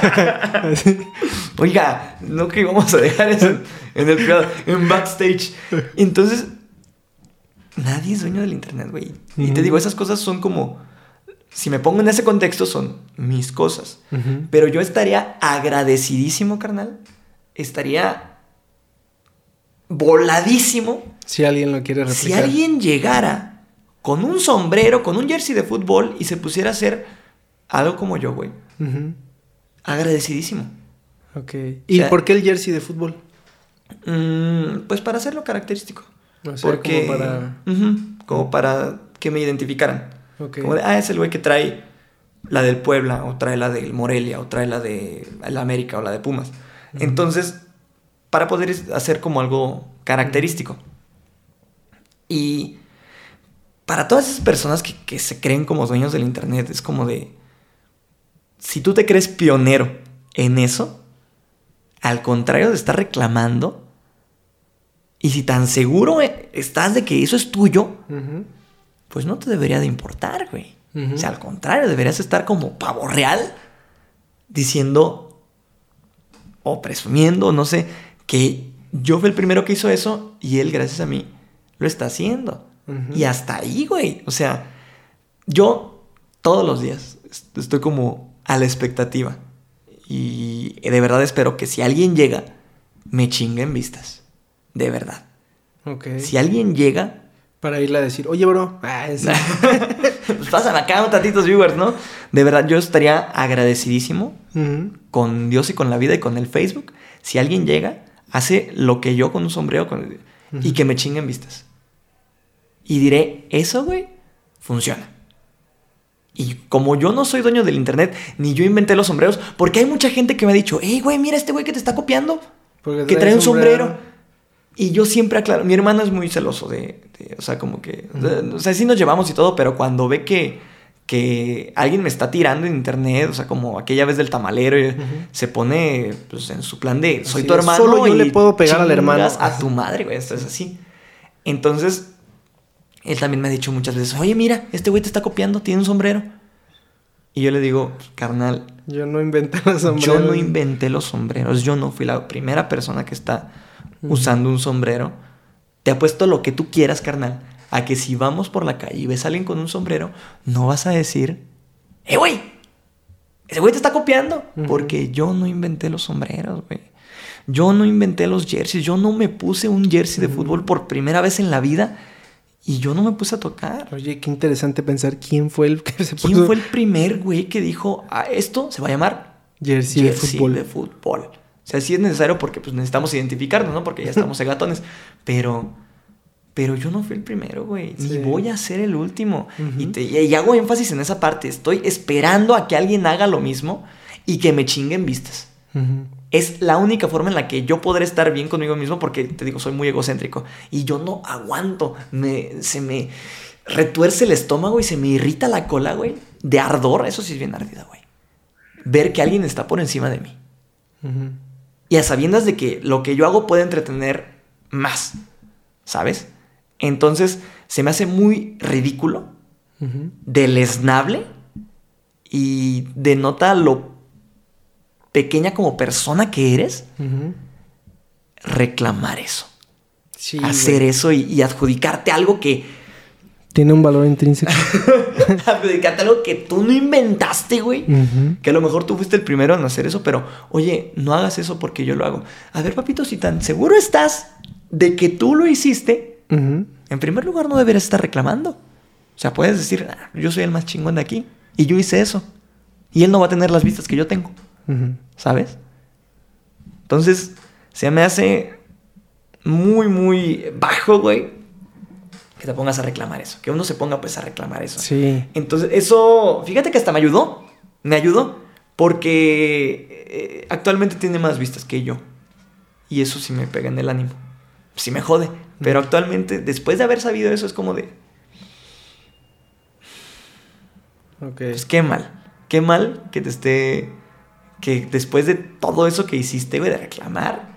[LAUGHS] Oiga, no que vamos a dejar eso en el privado, en backstage. Entonces, nadie es dueño del internet, güey. Y te digo, esas cosas son como, si me pongo en ese contexto, son mis cosas. Pero yo estaría agradecidísimo, carnal. Estaría voladísimo. Si alguien lo quiere replicar. Si alguien llegara con un sombrero, con un jersey de fútbol y se pusiera a hacer algo como yo, güey. Agradecidísimo. Ok. ¿Y por qué el jersey de fútbol? Mm, pues para hacerlo característico. Porque, como para... como para que me identificaran. Okay. Como de, ah, es el güey que trae la del Puebla, o trae la del Morelia, o trae la de la América, o la de Pumas. Entonces, para poder hacer como algo característico. Y para todas esas personas que, que se creen como dueños del Internet, es como de si tú te crees pionero en eso, al contrario de estar reclamando, y si tan seguro estás de que eso es tuyo, pues no te debería de importar, güey. O sea, al contrario, deberías estar como pavo real diciendo o presumiendo, no sé, que yo fui el primero que hizo eso y él, gracias a mí, lo está haciendo. Y hasta ahí, güey. O sea, yo todos los días estoy como a la expectativa. Y de verdad espero que si alguien llega, me chinguen vistas. De verdad. Si alguien llega. Para irle a decir, oye, bro. Ah, [LAUGHS] pues pasan acá un tantitos viewers, ¿no? De verdad, yo estaría agradecidísimo con Dios y con la vida y con el Facebook. Si alguien llega, hace lo que yo con un sombrero y que me chinguen vistas. Y diré, eso, güey, funciona. Y como yo no soy dueño del internet, ni yo inventé los sombreros, porque hay mucha gente que me ha dicho, hey, güey, mira este güey que te está copiando, que trae un sombrero. Y yo siempre aclaro, mi hermano es muy celoso de, o sea, como que, o sea, sí nos llevamos y todo, pero cuando ve que, que alguien me está tirando en internet, o sea, como aquella vez del tamalero, se pone pues, en su plan de, soy tu hermano. Solo yo le puedo pegar al hermano. A tu madre, güey, esto es así. Entonces, Él también me ha dicho muchas veces, oye, mira, este güey te está copiando, tiene un sombrero. Y yo le digo, carnal, Yo no inventé los sombreros. yo no inventé los sombreros, yo no fui la primera persona que está usando un sombrero. Te apuesto lo que tú quieras, carnal, a que si vamos por la calle y ves a alguien con un sombrero, no vas a decir, ¡eh, güey! Ese güey te está copiando. Porque yo no inventé los sombreros, güey. Yo no inventé los jerseys. Yo no me puse un jersey de fútbol por primera vez en la vida y yo no me puse a tocar. Oye, qué interesante pensar quién fue el que se puso ¿Quién fue el primer güey que dijo, "Ah, esto se va a llamar jersey, de jersey fútbol? de fútbol. O sea, sí es necesario porque pues, necesitamos identificarnos, ¿no? Porque ya estamos [LAUGHS] egatones. Pero, pero yo no fui el primero, güey. Sí. Ni voy a ser el último. Y, te- y hago énfasis en esa parte. Estoy esperando a que alguien haga lo mismo y que me chinguen vistas. Ujú. Es la única forma en la que yo podré estar bien conmigo mismo porque, te digo, soy muy egocéntrico. Y yo no aguanto. Me, se me retuerce el estómago y se me irrita la cola, güey. De ardor. Eso sí es bien ardida, güey. Ver que alguien está por encima de mí. Y a sabiendas de que lo que yo hago puede entretener más. ¿Sabes? Entonces se me hace muy ridículo, Ujú. deleznable y denota lo pequeña como persona que eres reclamar eso. Sí, hacer güey. eso y, y adjudicarte algo que. Tiene un valor intrínseco. [LAUGHS] adjudicarte algo que tú no inventaste, güey. Que a lo mejor tú fuiste el primero en hacer eso, pero oye, no hagas eso porque yo lo hago. A ver, papito, si tan seguro estás de que tú lo hiciste, en primer lugar no deberías estar reclamando. O sea, puedes decir, "Ah, yo soy el más chingón de aquí y yo hice eso. Y él no va a tener las vistas que yo tengo, ¿sabes? Entonces, se me hace muy, muy bajo, güey, que te pongas a reclamar eso. Que uno se ponga pues a reclamar eso. Sí. Entonces, eso, fíjate que hasta me ayudó. Me ayudó porque eh, actualmente tiene más vistas que yo. Y eso sí me pega en el ánimo. Sí me jode. Pero actualmente, después de haber sabido eso, es como de, Ok. pues qué mal. Qué mal que te esté, que después de todo eso que hiciste, güey, de reclamar,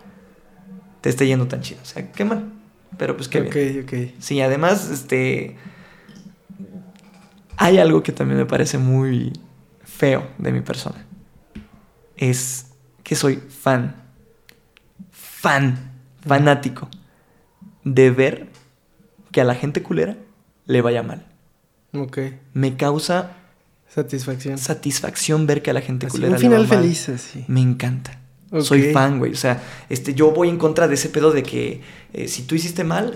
te esté yendo tan chido. O sea, qué mal. Pero pues qué bien. ok, ok. Sí, además, este. Hay algo que también me parece muy feo de mi persona. Es que soy fan. Fan. Fanático. De ver que a la gente culera le vaya mal. Ok. Me causa Satisfacción. satisfacción ver que a la gente Así, culera un le va final mal. feliz, así. Me encanta. Soy fan, güey. O sea, este, yo voy en contra de ese pedo de que eh, si tú hiciste mal,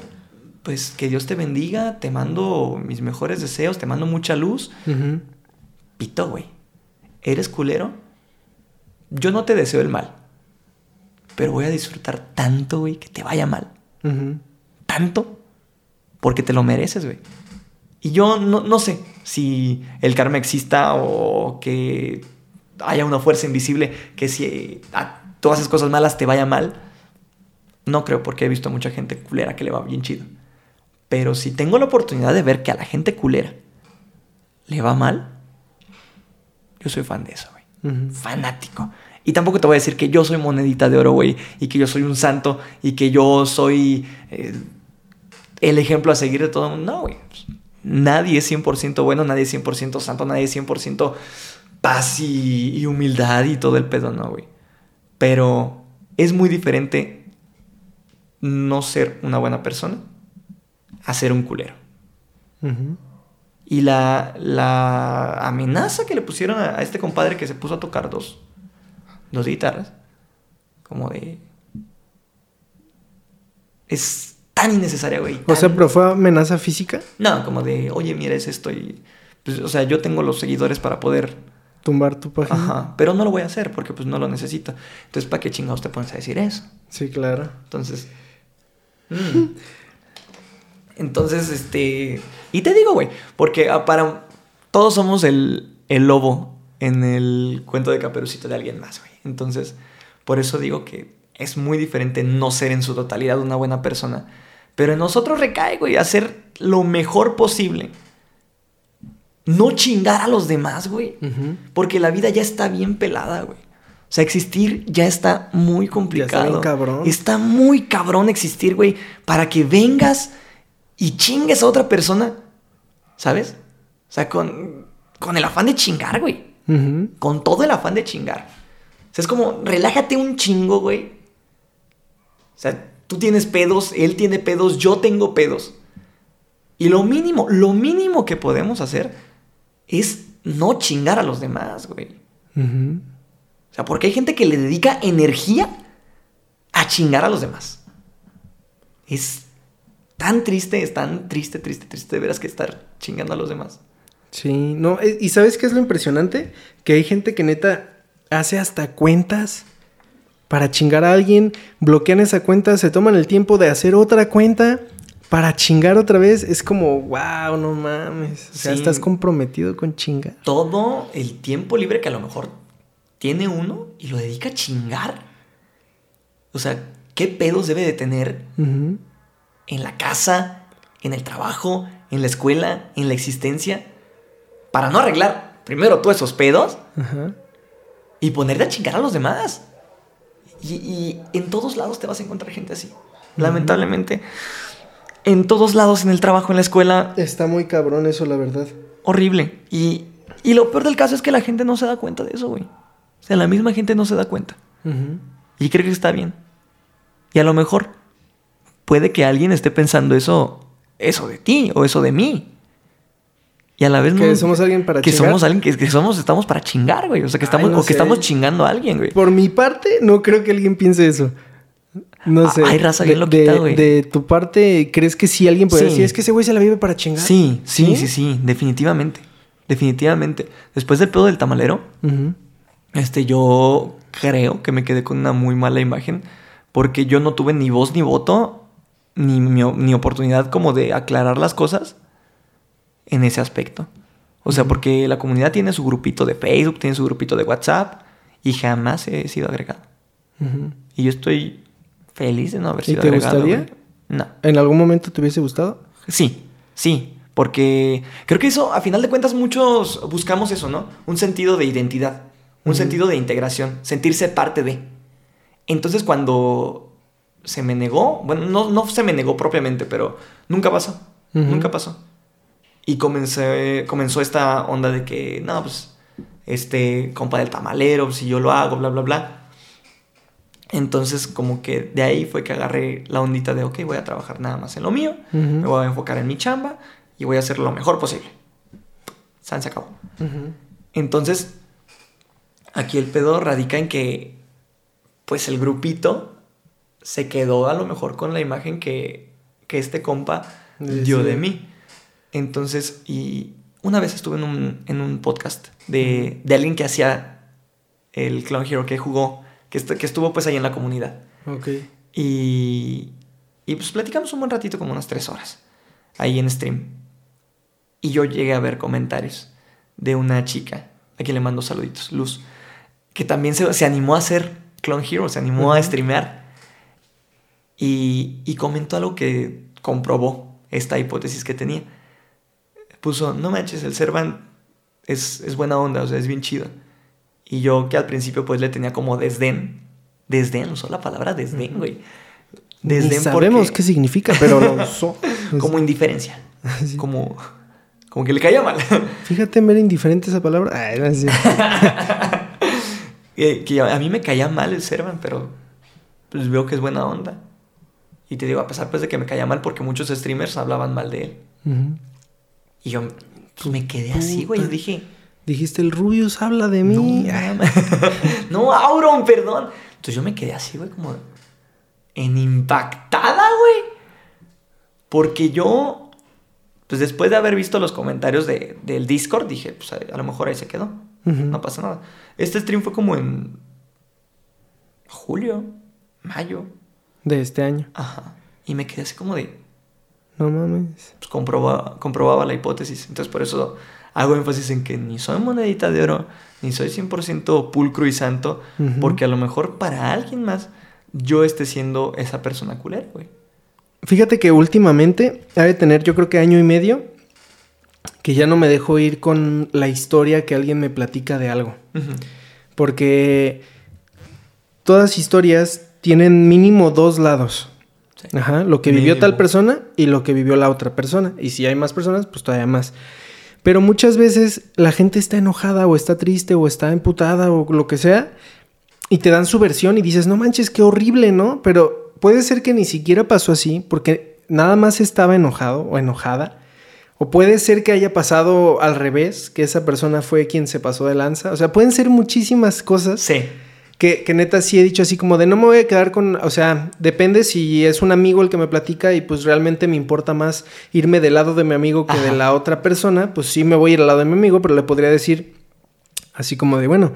pues que Dios te bendiga, te mando mis mejores deseos, te mando mucha luz. Ujú. Pito, güey. ¿Eres culero? Yo no te deseo el mal. Pero voy a disfrutar tanto, güey, que te vaya mal. Tanto. Porque te lo mereces, güey. Y yo no, no sé si el karma exista o que haya una fuerza invisible que si a- tú haces cosas malas te vaya mal. No creo porque he visto a mucha gente culera que le va bien chido. Pero si tengo la oportunidad de ver que a la gente culera le va mal, yo soy fan de eso, güey. Fanático. Y tampoco te voy a decir que yo soy monedita de oro, güey, y que yo soy un santo, y que yo soy eh, el ejemplo a seguir de todo el mundo. No, güey. Nadie es 100% bueno, nadie es 100% santo, nadie es 100% paz y, y humildad y todo el pedo, no, güey. Pero es muy diferente no ser una buena persona a ser un culero. Y la, la amenaza que le pusieron a, a este compadre que se puso a tocar dos, dos guitarras, como de... Es tan innecesaria, güey. O sea, pero fue amenaza física. No, como de, oye, mira, es esto y... Pues, o sea, yo tengo los seguidores para poder... Tumbar tu página. Ajá, pero no lo voy a hacer porque pues no lo necesito. Entonces, ¿para qué chingados te pones a decir eso? Sí, claro. Entonces. mm. Entonces, este. Y te digo, güey, porque ah, para. Todos somos el, el lobo en el cuento de caperucito de alguien más, güey. Entonces, por eso digo que es muy diferente no ser en su totalidad una buena persona. Pero en nosotros recae, güey, hacer lo mejor posible. No chingar a los demás, güey. Porque la vida ya está bien pelada, güey. O sea, existir ya está muy complicado. bien cabrón. Está muy cabrón existir, güey. Para que vengas y chingues a otra persona, ¿sabes? O sea, con, con el afán de chingar, güey. Con todo el afán de chingar. O sea, es como, relájate un chingo, güey. O sea, tú tienes pedos, él tiene pedos, yo tengo pedos. Y lo mínimo, lo mínimo que podemos hacer es no chingar a los demás, güey. O sea, porque hay gente que le dedica energía a chingar a los demás. Es tan triste, es tan triste, triste, triste de veras que estar chingando a los demás. Sí, no, eh, y ¿sabes qué es lo impresionante? Que hay gente que neta hace hasta cuentas para chingar a alguien, bloquean esa cuenta, se toman el tiempo de hacer otra cuenta para chingar otra vez. Es como, wow, no mames. O sea, Sí. estás comprometido con chingar. Todo el tiempo libre que a lo mejor tiene uno y lo dedica a chingar. O sea, ¿qué pedos debe de tener en la casa, en el trabajo, en la escuela, en la existencia? Para no arreglar primero tú esos pedos y ponerte a chingar a los demás. Y, y en todos lados te vas a encontrar gente así. Lamentablemente. En todos lados, en el trabajo, en la escuela, Está muy cabrón eso, la verdad. horrible. Y, y lo peor del caso es que la gente no se da cuenta de eso, güey. O sea, la misma gente no se da cuenta. Y cree que está bien. Y a lo mejor puede que alguien esté pensando eso, eso de ti o eso de mí. Y a la vez Que no. somos alguien para que chingar. somos alguien que, que somos, estamos para chingar, güey. O sea, que Ay, estamos, no o que sé. estamos chingando a alguien, güey. Por mi parte, no creo que alguien piense eso. No Ah, sé. hay raza bien de, loquita, güey. de tu parte, ¿crees que sí alguien puede Sí. decir? Es que ese güey se la vive para chingar. Sí, sí, sí, sí, definitivamente. Definitivamente. Después del pedo del tamalero, este, yo creo que me quedé con una muy mala imagen porque yo no tuve ni voz ni voto ni, mi- ni oportunidad como de aclarar las cosas en ese aspecto. O sea, porque la comunidad tiene su grupito de Facebook, tiene su grupito de WhatsApp y jamás he sido agregado. Y yo estoy feliz de no haber ¿Y sido te agregado. gustaría? güey. No. ¿En algún momento te hubiese gustado? Sí, sí, porque creo que eso, a final de cuentas, muchos buscamos eso, ¿no? Un sentido de identidad, un sentido de integración, sentirse parte de. Entonces, cuando se me negó, bueno, no, no se me negó propiamente, pero nunca pasó, nunca pasó. Y comencé, comenzó esta onda de que, no, pues, este, compa del tamalero, si yo lo hago, bla, bla, bla. Entonces, como que de ahí fue que agarré la ondita de, ok, voy a trabajar nada más en lo mío, me voy a enfocar en mi chamba y voy a hacer lo mejor posible. San se acabó. Entonces, aquí el pedo radica en que, pues el grupito se quedó a lo mejor con la imagen que, que este compa Sí, dio sí. de mí. Entonces, y una vez estuve en un, en un podcast de, de alguien que hacía el Clown Hero, que jugó, que, est- que estuvo pues ahí en la comunidad. Ok. Y, y pues platicamos un buen ratito, como unas tres horas, ahí en stream. Y yo llegué a ver comentarios de una chica, a quien le mando saluditos, Luz, que también se, se animó a hacer Clone Hero, se animó a streamear. Y, y comentó algo que comprobó esta hipótesis que tenía. Puso, no manches, el Servant es, es buena onda, o sea, es bien chido. Y yo que al principio pues le tenía como desdén. Desdén, usó la palabra desdén, güey. Ni Desdén sabemos porque- qué significa, pero lo [LAUGHS] usó. como indiferencia. Sí. Como, como que le caía mal. Fíjate, mera indiferente esa palabra. Ay, [LAUGHS] que, que a mí me caía mal el Servan, pero pues veo que es buena onda. Y te digo, a pesar pues de que me caía mal porque muchos streamers hablaban mal de él. Y yo pues, me quedé así, güey. Yo dije, Dijiste, el Rubius habla de mí. [LAUGHS] no, Auron, perdón. Entonces yo me quedé así, güey, como en impactada, güey. Porque yo, pues después de haber visto los comentarios de- del Discord, dije, pues a, a lo mejor ahí se quedó. No pasa nada. Este stream fue como en julio, mayo. De este año. Ajá. Y me quedé así como de, No mames. pues comprobaba, comprobaba la hipótesis. Entonces por eso hago énfasis en que ni soy monedita de oro, ni soy 100% pulcro y santo, porque a lo mejor para alguien más yo esté siendo esa persona culera, güey. Fíjate que últimamente, ha de tener yo creo que año y medio, que ya no me dejo ir con la historia que alguien me platica de algo. Porque todas historias tienen mínimo dos lados. Ajá, lo que vivió tal persona y lo que vivió la otra persona. Y si hay más personas, pues todavía más. Pero muchas veces la gente está enojada o está triste o está emputada o lo que sea y te dan su versión y dices, no manches, qué horrible, ¿no? Pero puede ser que ni siquiera pasó así porque nada más estaba enojado o enojada. O puede ser que haya pasado al revés, que esa persona fue quien se pasó de lanza. O sea, pueden ser muchísimas cosas Sí. Que, que neta sí he dicho así como de no me voy a quedar con, o sea, depende si es un amigo el que me platica y pues realmente me importa más irme del lado de mi amigo que de la otra persona, pues sí me voy a ir al lado de mi amigo, pero le podría decir así como de bueno,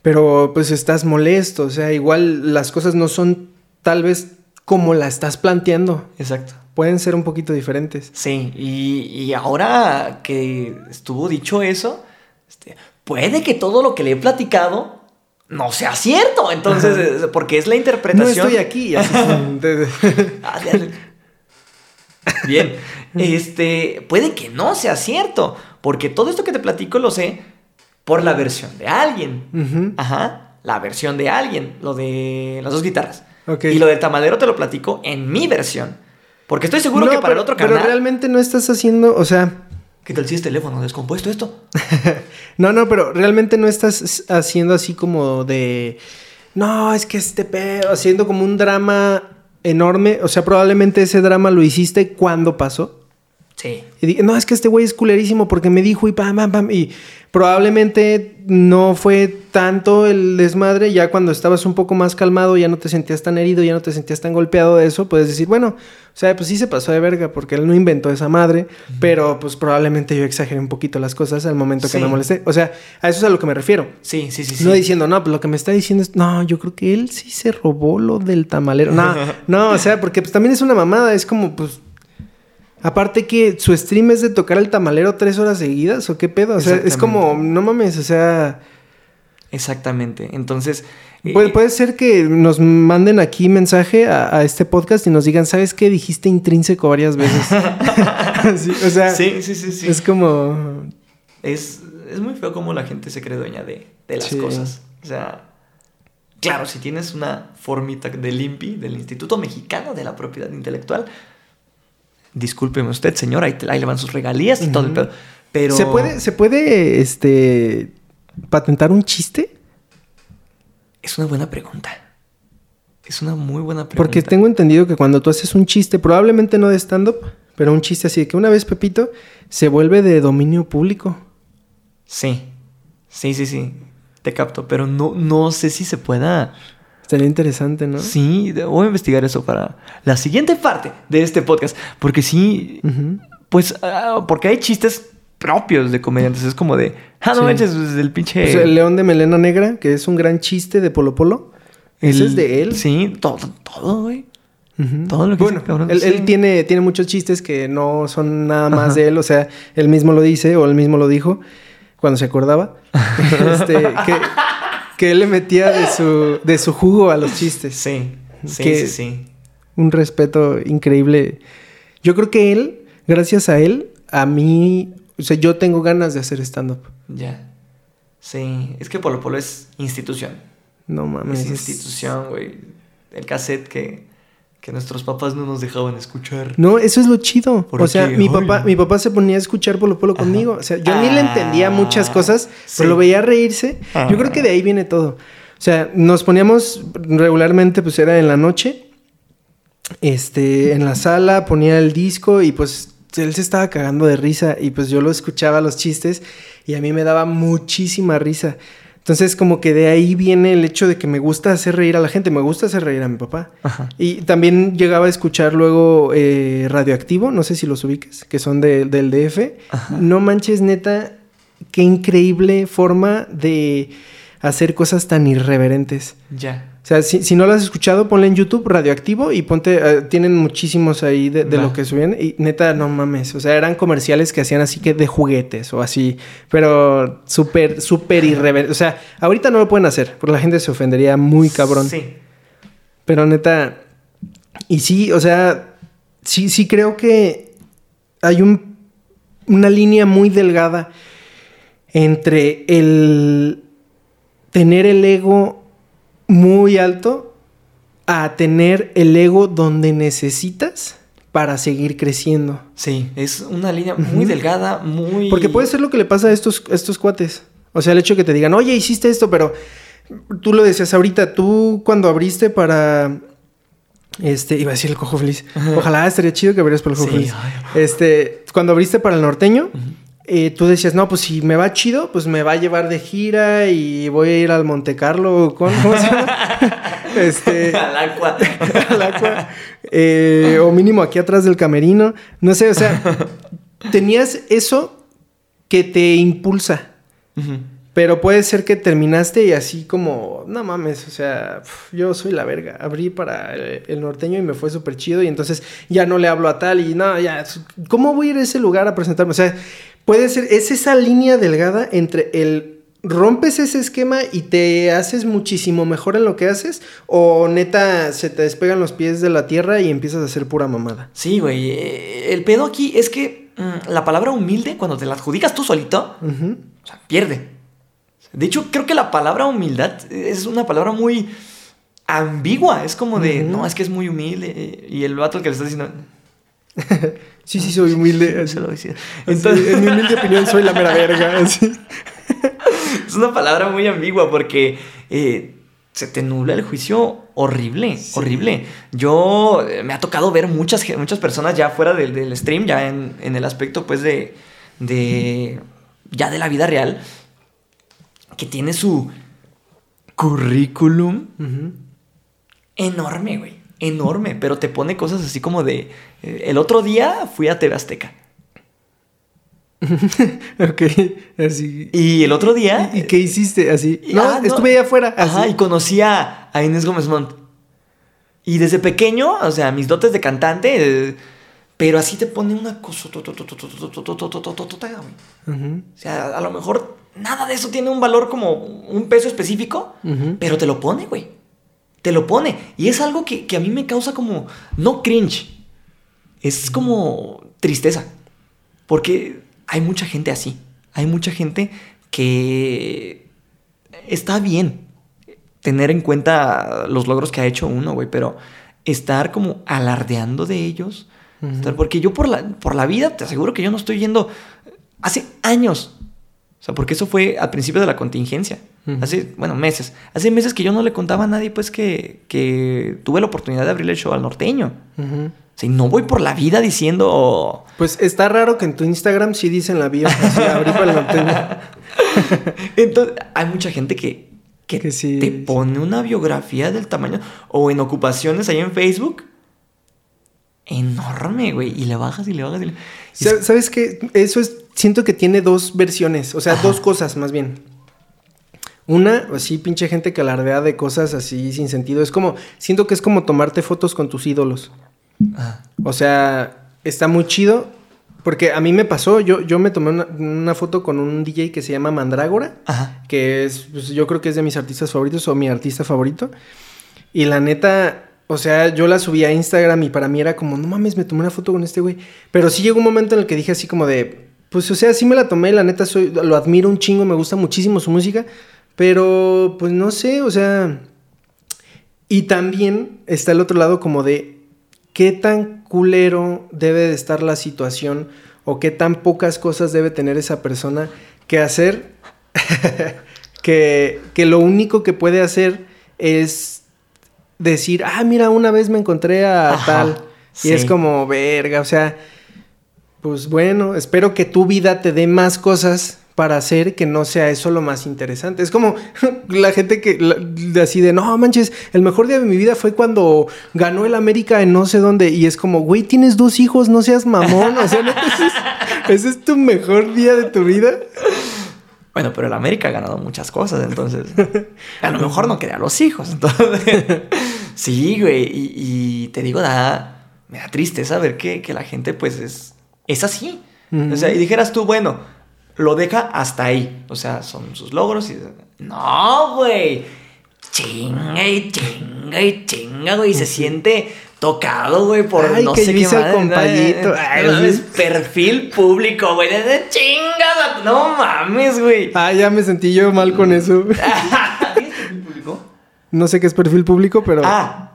pero pues estás molesto, o sea, igual las cosas no son tal vez como la estás planteando, Exacto. pueden ser un poquito diferentes. Sí, y, y ahora que estuvo dicho eso, este, puede que todo lo que le he platicado no sea cierto. Entonces, porque es la No interpretación. estoy aquí. así, [LAUGHS] Ah, Bien, este, puede que no sea cierto, porque todo esto que te platico lo sé por la versión de alguien. Ajá, la versión de alguien, lo de las dos guitarras. Y lo del tamadero te lo platico en mi versión. Porque estoy seguro No, que para pero- el otro Pero canal. realmente no estás haciendo, o sea, ¿Qué tal si es teléfono descompuesto esto? [LAUGHS] No, no, pero realmente no estás haciendo así como de. No, es que este pedo. Haciendo como un drama enorme. O sea, probablemente ese drama lo hiciste cuando pasó. Sí. Y dije, no, es que este güey es culerísimo porque me dijo y pam, pam, pam. Y probablemente no fue tanto el desmadre. Ya cuando estabas un poco más calmado, ya no te sentías tan herido, ya no te sentías tan golpeado de eso. Puedes decir, bueno, o sea, pues sí se pasó de verga porque él no inventó esa madre. Pero pues probablemente yo exageré un poquito las cosas al momento que me molesté. O sea, a eso es a lo que me refiero. Sí, sí, sí. sí. No diciendo, no, pues lo que me está diciendo es, no, yo creo que él sí se robó lo del tamalero. No, [LAUGHS] no, o sea, porque pues también es una mamada, es como, pues, aparte que su stream es de tocar el tamalero tres horas seguidas, o qué pedo, o sea, es como, no mames, o sea, Exactamente. Entonces. puede, eh, puede ser que nos manden aquí mensaje a, a este podcast y nos digan, ¿sabes qué? Dijiste intrínseco varias veces. [LAUGHS] [LAUGHS] Sí, o sea, Sí, sí, sí, sí. es como, Es, es muy feo como la gente se cree dueña de, de las Sí. cosas. O sea, claro, si tienes una formita del INPI, del Instituto Mexicano de la Propiedad Intelectual, discúlpeme usted, señor, ahí, ahí le van sus regalías y todo el pedo. Pero. ¿se puede, se puede, este, patentar un chiste? Es una buena pregunta. Es una muy buena pregunta. Porque tengo entendido que cuando tú haces un chiste, probablemente no de stand-up, pero un chiste así de que una vez Pepito se vuelve de dominio público. Sí. Sí, sí, sí. Te capto. Pero no, no sé si se pueda. Estaría interesante, ¿no? Sí, voy a investigar eso para la siguiente parte de este podcast. Porque sí, pues, ah, porque hay chistes propios de comediantes. Es como de, ah, no Sí. manches, pues, el pinche. Pues el león de melena negra, que es un gran chiste de Polo Polo. Ese es de él. Sí, todo, todo, güey. Todo lo que bueno, cabrón, él, sí. él tiene, tiene muchos chistes que no son nada más Ajá. de él. O sea, él mismo lo dice o él mismo lo dijo cuando se acordaba. [LAUGHS] este, que, que él le metía de su, de su jugo a los chistes. Sí, sí, Que- sí, sí. un respeto increíble. Yo creo que él, gracias a él, a mí, o sea, yo tengo ganas de hacer stand-up. Ya. Sí, es que Polo Polo es institución. No mames. Es es- institución, güey. El cassette que, que nuestros papás no nos dejaban escuchar. No, eso es lo chido. ¿Por O sea, mi papá, mi papá se ponía a escuchar Polo Polo conmigo. O sea, yo ni le entendía muchas Ah, cosas, sí. pero lo veía reírse. Yo creo que de ahí viene todo. O sea, nos poníamos regularmente, pues era en la noche, este, en la sala, ponía el disco y pues él se estaba cagando de risa y pues yo lo escuchaba los chistes y a mí me daba muchísima risa. Entonces como que de ahí viene el hecho de que me gusta hacer reír a la gente, me gusta hacer reír a mi papá. Ajá. Y también llegaba a escuchar luego eh, Radioactivo, no sé si los ubiques, que son de- del DF. Ajá. No manches, neta, qué increíble forma de hacer cosas tan irreverentes. Ya. O sea, si, si no lo has escuchado, ponle en YouTube Radioactivo y ponte, eh, tienen muchísimos ahí de, lo que subían. Y neta, no mames. O sea, eran comerciales que hacían así que de juguetes o así. Pero súper, súper irreverente. O sea, ahorita no lo pueden hacer porque la gente se ofendería muy cabrón. Sí. Pero neta, y sí, o sea, sí, sí creo que hay un, una línea muy delgada entre el tener el ego muy alto a tener el ego donde necesitas para seguir creciendo. Sí, es una línea muy delgada, muy... Porque puede ser lo que le pasa a estos, a estos cuates. O sea, el hecho de que te digan, oye, hiciste esto, pero tú lo decías ahorita, tú cuando abriste para... Este, iba a decir el cojo feliz. Ojalá estaría chido que abrieras para el cojo Sí, feliz. ay. Este, cuando abriste para el norteño, eh, tú decías, no, pues si me va chido, pues me va a llevar de gira y voy a ir al Monte Carlo. ¿Cómo, [LAUGHS] cómo se llama? [LAUGHS] este, Al agua. [LAUGHS] al agua. eh, o mínimo aquí atrás del camerino. No sé, o sea, tenías eso que te impulsa. Ujú. Pero puede ser que terminaste y así como, no mames, o sea, yo soy la verga. Abrí para el, el norteño y me fue súper chido y entonces ya no le hablo a tal y no, ya, ¿cómo voy a ir a ese lugar a presentarme? O sea, puede ser, es esa línea delgada entre el rompes ese esquema y te haces muchísimo mejor en lo que haces o neta se te despegan los pies de la tierra y empiezas a hacer pura mamada. Sí, güey. eh, El pedo aquí es que mm, la palabra humilde, cuando te la adjudicas tú solito, Ujú. o sea, pierde. De hecho, creo que la palabra humildad es una palabra muy ambigua. Es como de, no, es que es muy humilde. eh, Y el vato que le está diciendo, [LAUGHS] Sí, sí, soy humilde. se lo decía. Entonces, en mi humilde opinión, soy la mera verga. [LAUGHS] así. Es una palabra muy ambigua porque eh, se te nubla el juicio horrible, horrible. Yo eh, me ha tocado ver muchas, muchas personas ya fuera del, del stream, ya en, en el aspecto pues de, de, ya de la vida real, que tiene su currículum enorme, güey, enorme, pero te pone cosas así como de, eh, el otro día fui a TV Azteca Ok, así. y el otro día... ¿Y qué hiciste? Así. Y- No, ah, no. estuve allá afuera. Así. Ajá, y conocí a, a Inés Gómez Montt. Y desde pequeño, o sea, mis dotes de cantante, eh, pero así te pone una cosa. O sea, a lo mejor nada de eso tiene un valor como un peso específico, pero te lo pone, güey. Te lo pone. Y es algo que, que a mí me causa como, no cringe, es como tristeza. Porque hay mucha gente así. Hay mucha gente que está bien tener en cuenta los logros que ha hecho uno, güey, pero estar como alardeando de ellos. Porque yo por la, por la vida te aseguro que yo no estoy yendo hace años. O sea, porque eso fue al principio de la contingencia. Hace, bueno, meses. Hace meses que yo no le contaba a nadie, pues, que, que tuve la oportunidad de abrirle el show al norteño. O sea, y no voy por la vida diciendo... Pues está raro que en tu Instagram sí dicen la bio. Así, abrí para el norteño. [LAUGHS] Entonces, hay mucha gente que, que, Que sí, te sí. pone una biografía del tamaño... O en ocupaciones ahí en Facebook. Enorme, güey. Y le bajas y le bajas y le... ¿Sabes qué? Eso es. Siento que tiene dos versiones. O sea, Ajá. dos cosas más bien. Una, así, pinche gente que alardea de cosas así sin sentido. Es como. Siento que es como tomarte fotos con tus ídolos. Ah, O sea, está muy chido. Porque a mí me pasó, yo, yo me tomé una, una foto con un DJ que se llama Mandrágora, Ajá. que es, pues, yo creo que es de mis artistas favoritos o mi artista favorito. Y la neta, o sea, yo la subí a Instagram y para mí era como, no mames, me tomé una foto con este güey. Pero sí llegó un momento en el que dije así como de, pues, o sea, sí me la tomé, la neta, soy, lo admiro un chingo, me gusta muchísimo su música. Pero, pues, no sé, o sea... Y también está el otro lado como de qué tan culero debe de estar la situación o qué tan pocas cosas debe tener esa persona que hacer [LAUGHS] que, que lo único que puede hacer es decir, ah, mira, una vez me encontré a Ajá, tal. Y sí. es como, verga, o sea, pues bueno, espero que tu vida te dé más cosas para hacer que no sea eso lo más interesante. Es como [LAUGHS] la gente que así de, no manches, el mejor día de mi vida fue cuando ganó el América en no sé dónde. Y es como, güey, tienes dos hijos, no seas mamón. O sea, ¿neta, ese, es, tu mejor día de tu vida. Bueno, pero el América ha ganado muchas cosas, entonces. A lo mejor no quería los hijos, entonces. [LAUGHS] sí, güey. Y, y te digo, da. Me da tristeza ver que, que la gente, pues, es, es así. O sea, y dijeras tú, bueno, lo deja hasta ahí. O sea, son sus logros y. No, güey. Chinga y chinga y chinga, güey. y Se siente tocado, güey, por Ay, no que sé qué madre, compayito. ¿no? Ay, No sí. perfil público, güey. De chinga, no mames, güey. Ah, ya me sentí yo mal con eso. [LAUGHS] ¿Tienes perfil público? No sé qué es perfil público, pero... Ah,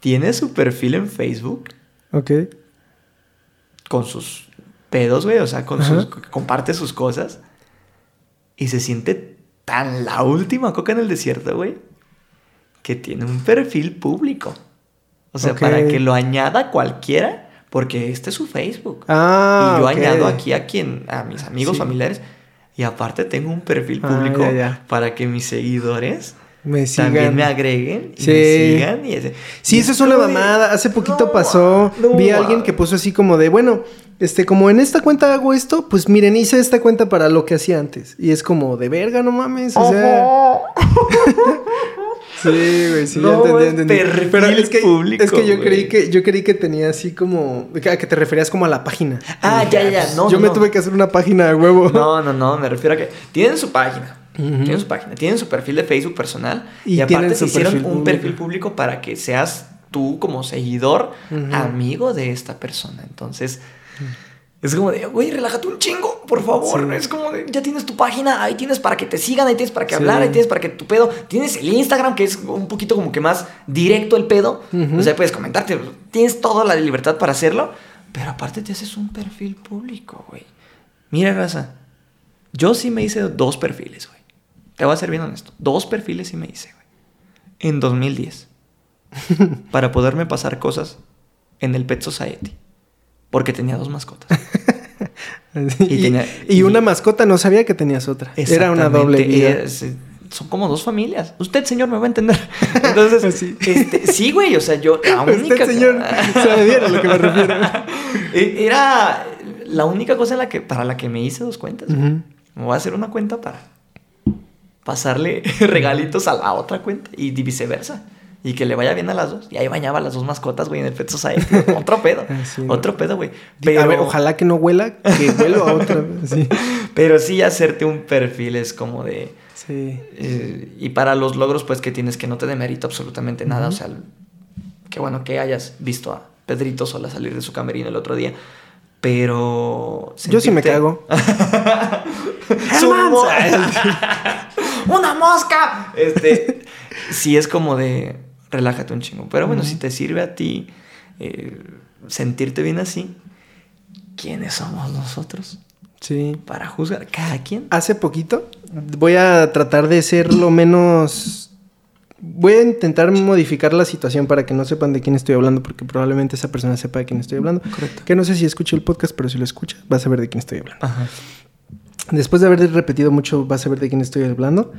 tiene su perfil en Facebook. Ok. Con sus pedos, güey. O sea, con sus, comparte sus cosas. Y se siente tan la última coca en el desierto, güey. Que tiene un perfil público. O sea, para que lo añada cualquiera. Porque este es su Facebook. Ah, y yo añado aquí a quien, a mis amigos, familiares. Y aparte tengo un perfil ah, público para que mis seguidores me sigan. También me agreguen y me sigan. Y ese, sí, eso es una mamada. Hace poquito pasó. vi a alguien que puso así como de, bueno, este, como en esta cuenta hago esto, pues miren, hice esta cuenta para lo que hacía antes. Y es como de verga, no mames. O sea. sí, güey, sí, no, ya entendí, entendí. Pero es que, público, es que yo creí que yo creí que tenía así como que te referías como a la página. Ah, ya, ya, no. Yo me tuve que hacer una página de huevo. No, no, no, me refiero a que tienen su página. Tienen su página, tienen su perfil de Facebook personal y, aparte se hicieron un perfil público para que seas tú como seguidor, amigo de esta persona. Entonces, es como de, güey, relájate un chingo, por favor. Es como de, ya tienes tu página, ahí tienes para que te sigan, ahí tienes para que hablar, ahí tienes para que tu pedo. Tienes el Instagram, que es un poquito como que más directo el pedo. O sea, puedes comentarte, tienes toda la libertad para hacerlo, pero aparte te haces un perfil público, güey. Mira, raza, yo sí me hice dos perfiles, güey. Te voy a ser bien honesto. Dos perfiles sí me hice, güey. En 2010. [LAUGHS] para poderme pasar cosas en el Pet Society. Porque tenía dos mascotas. [LAUGHS] y, una mascota no sabía que tenías otra. Era una doble vida. son como dos familias. Usted, señor, me va a entender. [LAUGHS] Entonces, este, sí, güey, o sea, yo la única Usted, señor, sabe a lo que me refiero. E, era la única cosa en la que, para la que me hice dos cuentas. Me voy a hacer una cuenta para pasarle [LAUGHS] regalitos a la otra cuenta y viceversa. Y que le vaya bien a las dos. Y ahí bañaba a las dos mascotas, güey, en el Pet Society. [LAUGHS] Otro pedo. Otro pedo, güey. Pero... A ver, ojalá que no huela, que huelo a otra. [LAUGHS] Sí. Pero sí hacerte un perfil es como de... Sí. Eh, y para los logros, pues que tienes que no te demerito absolutamente nada. O sea, qué bueno que hayas visto a Pedrito sola salir de su camerino el otro día. Pero. Yo sí me cago. [LAUGHS] [LAUGHS] ¡Una mosca! Este. sí es como de. Relájate un chingo. Pero bueno, si te sirve a ti eh, sentirte bien así, ¿quiénes somos nosotros? Sí. Para juzgar cada quien. Hace poquito voy a tratar de ser lo menos voy a intentar modificar la situación para que no sepan de quién estoy hablando, porque probablemente esa persona sepa de quién estoy hablando. Correcto. Que no sé si escucha el podcast, pero si lo escucha, vas a saber de quién estoy hablando. Ajá. Después de haber repetido mucho, vas a saber de quién estoy hablando.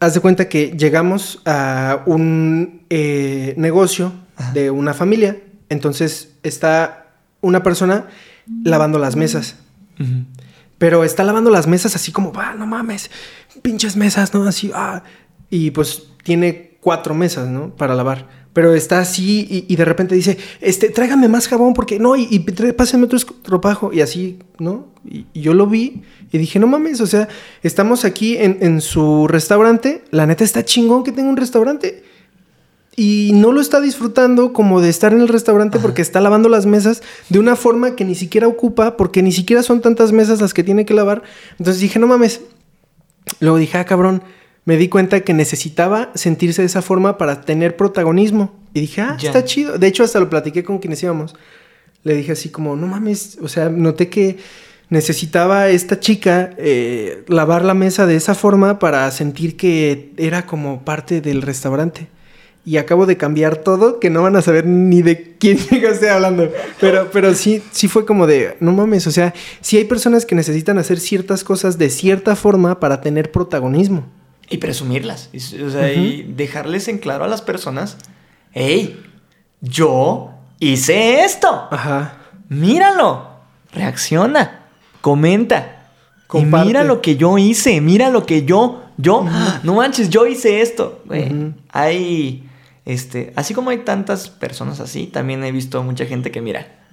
Haz de cuenta que llegamos a un eh, negocio de una familia. Entonces está una persona lavando las mesas. Pero está lavando las mesas así como, va, no mames, pinches mesas, ¿no? Así, ah. Y pues tiene cuatro mesas, ¿no? Para lavar. Pero está así y, de repente dice, este, tráigame más jabón porque no, y, y pásenme otro estropajo. Y así, ¿no? Y, yo lo vi y dije, no mames, o sea, estamos aquí en, en su restaurante. La neta está chingón que tenga un restaurante y no lo está disfrutando como de estar en el restaurante porque está lavando las mesas de una forma que ni siquiera ocupa, porque ni siquiera son tantas mesas las que tiene que lavar. Entonces dije, no mames. Luego dije, ah, cabrón, me di cuenta que necesitaba sentirse de esa forma para tener protagonismo. Y dije, ah, está chido. De hecho, hasta lo platiqué con quienes íbamos. Le dije así como, no mames, o sea, noté que necesitaba esta chica eh, lavar la mesa de esa forma para sentir que era como parte del restaurante. Y acabo de cambiar todo, que no van a saber ni de quién [LAUGHS] estoy hablando. Pero, pero sí, sí fue como de, no mames, o sea, sí hay personas que necesitan hacer ciertas cosas de cierta forma para tener protagonismo. Y presumirlas. Y, o sea, y dejarles en claro a las personas, hey, yo hice esto. Ajá. Míralo. Reacciona. Comenta. Y mira lo que yo hice. Mira lo que yo, yo, no manches, yo hice esto. Hay, este, así como hay tantas personas así, también he visto mucha gente que mira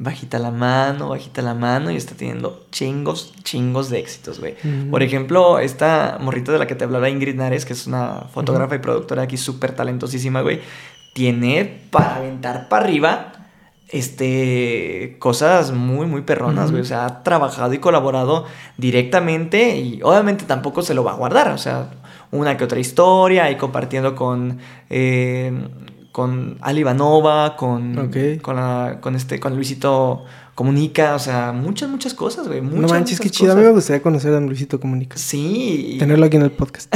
bajita la mano, bajita la mano y está teniendo chingos, chingos de éxitos, güey. Por ejemplo, esta morrita de la que te hablaba Ingrid Nares, que es una fotógrafa y productora aquí súper talentosísima, güey, tiene para aventar para arriba este, cosas muy, muy perronas, güey. O sea, ha trabajado y colaborado directamente y obviamente tampoco se lo va a guardar. O sea, una que otra historia y compartiendo con, eh, con Ali Ivanova, con, Ok. con, la- con este, con Luisito Comunica, o sea, muchas, muchas cosas, güey. no muchas, manches, qué chido. A mí me gustaría conocer a Luisito Comunica. Sí. Tenerlo aquí en el podcast.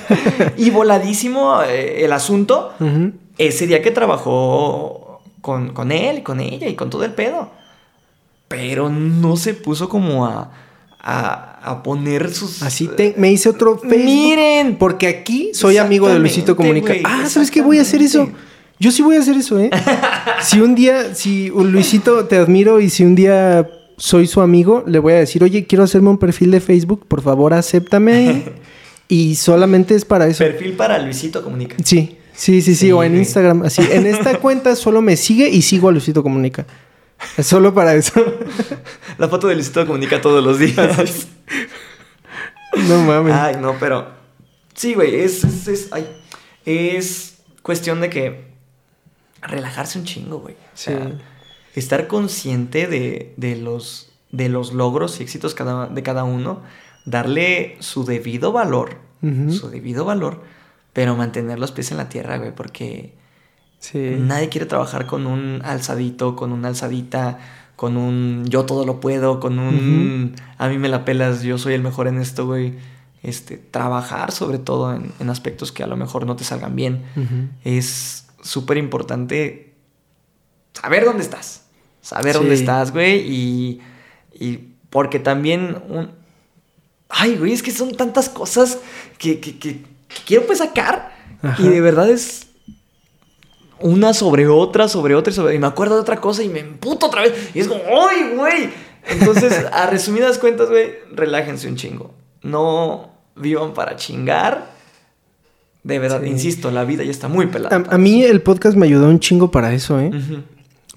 [LAUGHS] y voladísimo eh, el asunto ese día que trabajó con, con él, con ella y con todo el pedo. Pero no se puso como a, a, a poner sus... Así te- me hice otro Facebook. Miren. Porque aquí soy amigo de Luisito Comunica. ah, ¿sabes qué? Voy a hacer eso. Yo sí voy a hacer eso, ¿eh? si un día, si un Luisito te admiro y si un día soy su amigo, le voy a decir, oye, quiero hacerme un perfil de Facebook, por favor, acéptame. [LAUGHS] y solamente es para eso. Perfil para Luisito Comunica. Sí, sí, sí, sí, Sí, o en. Instagram, así. En esta [LAUGHS] cuenta solo me sigue y sigo a Luisito Comunica. Es solo para eso. [LAUGHS] La foto de Luisito Comunica todos los días. no mames. Ay, no, pero... Sí, güey, es, es, es, ay, es cuestión de que relajarse un chingo, güey. O sea, Sí. estar consciente de, de los, de los logros y éxitos cada, de cada uno, darle su debido valor, su debido valor, pero mantener los pies en la tierra, güey, porque Sí. nadie quiere trabajar con un alzadito, con una alzadita, con un yo todo lo puedo, con un a mí me la pelas, yo soy el mejor en esto, güey. Este, trabajar sobre todo en, en aspectos que a lo mejor no te salgan bien. Es súper importante saber dónde estás. Saber Sí. dónde estás, güey. Y, y porque también un... Ay, güey, es que son tantas cosas que, que- que- que quiero pues sacar. Ajá. Y de verdad es una sobre otra, sobre otra y sobre... Y me acuerdo de otra cosa y me emputo otra vez. Y es como, ¡ay, güey! Entonces, [LAUGHS] a resumidas cuentas, güey, relájense un chingo. No vivan para chingar. De verdad, Sí. insisto, la vida ya está muy pelada. A, mí el podcast me ayudó un chingo para eso, ¿eh?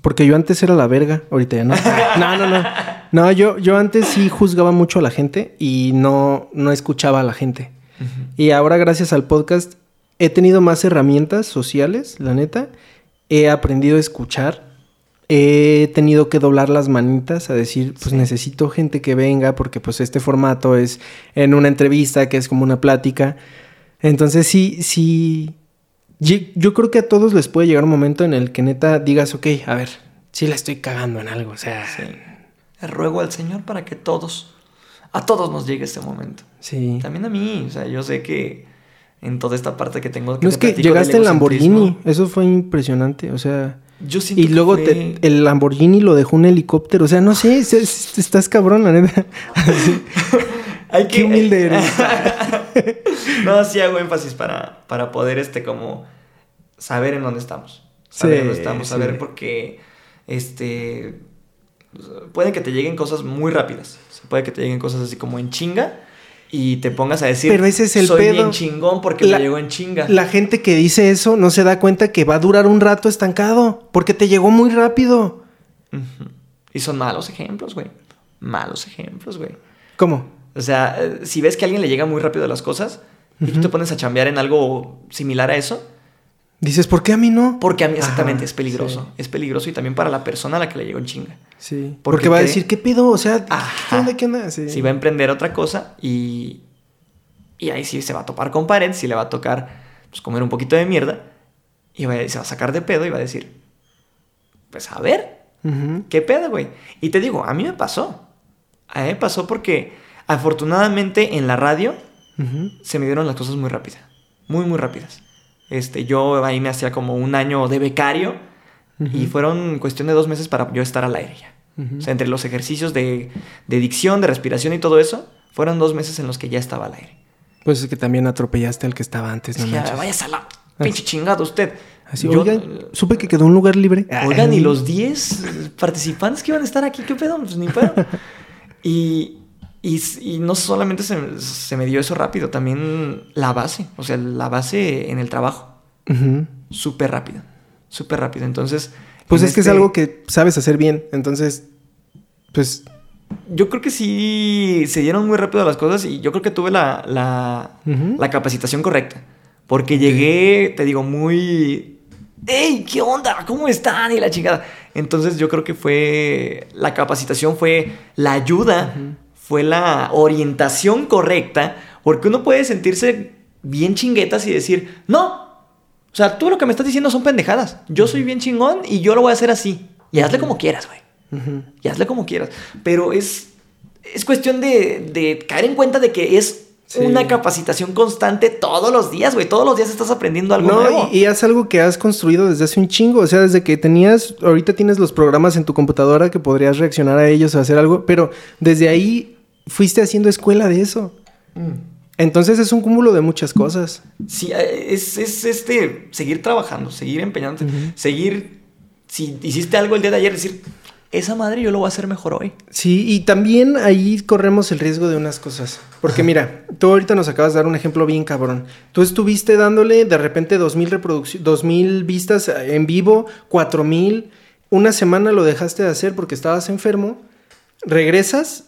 Porque yo antes era la verga, ahorita ya no. [LAUGHS] No, no, no. No, yo, yo antes sí juzgaba mucho a la gente y no, no escuchaba a la gente. Y ahora, gracias al podcast, he tenido más herramientas sociales, la neta. He aprendido a escuchar. He tenido que doblar las manitas a decir, pues Sí. necesito gente que venga porque pues este formato es en una entrevista que es como una plática. Entonces sí, sí, yo, creo que a todos les puede llegar un momento en el que neta digas, ok, a ver, sí la estoy cagando en algo, o sea, Sí. Ruego al Señor para que todos, a todos nos llegue este momento. sí. También a mí, o sea, yo sé que en toda esta parte que tengo... No te es que llegaste en Lamborghini, eso fue impresionante, o sea, Yo siento y que luego fue- te- el Lamborghini lo dejó un helicóptero, o sea, no sé, es- es- estás cabrón, la neta. [LAUGHS] Hay Qué humilde eres. [LAUGHS] no, sí hago énfasis para, para poder, este, como, saber en dónde estamos. Saber Sí, dónde estamos, sí. saber porque, este, puede que te lleguen cosas muy rápidas. Puede que te lleguen cosas así como en chinga y te pongas a decir, Pero ese es el soy pedo. bien chingón porque La- me llegó en chinga. La gente que dice eso no se da cuenta que va a durar un rato estancado, porque te llegó muy rápido. Y son malos ejemplos, güey. Malos ejemplos, güey. ¿Cómo? O sea, si ves que a alguien le llega muy rápido las cosas y tú te pones a chambear en algo similar a eso, Dices, ¿por qué a mí no? porque a mí exactamente Ajá, es peligroso. sí. Es peligroso y también para la persona a la que le llegó en chinga. Sí. Porque Porque, va a cree- decir, ¿qué pedo? O sea, ¿qué Ajá. onda? ¿Qué onda? Sí. Si va a emprender otra cosa y, y ahí sí se va a topar con pared, si le va a tocar pues, comer un poquito de mierda y va a- se va a sacar de pedo y va a decir, pues a ver, Ujú. ¿Qué pedo, güey? Y te digo, a mí me pasó. A mí me pasó porque afortunadamente en la radio se me dieron las cosas muy rápidas. Muy, muy rápidas. Este, yo ahí me hacía como un año de becario y Ujú. fueron cuestión de dos meses para yo estar al aire ya. O sea, entre los ejercicios de, de dicción, de respiración y todo eso, fueron dos meses en los que ya estaba al aire. Pues es que también atropellaste al que estaba antes, no Dije, "Ah, vayas a la pinche chingado usted. Así, Yo- oigan, supe que quedó un lugar libre. Oigan, y los 10 participantes que iban a estar aquí, ¿qué pedo? Pues ni pedo. [LAUGHS] Y, y, y no solamente se, se me dio eso rápido, también la base, o sea, la base en el trabajo, súper rápido, súper rápido. Entonces... Pues en es que es este- algo que sabes hacer bien, entonces, pues, Yo creo que sí se dieron muy rápido las cosas y yo creo que tuve la, la, la capacitación correcta. Porque llegué, te digo, muy... ¡Ey! ¿Qué onda? ¿Cómo están? Y la chingada. Entonces yo creo que fue... La capacitación fue la ayuda, fue la orientación correcta. Porque uno puede sentirse bien chinguetas y decir, no, O sea, tú lo que me estás diciendo son pendejadas. Yo soy bien chingón y yo lo voy a hacer así. Y hazle como quieras, güey. Y hazle como quieras. Pero es, es cuestión de, de caer en cuenta de que es Sí. una capacitación constante todos los días, güey. Todos los días estás aprendiendo algo No, nuevo. y, y es algo que has construido desde hace un chingo. O sea, desde que tenías, ahorita tienes los programas en tu computadora que podrías reaccionar a ellos o hacer algo, pero desde ahí fuiste haciendo escuela de eso. Mm. Entonces es un cúmulo de muchas cosas. Sí, eh, es, es este, seguir trabajando, seguir empeñándote, Ujú. seguir, si hiciste algo el día de ayer, decir, esa madre yo lo voy a hacer mejor hoy. Sí, y también ahí corremos el riesgo de unas cosas. Porque mira, tú ahorita nos acabas de dar un ejemplo bien cabrón. Tú estuviste dándole de repente 2000 reproducciones, 2000 vistas en vivo, 4000. Una semana lo dejaste de hacer porque estabas enfermo. Regresas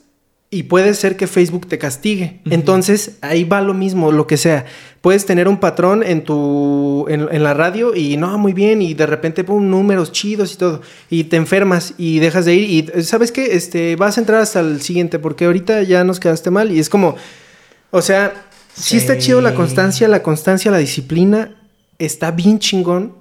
y puede ser que Facebook te castigue. Entonces, ahí va lo mismo, lo que sea. Puedes tener un patrón en tu en, en la radio y no, muy bien, y de repente pum, números chidos y todo, y te enfermas y dejas de ir y sabes qué, este vas a entrar hasta el siguiente porque ahorita ya nos quedaste mal y es como o sea, sí, está chido la constancia, la constancia, la disciplina está bien chingón.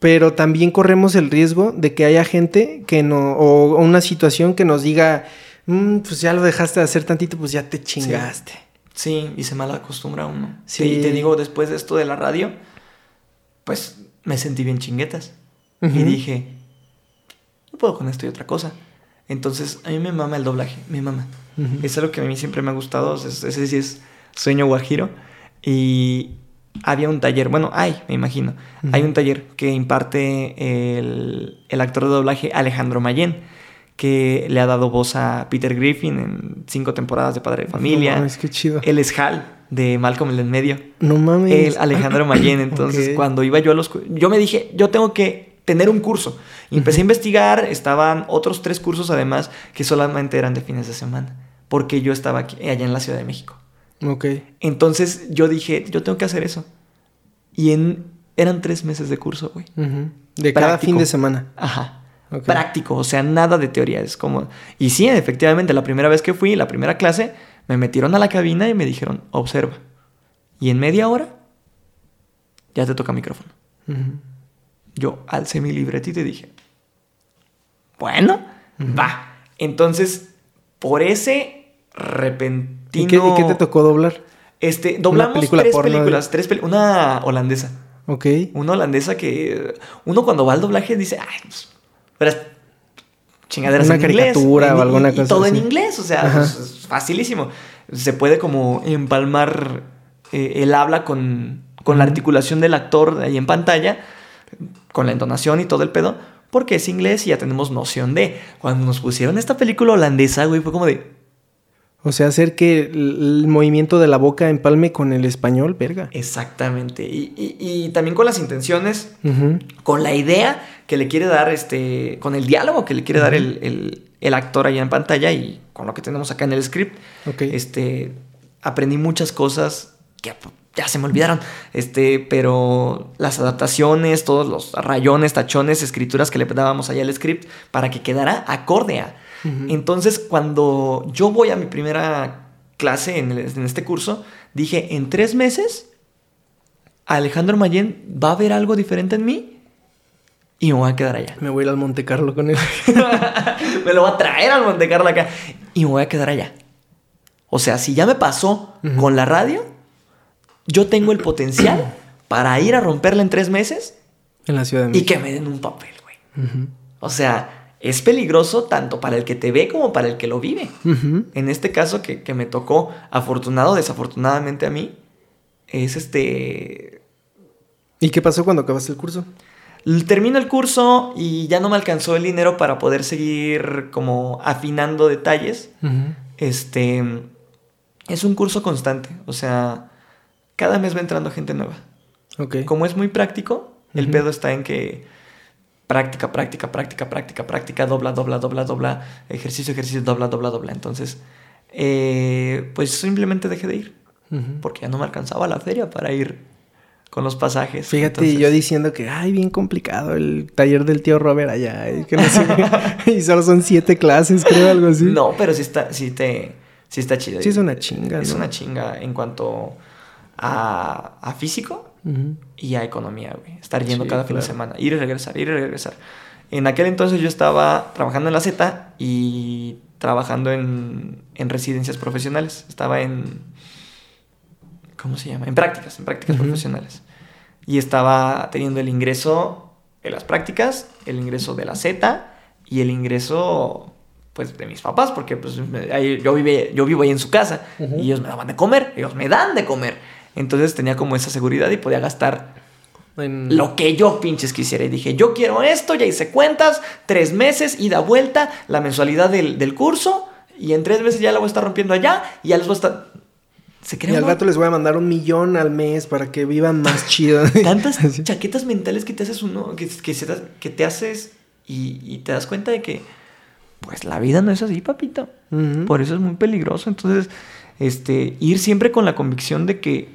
Pero también corremos el riesgo de que haya gente que no, o, o una situación que nos diga, "Mm, pues ya lo dejaste de hacer tantito, pues ya te chingaste. Sí, y se mal acostumbra uno. Sí. Sí. Y te digo, después de esto de la radio, pues me sentí bien chinguetas. Y dije, no puedo con esto y otra cosa. Entonces, a mí me mama el doblaje, me mama. Es algo que a mí siempre me ha gustado, es- ese sí es sueño guajiro. Y había un taller, bueno, hay, me imagino, hay un taller que imparte el, el actor de doblaje Alejandro Mayen, que le ha dado voz a Peter Griffin en cinco temporadas de Padre de Familia. No mames, qué chido. Él es Hal de Malcolm el en medio. No mames. El Alejandro [CLEARS THROAT] Mayen. Entonces, cuando iba yo a los... Yo me dije, yo tengo que tener un curso. Y empecé a investigar, estaban otros tres cursos además que solamente eran de fines de semana. Porque yo estaba aquí, allá en la Ciudad de México. Ok. Entonces yo dije, yo tengo que hacer eso. Y en, eran tres meses de curso, güey. De cada fin de semana. Ajá. Práctico, o sea, nada de teoría. Es como. Y sí, efectivamente, la primera vez que fui, la primera clase, me metieron a la cabina y me dijeron, observa. Y en media hora, ya te toca micrófono. Yo alcé mi libretita y dije, bueno, va. Entonces, por ese repentino. ¿Y qué, y qué te tocó doblar? Este, doblamos película tres de- películas, tres pel- una holandesa. Ok. Una holandesa que uno cuando va al doblaje dice, ay, pues, verás, chingaderas Una en inglés. caricatura en- o alguna y- y cosa todo en inglés, o sea, pues, es facilísimo. Se puede como empalmar eh, el habla con, con la articulación del actor ahí en pantalla, con la entonación y todo el pedo, porque es inglés y ya tenemos noción de. Cuando nos pusieron esta película holandesa, güey, fue como de, O sea, hacer que el, movimiento de la boca empalme con el español, verga. exactamente. Y, y- y también con las intenciones con la idea que le quiere dar, este, con el diálogo que le quiere dar el, el- el actor allá en pantalla y con lo que tenemos acá en el script, Ok. este, aprendí muchas cosas que ya se me olvidaron, este, pero las adaptaciones, todos los rayones, tachones, escrituras que le dábamos allá al script para que quedara acorde a. Entonces, cuando yo voy a mi primera clase en, el- en este curso, dije, en tres meses, Alejandro Mayen va a ver algo diferente en mí y me voy a quedar allá. Me voy a ir al Monte Carlo con él. [LAUGHS] me lo va a traer al Monte Carlo acá y me voy a quedar allá. O sea, si ya me pasó con la radio, yo tengo el potencial [CLEARS THROAT] para ir a romperla en tres meses en la Ciudad de y México. que me den un papel, güey. O sea, es peligroso tanto para el que te ve como para el que lo vive. En este caso que, que me tocó, afortunado o desafortunadamente a mí, es este... ¿Y qué pasó cuando acabaste el curso? Termino el curso y ya no me alcanzó el dinero para poder seguir como afinando detalles. Este... Es un curso constante, o sea, cada mes va entrando gente nueva. Como es muy práctico, el pedo está en que práctica, práctica, práctica, práctica, práctica, dobla, dobla, dobla, dobla, ejercicio, ejercicio, dobla, dobla, dobla. Entonces, eh, pues simplemente dejé de ir, porque ya no me alcanzaba la feria para ir con los pasajes. Fíjate, Entonces, yo diciendo que, ay, bien complicado el taller del tío Robert allá, y que no sé [LAUGHS] y solo son siete clases, creo, algo así. No, pero sí está, sí te, sí está chido. Sí es una chinga, Es ¿no? una chinga en cuanto a, a físico. Ujú. y a economía, güey. Estar yendo Sí, cada fin de semana, ir y regresar, ir y regresar. En aquel entonces yo estaba trabajando en la Z y trabajando en, en residencias profesionales. Estaba en... ¿Cómo se llama? En prácticas, en prácticas Ujú. profesionales. Y estaba teniendo el ingreso de las prácticas, el ingreso de la Z y el ingreso pues de mis papás, porque pues yo, vive, yo vivo ahí en su casa Ujú. y ellos me daban de comer, ellos me dan de comer. Entonces tenía como esa seguridad y podía gastar En- lo que yo pinches quisiera. Y dije, yo quiero esto, ya hice cuentas, tres meses, ida, vuelta, la mensualidad del, del curso, y en tres meses ya la voy a estar rompiendo allá, y ya les voy a estar... Se Y crea al rato les voy a mandar un millón al mes para que vivan más [LAUGHS] chido. tantas chaquetas mentales que te haces uno, que, que, se que te haces y, y te das cuenta de que, pues la vida no es así, papito. Por eso es muy peligroso. Entonces, este, ir siempre con la convicción de que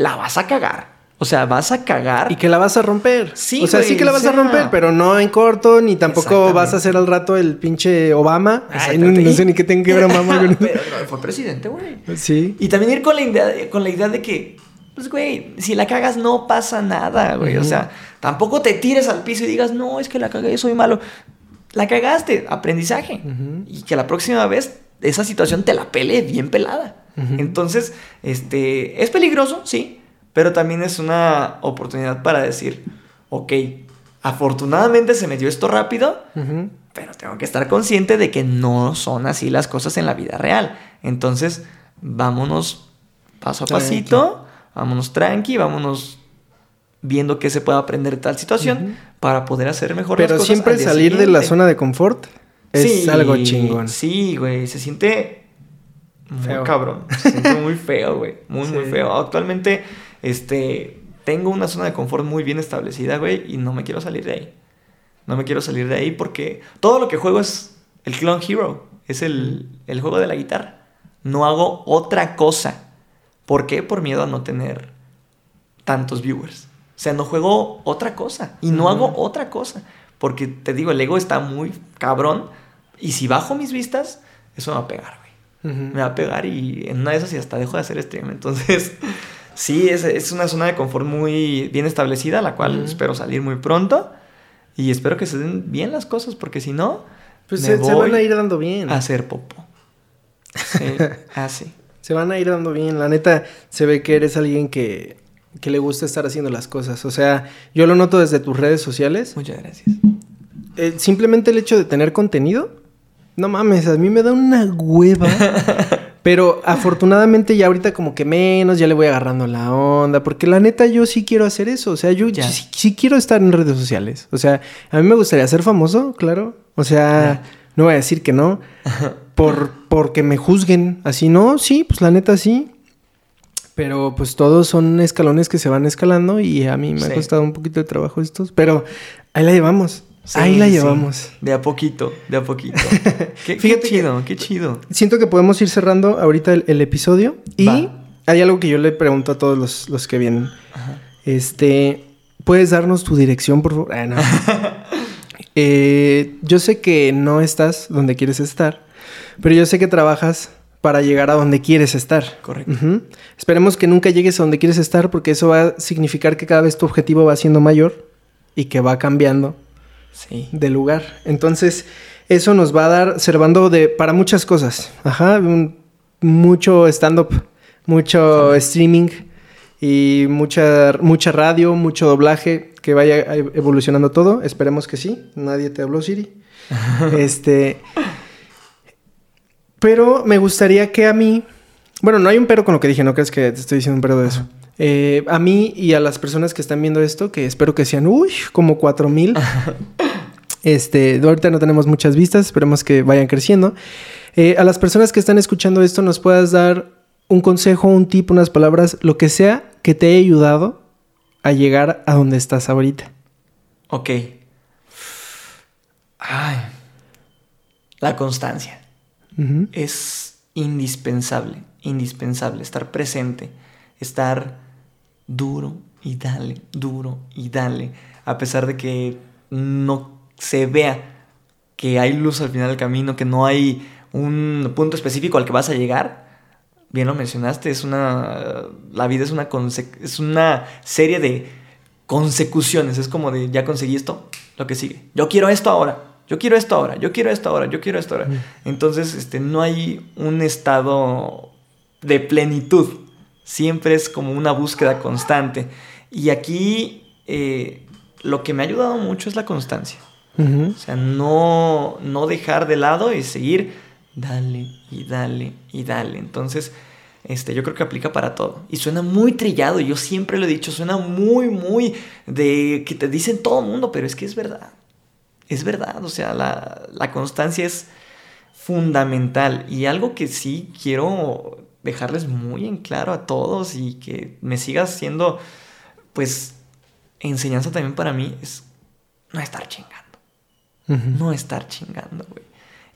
la vas a cagar. O sea, vas a cagar. Y que la vas a romper. Sí, O sea, sí que la vas a romper, pero no en corto, ni tampoco vas a ser al rato el pinche Obama. Ay, no, no sé ni qué tengo que ver Obama. [LAUGHS] Pero no, fue presidente, güey. Sí. Y también ir con la idea, con la idea de que, pues, güey, si la cagas no pasa nada, güey. O sea, tampoco te tires al piso y digas, no, es que la cagué, soy malo. La cagaste, aprendizaje. Y que la próxima vez esa situación te la pele bien pelada. Entonces, este, es peligroso, sí, pero también es una oportunidad para decir, ok, afortunadamente se me dio esto rápido, pero tengo que estar consciente de que no son así las cosas en la vida real. Entonces, vámonos paso a Tranqui. pasito, vámonos tranqui, vámonos viendo qué se puede aprender de tal situación para poder hacer mejor las Pero cosas siempre al día salir de la zona de confort es Sí, algo chingón. Sí, güey, se siente muy Feo. cabrón. [LAUGHS] Se siente muy feo, güey. Muy, muy feo. Actualmente, este, tengo una zona de confort muy bien establecida, güey, y no me quiero salir de ahí. No me quiero salir de ahí porque todo lo que juego es el Clone Hero. Es el, el juego de la guitarra. No hago otra cosa. ¿Por qué? Por miedo a no tener tantos viewers. O sea, no juego otra cosa. Y no hago otra cosa. Porque te digo, el ego está muy cabrón. Y si bajo mis vistas, eso me va a pegar, Me va a pegar y en una de esas y hasta dejo de hacer stream. Entonces, [LAUGHS] sí, es, es una zona de confort muy bien establecida, la cual espero salir muy pronto. Y espero que se den bien las cosas, porque si no, Pues se, van a ir dando bien. a hacer popo. Sí, [LAUGHS] así. Se van a ir dando bien. La neta, se ve que eres alguien que, que le gusta estar haciendo las cosas. O sea, yo lo noto desde tus redes sociales. Muchas gracias. Eh, simplemente el hecho de tener contenido, no mames, a mí me da una hueva. [LAUGHS] Pero afortunadamente ya ahorita como que menos, ya le voy agarrando la onda, porque la neta yo sí quiero hacer eso, o sea, yo Ya. sí, sí quiero estar en redes sociales, o sea, a mí me gustaría ser famoso, claro, o sea, no voy a decir que no, [LAUGHS] por, porque me juzguen, así no, sí, pues la neta sí, pero pues todos son escalones que se van escalando y a mí me ha costado un poquito de trabajo estos, pero ahí la llevamos. Sí, Ahí la sí. llevamos. De a poquito, de a poquito. [LAUGHS] Qué, qué Fíjate que- chido, qué chido. Siento que podemos ir cerrando ahorita el, el episodio. Y Va. hay algo que yo le pregunto a todos los, los que vienen. Ajá. Este, ¿puedes darnos tu dirección, por favor? Ah, no. [LAUGHS] Eh, yo sé que no estás donde quieres estar, pero yo sé que trabajas para llegar a donde quieres estar. Correcto. Esperemos que nunca llegues a donde quieres estar porque eso va a significar que cada vez tu objetivo va siendo mayor y que va cambiando Sí. de lugar. Entonces, eso nos va a dar servando de para muchas cosas. Ajá, un- mucho stand-up, mucho streaming y mucha, mucha radio, mucho doblaje, que vaya evolucionando todo. Esperemos que sí. Nadie te habló, Siri. [LAUGHS] este. Pero me gustaría que a mí. Bueno, no hay un pero con lo que dije, no crees que te estoy diciendo un pero de eso. Eh, a mí y a las personas que están viendo esto, que espero que sean, uy, como cuatro mil. [LAUGHS] Este, ahorita no tenemos muchas vistas, esperemos que vayan creciendo. Eh, a las personas que están escuchando esto, nos puedas dar un consejo, un tip, unas palabras, lo que sea que te haya ayudado a llegar a donde estás ahorita. Ok. Ay. La constancia. Es indispensable, indispensable estar presente, estar duro y dale, duro y dale, a pesar de que no se vea que hay luz al final del camino, que no hay un punto específico al que vas a llegar, bien lo mencionaste, es una. La vida es una, es una serie de consecuciones. Es como de ya conseguí esto, lo que sigue. Yo quiero esto ahora. Yo quiero esto ahora, yo quiero esto ahora, yo quiero esto ahora. Entonces, este, no hay un estado de plenitud. Siempre es como una búsqueda constante. Y aquí eh, lo que me ha ayudado mucho es la constancia. O sea, no, no dejar de lado y seguir, dale y dale y dale. Entonces, este, yo creo que aplica para todo. Y suena muy trillado, yo siempre lo he dicho, suena muy, muy de que te dicen todo el mundo, pero es que es verdad. Es verdad, o sea, la, la constancia es fundamental. Y algo que sí quiero dejarles muy en claro a todos y que me siga siendo, pues, enseñanza también para mí es no estar chingando. No estar chingando, güey.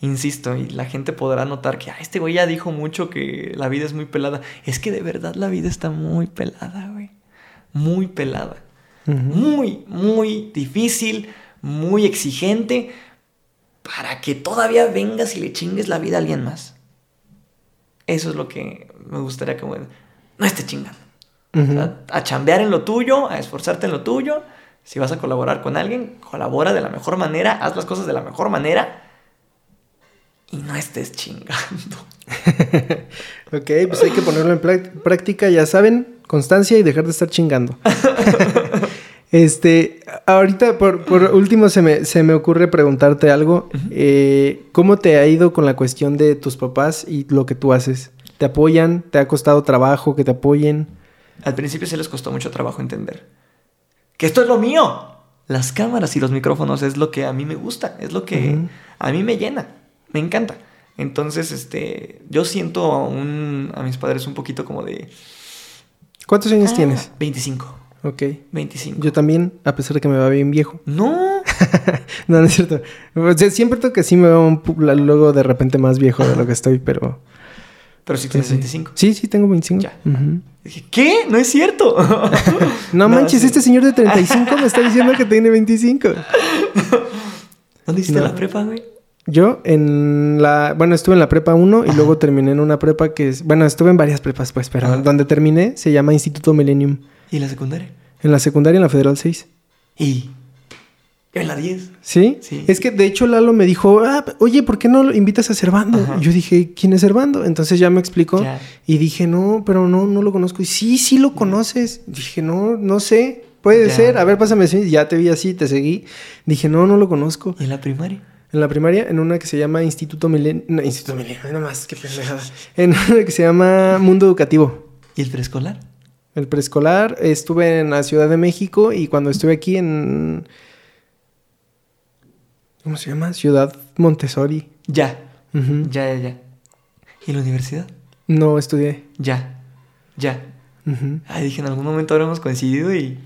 Insisto, y la gente podrá notar que ah, este güey ya dijo mucho que la vida es muy pelada. Es que de verdad la vida está muy pelada, güey. Muy pelada. Muy, muy difícil, muy exigente para que todavía vengas y le chingues la vida a alguien más. Eso es lo que me gustaría que no esté chingando. a, chambear en lo tuyo, a esforzarte en lo tuyo. Si vas a colaborar con alguien, colabora de la mejor manera, haz las cosas de la mejor manera y no estés chingando. [LAUGHS] ok, pues hay que ponerlo en práctica, ya saben, constancia y dejar de estar chingando. [LAUGHS] este, ahorita por, último se me, se me, ocurre preguntarte algo. Eh, ¿Cómo te ha ido con la cuestión de tus papás y lo que tú haces? ¿Te apoyan? ¿Te ha costado trabajo que te apoyen? Al principio sí les costó mucho trabajo entender. Que esto es lo mío. Las cámaras y los micrófonos es lo que a mí me gusta, es lo que a mí me llena, me encanta. Entonces, este, yo siento a, un, a mis padres un poquito como de... ¿Cuántos años ah, tienes? 25. Ok. 25. Yo también, a pesar de que me va bien viejo. No. [LAUGHS] no, no es cierto. siempre tengo que sí me veo un, luego de repente más viejo de lo que estoy, pero... Pero sí tienes 25. Sí, sí, tengo 25. Ya. Dije, ¿qué? No es cierto. [LAUGHS] [LAUGHS] no, manches, este señor de 35 me está diciendo que tiene 25. ¿Dónde hiciste la prepa, güey? Yo en la, bueno, estuve en la prepa 1 y luego terminé en una prepa que es, bueno, estuve en varias prepas, pues, pero donde terminé se llama Instituto Millennium. ¿Y la secundaria? En la secundaria en la Federal 6. ¿Y? En la 10. ¿Sí? Sí. Es que de hecho Lalo me dijo, ah, oye, ¿por qué no invitas a Servando? Yo dije, ¿quién es Servando? Entonces ya me explicó. Y dije, no, pero no, no lo conozco. Y sí, sí lo conoces. Dije, no, no sé. Puede ser. A ver, pásame. Ya te vi así, te seguí. Dije, no, no lo conozco. ¿En la primaria? En la primaria, en una que se llama Instituto Milenio. No, Instituto Milenio, nada más, qué pendejada. En una que se llama Mundo Educativo. ¿Y el preescolar? El preescolar, estuve en la Ciudad de México y cuando estuve aquí en. ¿Cómo se llama? Ciudad Montessori. Ya. Ya, ya, ya. ¿Y la universidad? No estudié. Ya. Ya. Ay, dije, en algún momento habremos coincidido y.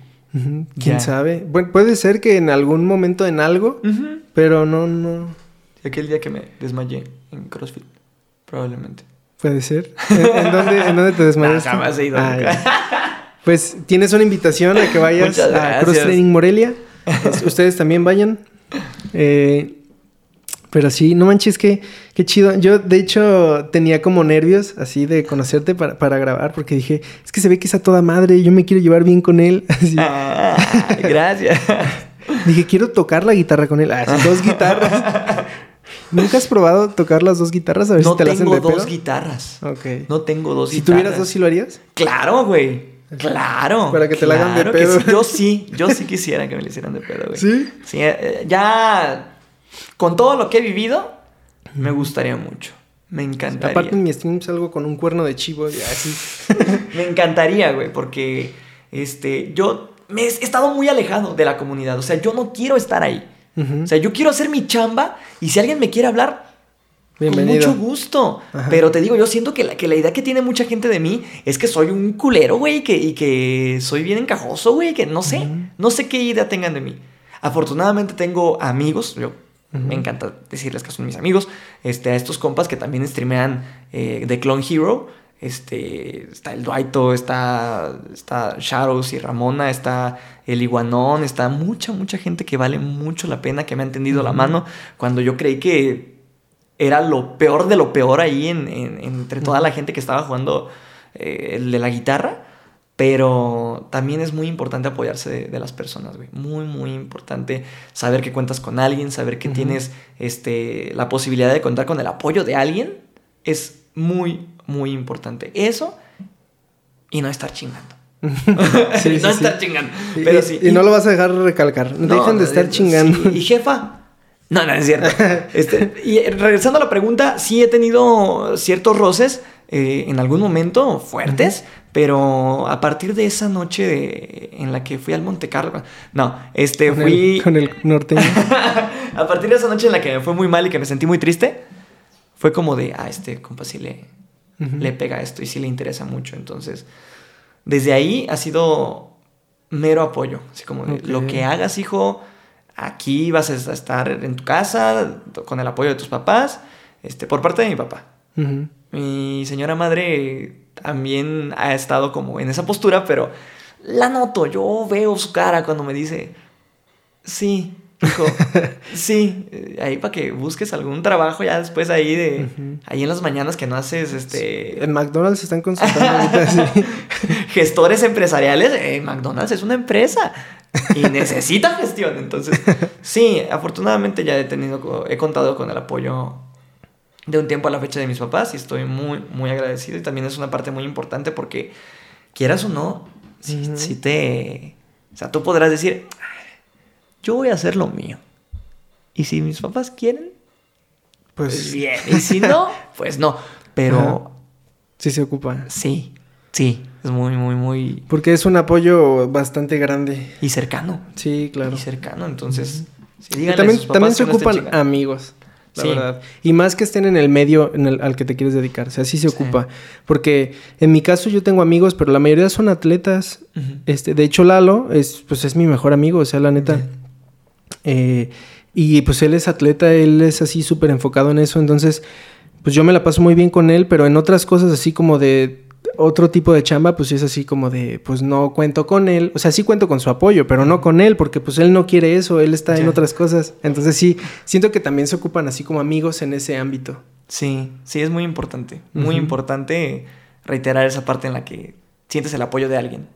¿Quién sabe? Bueno, puede ser que en algún momento en algo, pero no, no. Aquel día que me desmayé en CrossFit, probablemente. Puede ser. ¿En, dónde, te desmayaste? jamás he ido ah, Pues tienes una invitación a que vayas a Cross Training Morelia. Ustedes también vayan. Eh, pero sí, no manches, que qué chido. Yo, de hecho, tenía como nervios así de conocerte para, para, grabar, porque dije, es que se ve que es a toda madre, yo me quiero llevar bien con él. [LAUGHS] Ah, gracias. dije, quiero tocar la guitarra con él. Ah, dos guitarras. [LAUGHS] ¿Nunca has probado tocar las dos guitarras? A ver no si te las hacen de dos guitarras. Ok. No tengo dos guitarras. Si tuvieras dos, ¿sí lo harías? Claro, güey. Claro. Para que te la hagan de pedo. Yo sí, yo sí quisiera que me la hicieran de pedo, güey. ¿Sí? Sí, eh, ya con todo lo que he vivido, me gustaría mucho. Me encantaría. Aparte en mi stream salgo con un cuerno de chivo y así. [LAUGHS] me encantaría, güey, porque este, yo me he estado muy alejado de la comunidad. O sea, yo no quiero estar ahí. O sea, yo quiero hacer mi chamba y si alguien me quiere hablar, Bienvenido. Con mucho gusto. Pero te digo, yo siento que la, que la idea que tiene mucha gente de mí es que soy un culero, güey, que, y que soy bien encajoso, güey, que no sé, no sé qué idea tengan de mí. Afortunadamente tengo amigos, yo me encanta decirles que son mis amigos. Este, a estos compas que también streamean eh, The Clone Hero. Este, está el Duaito, está, está Shadows y Ramona, está el Iguanón, está mucha, mucha gente que vale mucho la pena, que me ha tendido la mano cuando yo creí que era lo peor de lo peor ahí en, en- entre toda la gente que estaba jugando eh, el de la guitarra. Pero también es muy importante apoyarse de, de las personas, güey. Muy, muy importante saber que cuentas con alguien, saber que tienes este, la posibilidad de contar con el apoyo de alguien. Es muy, muy importante. Eso y no estar chingando. [LAUGHS] Sí, [LAUGHS] no sí. estar chingando. Y- Pero y, sí. y no lo vas a dejar recalcar. No, Dejen de estar chingando. Y jefa. No, no es cierto. [LAUGHS] Este, y regresando a la pregunta, sí he tenido ciertos roces eh, en algún momento fuertes, pero a partir de esa noche de- en la que fui al Monte Carlo, no, este con, fui el, con el norteño. a partir de esa noche en la que me fue muy mal y que me sentí muy triste, fue como de, ah, este compa sí le, Le pega esto y sí le interesa mucho. Entonces, desde ahí ha sido mero apoyo. Así como de, lo que hagas, hijo, aquí vas a estar en tu casa con el apoyo de tus papás, este, por parte de mi papá. Mi señora madre también ha estado como en esa postura, pero la noto, yo veo su cara cuando me dice, sí, hijo, [LAUGHS] sí, ahí para que busques algún trabajo ya después ahí de, ahí en las mañanas que no haces, este, En McDonald's están consultando ahorita. sí. [LAUGHS] gestores empresariales, eh, McDonald's es una empresa y necesita gestión. Entonces, sí, afortunadamente ya he tenido, he contado con el apoyo de un tiempo a la fecha de mis papás y estoy muy, muy agradecido. Y también es una parte muy importante porque, quieras o no, si, Ujú. si te. O sea, tú podrás decir, yo voy a hacer lo mío. Y si mis papás quieren, pues Pues bien. Y si no, [LAUGHS] pues no. Pero sí se ocupa. sí, sí, es muy, muy, muy. Porque es un apoyo bastante grande. Y cercano. Sí, claro. Y cercano, entonces. sí, Y también, también se ocupan amigos, la Sí. verdad. Y más que estén en el medio en el- al que te quieres dedicar. O sea, sí se Sí. ocupa. Porque en mi caso yo tengo amigos, pero la mayoría son atletas. Este, de hecho, Lalo es, pues, es mi mejor amigo, o sea, la neta. Ya. Eh, y pues él es atleta, él es así súper enfocado en eso. Entonces, pues yo me la paso muy bien con él, pero en otras cosas así como de otro tipo de chamba, pues es así como de, pues no cuento con él. O sea, sí cuento con su apoyo, pero no con él, porque pues él no quiere eso, él está en otras cosas. Entonces sí, siento que también se ocupan así como amigos en ese ámbito. Sí, sí, es muy importante. Muy importante reiterar esa parte en la que sientes el apoyo de alguien.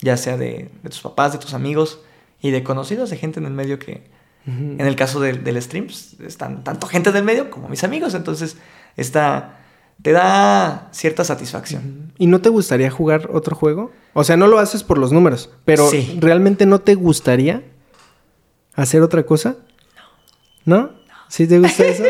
Ya sea de, de tus papás, de tus amigos y de conocidos, de gente en el medio que. En el caso del, del stream, pues, están tanto gente del medio como mis amigos. Entonces, está. Te da cierta satisfacción. ¿Y no te gustaría jugar otro juego? O sea, no lo haces por los números, pero Sí. ¿realmente no te gustaría hacer otra cosa? ¿No? ¿Sí te gusta [LAUGHS] eso?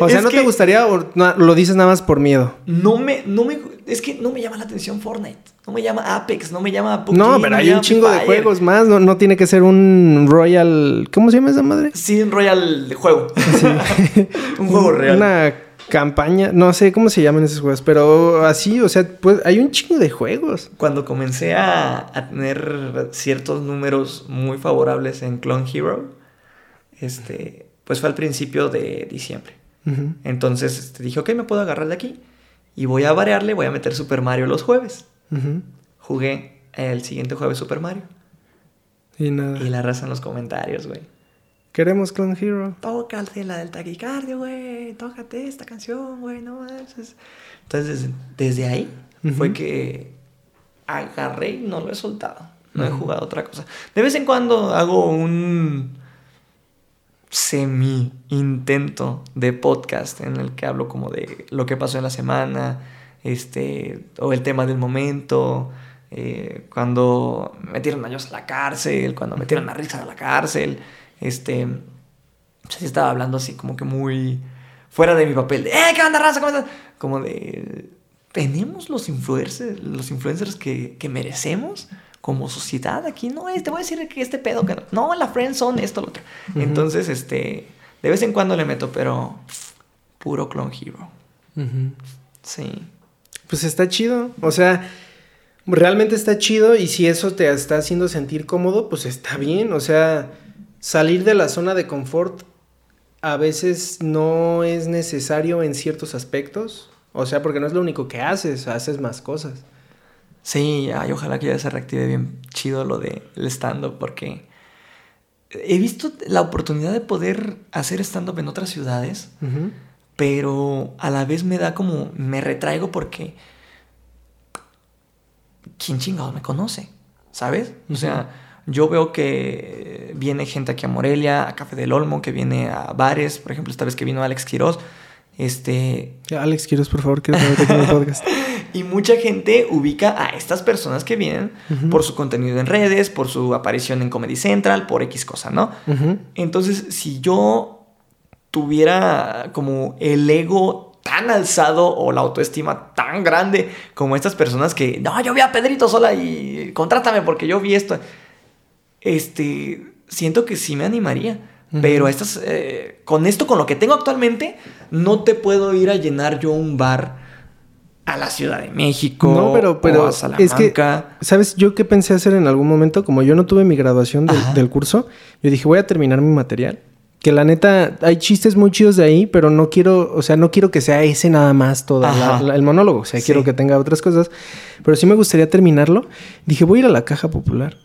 O sea, Es ¿no te gustaría o no- lo dices nada más por miedo? No me, no me, es que no me llama la atención Fortnite, no me llama Apex, no me llama PUBG, no, pero hay un chingo de juegos más. No, no tiene que ser un Royal... ¿Cómo se llama esa madre? Sí, un Royal de juego. [LAUGHS] un juego real. Una campaña... No sé cómo se llaman esos juegos, pero así, o sea, pues hay un chingo de juegos. Cuando comencé a, a tener ciertos números muy favorables en Clone Hero, este, pues fue al principio de diciembre. Entonces este, dije, ok, me puedo agarrar de aquí. Y voy a variarle, voy a meter Super Mario los jueves. Jugué el siguiente jueves Super Mario. Y nada. Y la raza en los comentarios, güey. Queremos Clone Hero. Tócate la del taquicardio, güey. Tócate esta canción, güey. No manches. Entonces, desde ahí fue que agarré y no lo he soltado. No he jugado otra cosa. De vez en cuando hago un semi intento de podcast en el que hablo como de lo que pasó en la semana, este, o el tema del momento, eh, cuando metieron a ellos a la cárcel, cuando metieron a Risa a la cárcel, este, pues, estaba hablando así como que muy fuera de mi papel, de, ¡eh, qué onda, raza! ¿Cómo estás?". Como de, ¿tenemos los influencers, los influencers que, que merecemos? Como sociedad aquí, no, eh, te voy a decir que este pedo que no, no, la friend son esto, lo otro. Entonces, este, de vez en cuando le meto, pero puro Clone Hero. Sí. Pues está chido. O sea, realmente está chido y si eso te está haciendo sentir cómodo, pues está bien. O sea, salir de la zona de confort a veces no es necesario en ciertos aspectos. O sea, porque no es lo único que haces, haces más cosas. Sí, ay, ojalá que ya se reactive bien chido lo del stand-up, porque he visto la oportunidad de poder hacer stand-up en otras ciudades, pero a la vez me da como, me retraigo porque... ¿Quién chingado me conoce? ¿Sabes? O sea, yo veo que viene gente aquí a Morelia, a Café del Olmo, que viene a bares, por ejemplo, esta vez que vino Alex Quiroz, este, Alex, ¿quieres por favor que el podcast? [LAUGHS] y mucha gente ubica a estas personas que vienen por su contenido en redes, por su aparición en Comedy Central, por X cosa, ¿no? Entonces, si yo tuviera como el ego tan alzado o la autoestima tan grande como estas personas que, no, yo vi a Pedrito sola y contrátame porque yo vi esto, este, siento que sí me animaría. Pero estas, eh, con esto, con lo que tengo actualmente, no te puedo ir a llenar yo un bar a la Ciudad de México No, pero, pero o a es que. ¿sabes? Yo qué pensé hacer en algún momento, como yo no tuve mi graduación del, curso, yo dije, voy a terminar mi material. Que la neta, hay chistes muy chidos de ahí, pero no quiero, o sea, no quiero que sea ese nada más todo el monólogo. O sea, Sí. quiero que tenga otras cosas. Pero sí me gustaría terminarlo. Dije, voy a ir a la caja popular.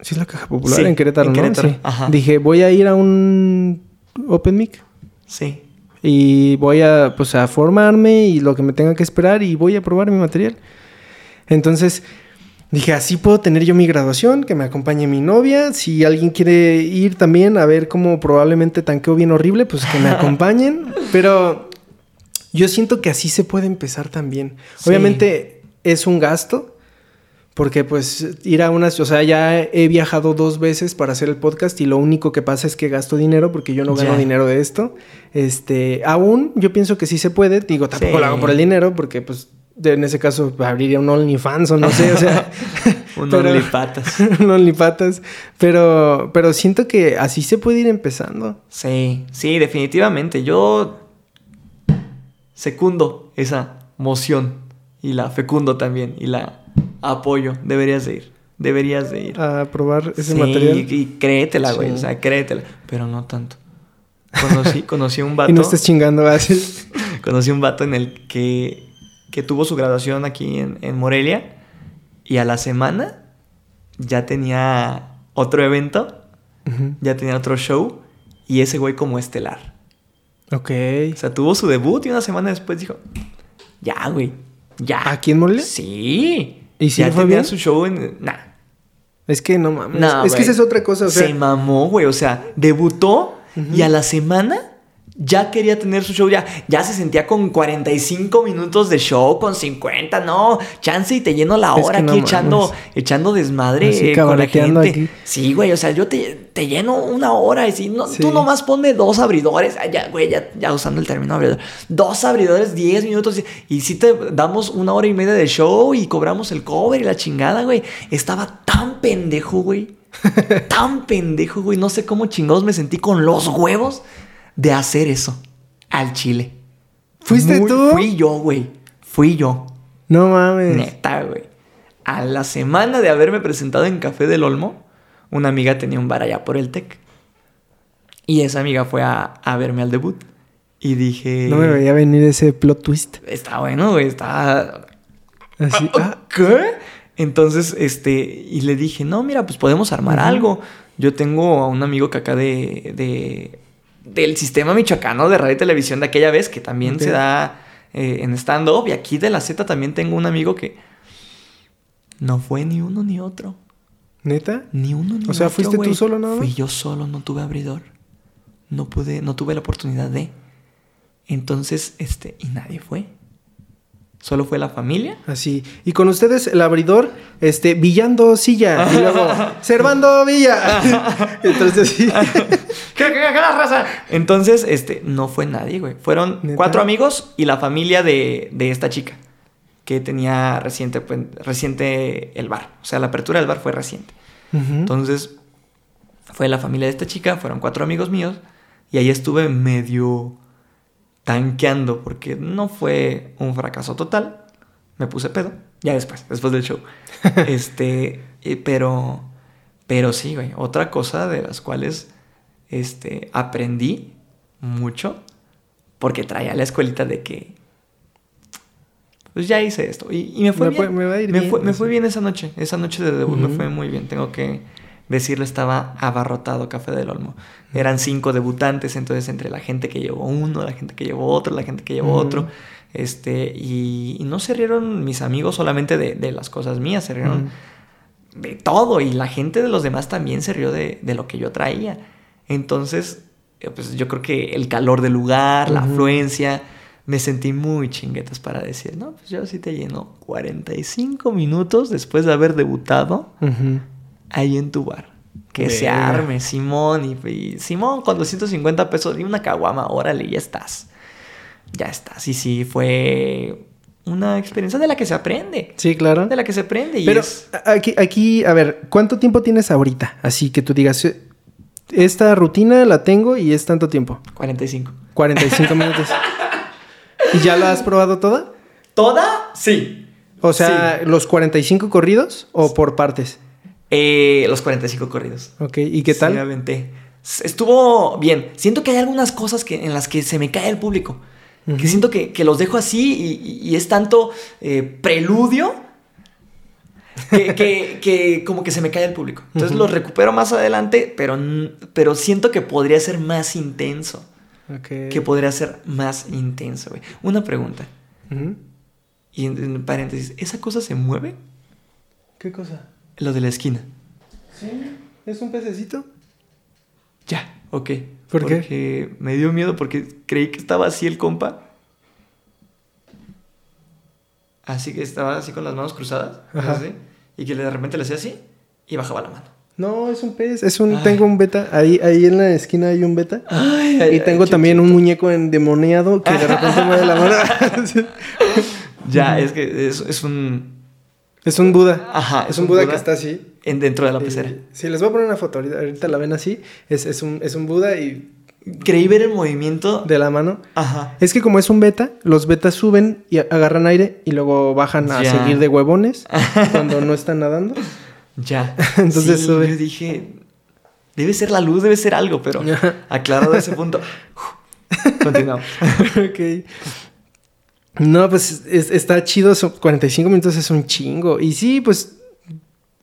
¿Sí es la caja popular? Sí, en Querétaro, en ¿no? Querétaro. Sí. Ajá. Dije, voy a ir a un Open Mic. Sí. Y voy a, pues, a formarme y lo que me tenga que esperar y voy a probar mi material. Entonces, dije, así puedo tener yo mi graduación, que me acompañe mi novia. Si alguien quiere ir también a ver cómo probablemente tanqueo bien horrible, pues que me [LAUGHS] acompañen. Pero yo siento que así se puede empezar también. Sí. Obviamente es un gasto. Porque pues ir a unas, o sea, ya he viajado dos veces para hacer el podcast y lo único que pasa es que gasto dinero porque yo no gano dinero de esto. Este, aún yo pienso que sí se puede, digo, tampoco Sí. lo hago por el dinero porque pues en ese caso abriría un OnlyFans o no sé, o sea, [LAUGHS] Un [LAUGHS] OnlyPatas. [LAUGHS] un OnlyPatas, pero pero siento que así se puede ir empezando. Sí, sí, definitivamente. Yo secundo esa moción y la fecundo también y la apoyo. Deberías de ir. Deberías de ir. A probar ese Sí, material. Y créetela, güey. Sí. O sea, créetela. Pero no tanto. Conocí, [LAUGHS] conocí un vato. Y no estés chingando así. [LAUGHS] Conocí un vato en el que, que tuvo su graduación aquí en, en Morelia. Y a la semana ya tenía otro evento. Ya tenía otro show. Y ese güey como estelar. Ok. O sea, tuvo su debut y una semana después dijo, ya, güey, ya. ¿Aquí en Morelia? Sí. ¿Y si ya fue bien? su show en... Nah. Es que no mames. No, es que esa es otra cosa, o sea, Se mamó, güey. O sea, debutó y a la semana ya quería tener su show. Ya, ya se sentía con 45 minutos de show, con 50. No, chance y te lleno la Es hora no aquí echando, echando desmadre eh, con la gente. aquí. Sí, güey. O sea, yo te, te lleno una hora y si no, Sí. tú nomás ponme dos abridores. Ah, ya, güey, ya, ya usando el término abridor. Dos abridores, 10 minutos. Y, y si te damos una hora y media de show y cobramos el cover y la chingada, güey. Estaba tan pendejo, güey [LAUGHS] tan pendejo, güey. No sé cómo chingados me sentí con los huevos de hacer eso al chile. ¿Fuiste Muy- tú? Fui yo, güey. Fui yo. No mames. Neta, güey. A la semana de haberme presentado en Café del Olmo, una amiga tenía un bar allá por el TEC. Y esa amiga fue a, a verme al debut. Y dije... No me veía venir ese plot twist. Está bueno, güey. Está... Así. ah, ¿Qué? Entonces, este, y le dije, no, mira, pues podemos armar algo. Yo tengo a un amigo que acá de, de del sistema michoacano de radio y televisión de aquella vez, que también se da eh, en stand-up. Y aquí de la Z también tengo un amigo que no fue ni uno ni otro. ¿Neta? Ni uno ni otro. O sea, ¿fuiste tú solo nada más? Fui yo solo, no tuve abridor. No pude, no tuve la oportunidad de. Entonces, este, y nadie fue. Solo fue la familia. Así. Y con ustedes el abridor, este, Villando Silla. Y luego, [LAUGHS] Servando Villa. [LAUGHS] Entonces sí. ¿Qué, qué, qué la raza? Entonces, este, no fue nadie, güey. Fueron ¿Neta? cuatro amigos y la familia de, de esta chica. Que tenía reciente, pues, reciente el bar. O sea, la apertura del bar fue reciente. Entonces, fue la familia de esta chica, fueron cuatro amigos míos. Y ahí estuve medio tanqueando, porque no fue un fracaso total. Me puse pedo, ya después, después del show. [LAUGHS] este, eh, pero, pero sí, güey, otra cosa de las cuales este, aprendí mucho, porque traía la escuelita de que, pues ya hice esto. Y, y me fue Me bien. fue- me va a ir me bien, Fue, me así. fue bien esa noche, esa noche de debut me fue muy bien. Tengo que, decirlo, estaba abarrotado Café del Olmo. Eran cinco debutantes, entonces entre la gente que llevó uno, la gente que llevó otro, la gente que llevó otro. Este, y, y no se rieron mis amigos solamente de, de las cosas mías, se rieron de todo. Y la gente de los demás también se rió de, de lo que yo traía. Entonces, eh, pues yo creo que el calor del lugar, la afluencia, me sentí muy chinguetas para decir, no, pues yo sí te lleno 45 minutos después de haber debutado ahí en tu bar. Que se arme, Simón. Y, y Simón, con 250 pesos y una caguama, órale, ya estás. Ya estás. Y sí, fue una experiencia de la que se aprende. Sí, claro. De la que se aprende. Y Pero es... aquí, aquí, a ver, ¿cuánto tiempo tienes ahorita? Así que tú digas, "Eh, esta rutina la tengo y es tanto tiempo. 45. 45 [LAUGHS] minutos. ¿Y ya la has probado toda? ¿Toda? Sí. O sea, los 45 corridos o por partes. Eh, los 45 corridos. Ok, ¿y qué tal? S- Estuvo bien. Siento que hay algunas cosas que, en las que se me cae el público. Que siento que, que los dejo así y, es tanto eh, preludio que, [LAUGHS] que- que como que se me cae el público. Entonces los recupero más adelante, pero, pero siento que podría ser más intenso. Ok. Que podría ser más intenso, güey. Una pregunta. Ujú. Y en, en paréntesis, ¿esa cosa se mueve? ¿Qué cosa? Lo de la esquina. Sí, es un pececito. Ya, ok. ¿Por qué? Porque me dio miedo porque creí que estaba así el compa. Así que estaba así con las manos cruzadas. Así, y que de repente le hacía así y bajaba la mano. No, es un pez, es un, Ay. tengo un beta, ahí, ahí en la esquina hay un beta. Ay, Y tengo también un muñeco endemoniado que de repente mueve la mano. [LAUGHS] Ya, es que es, es un. Es un Buda. Ajá, Es un Buda, que está así. en, dentro de la pecera. Eh, sí, les voy a poner una foto, ahorita, ahorita la ven así. Es, es, un, es un Buda y Creí ver el movimiento. de la mano. Ajá. Es que como es un beta, los betas suben y agarran aire y luego bajan a Ya. seguir de huevones [LAUGHS] cuando no están nadando. Ya. [LAUGHS] Entonces Sí, sube. Yo dije. Debe ser la luz, debe ser algo, pero aclarado ese punto. [LAUGHS] Continuamos. ok. No, pues es- está chido. son 45 minutos es un chingo. Y sí, pues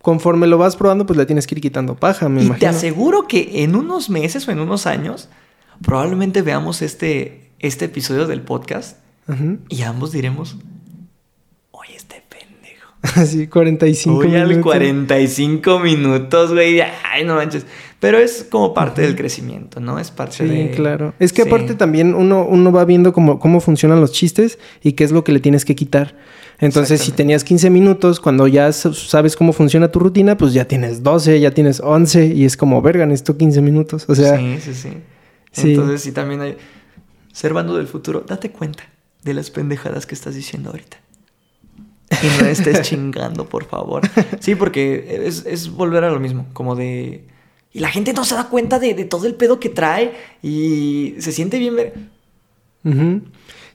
conforme lo vas probando, pues le tienes que ir quitando paja, me y te imagino. aseguro que en unos meses o en unos años, probablemente veamos este, este episodio del podcast Ujú. y ambos diremos, oye, este pendejo. [LAUGHS] Así, 45 Oye, al minutos. 45 minutos, güey. Ay, no manches. Pero es como parte del crecimiento, ¿no? Es parte Sí, de... claro. Es que Sí. aparte también uno, uno va viendo cómo, cómo funcionan los chistes y qué es lo que le tienes que quitar. Entonces, si tenías 15 minutos, cuando ya sabes cómo funciona tu rutina, pues ya tienes 12, ya tienes 11 y es como, verga, necesito 15 minutos. O sea, sí, sí, sí. sí. Entonces, sí, también hay... Servando del futuro, date cuenta de las pendejadas que estás diciendo ahorita. Y no estés [LAUGHS] chingando, por favor. Sí, porque es, es volver a lo mismo, como de... Y la gente no se da cuenta de, de todo el pedo que trae y se siente bien... ver-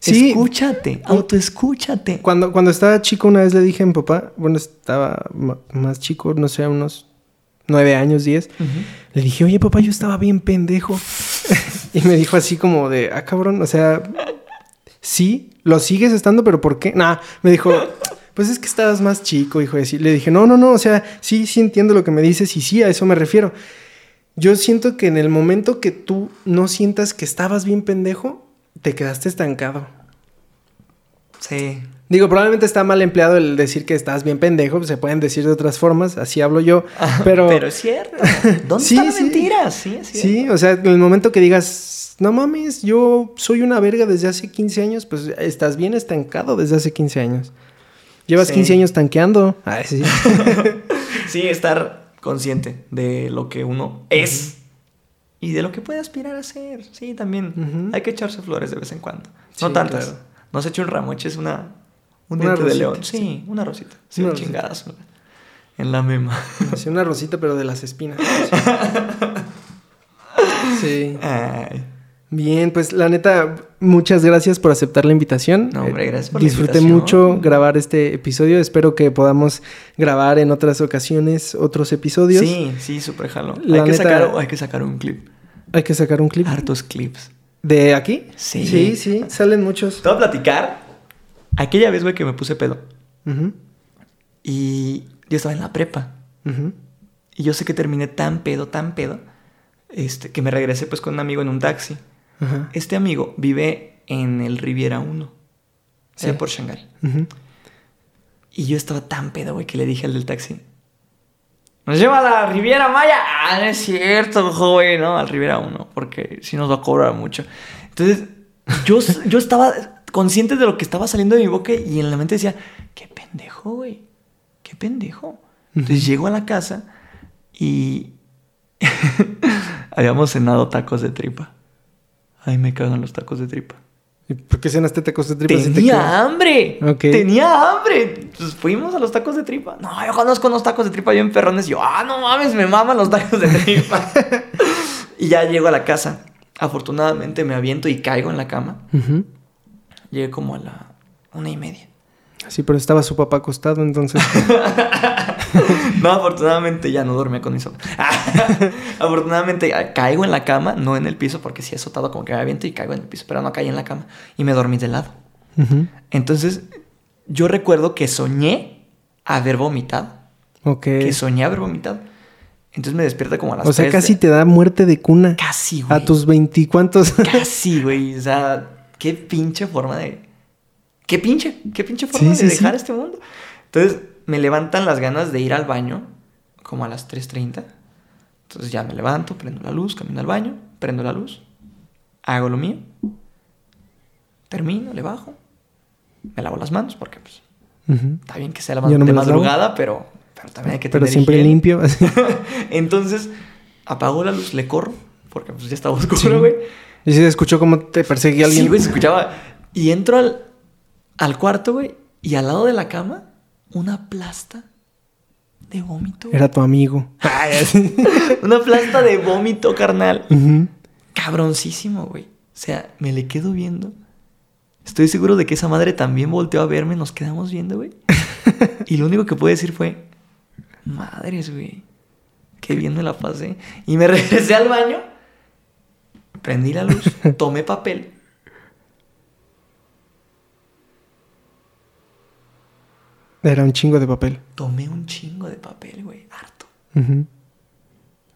sí, Escúchate, autoescúchate. Cuando, cuando estaba chico, una vez le dije a mi papá, bueno, estaba más chico, no sé, unos nueve años, diez. Le dije, oye, papá, yo estaba bien pendejo. [LAUGHS] y me dijo así como de, ah, cabrón, o sea, sí, lo sigues estando, pero ¿por qué? Nah, me dijo, pues es que estabas más chico, hijo de sí. Le dije, no, no, no, o sea, sí, sí entiendo lo que me dices y sí, a eso me refiero. Yo siento que en el momento que tú no sientas que estabas bien pendejo, te quedaste estancado. Sí. Digo, probablemente está mal empleado el decir que estás bien pendejo, se pueden decir de otras formas, así hablo yo, [LAUGHS] pero... Pero es cierto. ¿Dónde Sí, [LAUGHS] está la sí. mentira? Sí, es. Sí, o sea, en el momento que digas, no mames, yo soy una verga desde hace 15 años, pues estás bien estancado desde hace 15 años. Llevas Sí. 15 años tanqueando. Ay, sí. [LAUGHS] Sí, estar consciente de lo que uno es y de lo que puede aspirar a ser. Sí, también. Hay que echarse flores de vez en cuando. No Sí, tantas. claro. No se eche un ramo, eches una, un Una diente de rosita, león. Sí, una rosita. Sí, Una rosita. chingadazo. En la mema. [LAUGHS] Así una rosita, pero de las espinas. [LAUGHS] Sí. Ay. Bien, pues la neta, muchas gracias por aceptar la invitación. No, hombre, Eh, gracias por la Disfruté invitación. mucho grabar este episodio. Espero que podamos grabar en otras ocasiones otros episodios. Sí, sí, súper jalo. La Hay que, neta- sacar, hay que sacar un clip. Hay que sacar un clip. Hartos clips. ¿De aquí? Sí. Sí, sí, salen muchos. Te voy a platicar. Aquella vez, güey, que me puse pedo. Ujú, Y yo estaba en la prepa. ujú. Y yo sé que terminé tan pedo, tan pedo, este, que me regresé pues con un amigo en un taxi. Ajá. Este amigo vive en el Riviera 1, sea por Shanghái. Y yo estaba tan pedo, güey, que le dije al del taxi. Nos lleva a la Riviera Maya. Ah, no es cierto, joven, ¿no? Al Riviera 1, porque si nos va a cobrar mucho. Entonces, yo, [LAUGHS] yo estaba consciente de lo que estaba saliendo de mi boca y en la mente decía, qué pendejo, güey. Qué pendejo. Entonces llego a la casa y [LAUGHS] habíamos cenado tacos de tripa. Ay, me cagan los tacos de tripa. ¿Y por qué cenaste tacos de tripa? si te Tenía hambre. Tenía hambre. Pues fuimos a los tacos de tripa. No, yo conozco unos tacos de tripa bien perrones. Yo, ah, no mames, me maman los tacos de tripa. [LAUGHS] y ya llego a la casa. Afortunadamente me aviento y caigo en la cama. Llegué como a la una y media. Sí, pero estaba su papá acostado, entonces. [LAUGHS] No, afortunadamente ya no dormía con mi sopa. [LAUGHS] afortunadamente ah, caigo en la cama, no en el piso, porque si he azotado como que me aviento y caigo en el piso, pero no caí en la cama. Y me dormí de lado. Entonces, yo recuerdo que soñé haber vomitado. Ok. Que soñé haber vomitado. Entonces me despierta como a las O sea, 3 de- casi te da muerte de cuna. Casi, güey. A tus veinticuantos. Casi, güey. O sea, qué pinche forma de... Qué pinche, qué pinche forma Sí, de sí, dejar sí. este mundo. Entonces, me levantan las ganas de ir al baño, como a las 3.30. Entonces ya me levanto, prendo la luz, camino al baño, prendo la luz, hago lo mío, termino, le bajo, me lavo las manos, porque pues, Ujú. está bien que sea la no de madrugada, pero, pero también hay que Pero tener siempre higiene. limpio. [LAUGHS] así. Entonces, apago la luz, le corro, porque pues ya estaba oscuro, güey. Y si se escuchó cómo te perseguía alguien. Sí, güey, se escuchaba. Y entro al, al cuarto, güey, y al lado de la cama, una plasta de vómito. Era tu amigo. [LAUGHS] Una plasta de vómito, carnal. Cabroncísimo, güey. O sea, me le quedo viendo. Estoy seguro de que esa madre también volteó a verme, nos quedamos viendo, güey. [LAUGHS] Y lo único que pude decir fue, madres, güey. Qué bien me la pasé. Y me regresé al baño, prendí la luz, [LAUGHS] tomé papel. Era un chingo de papel. Tomé un chingo de papel, güey. Harto.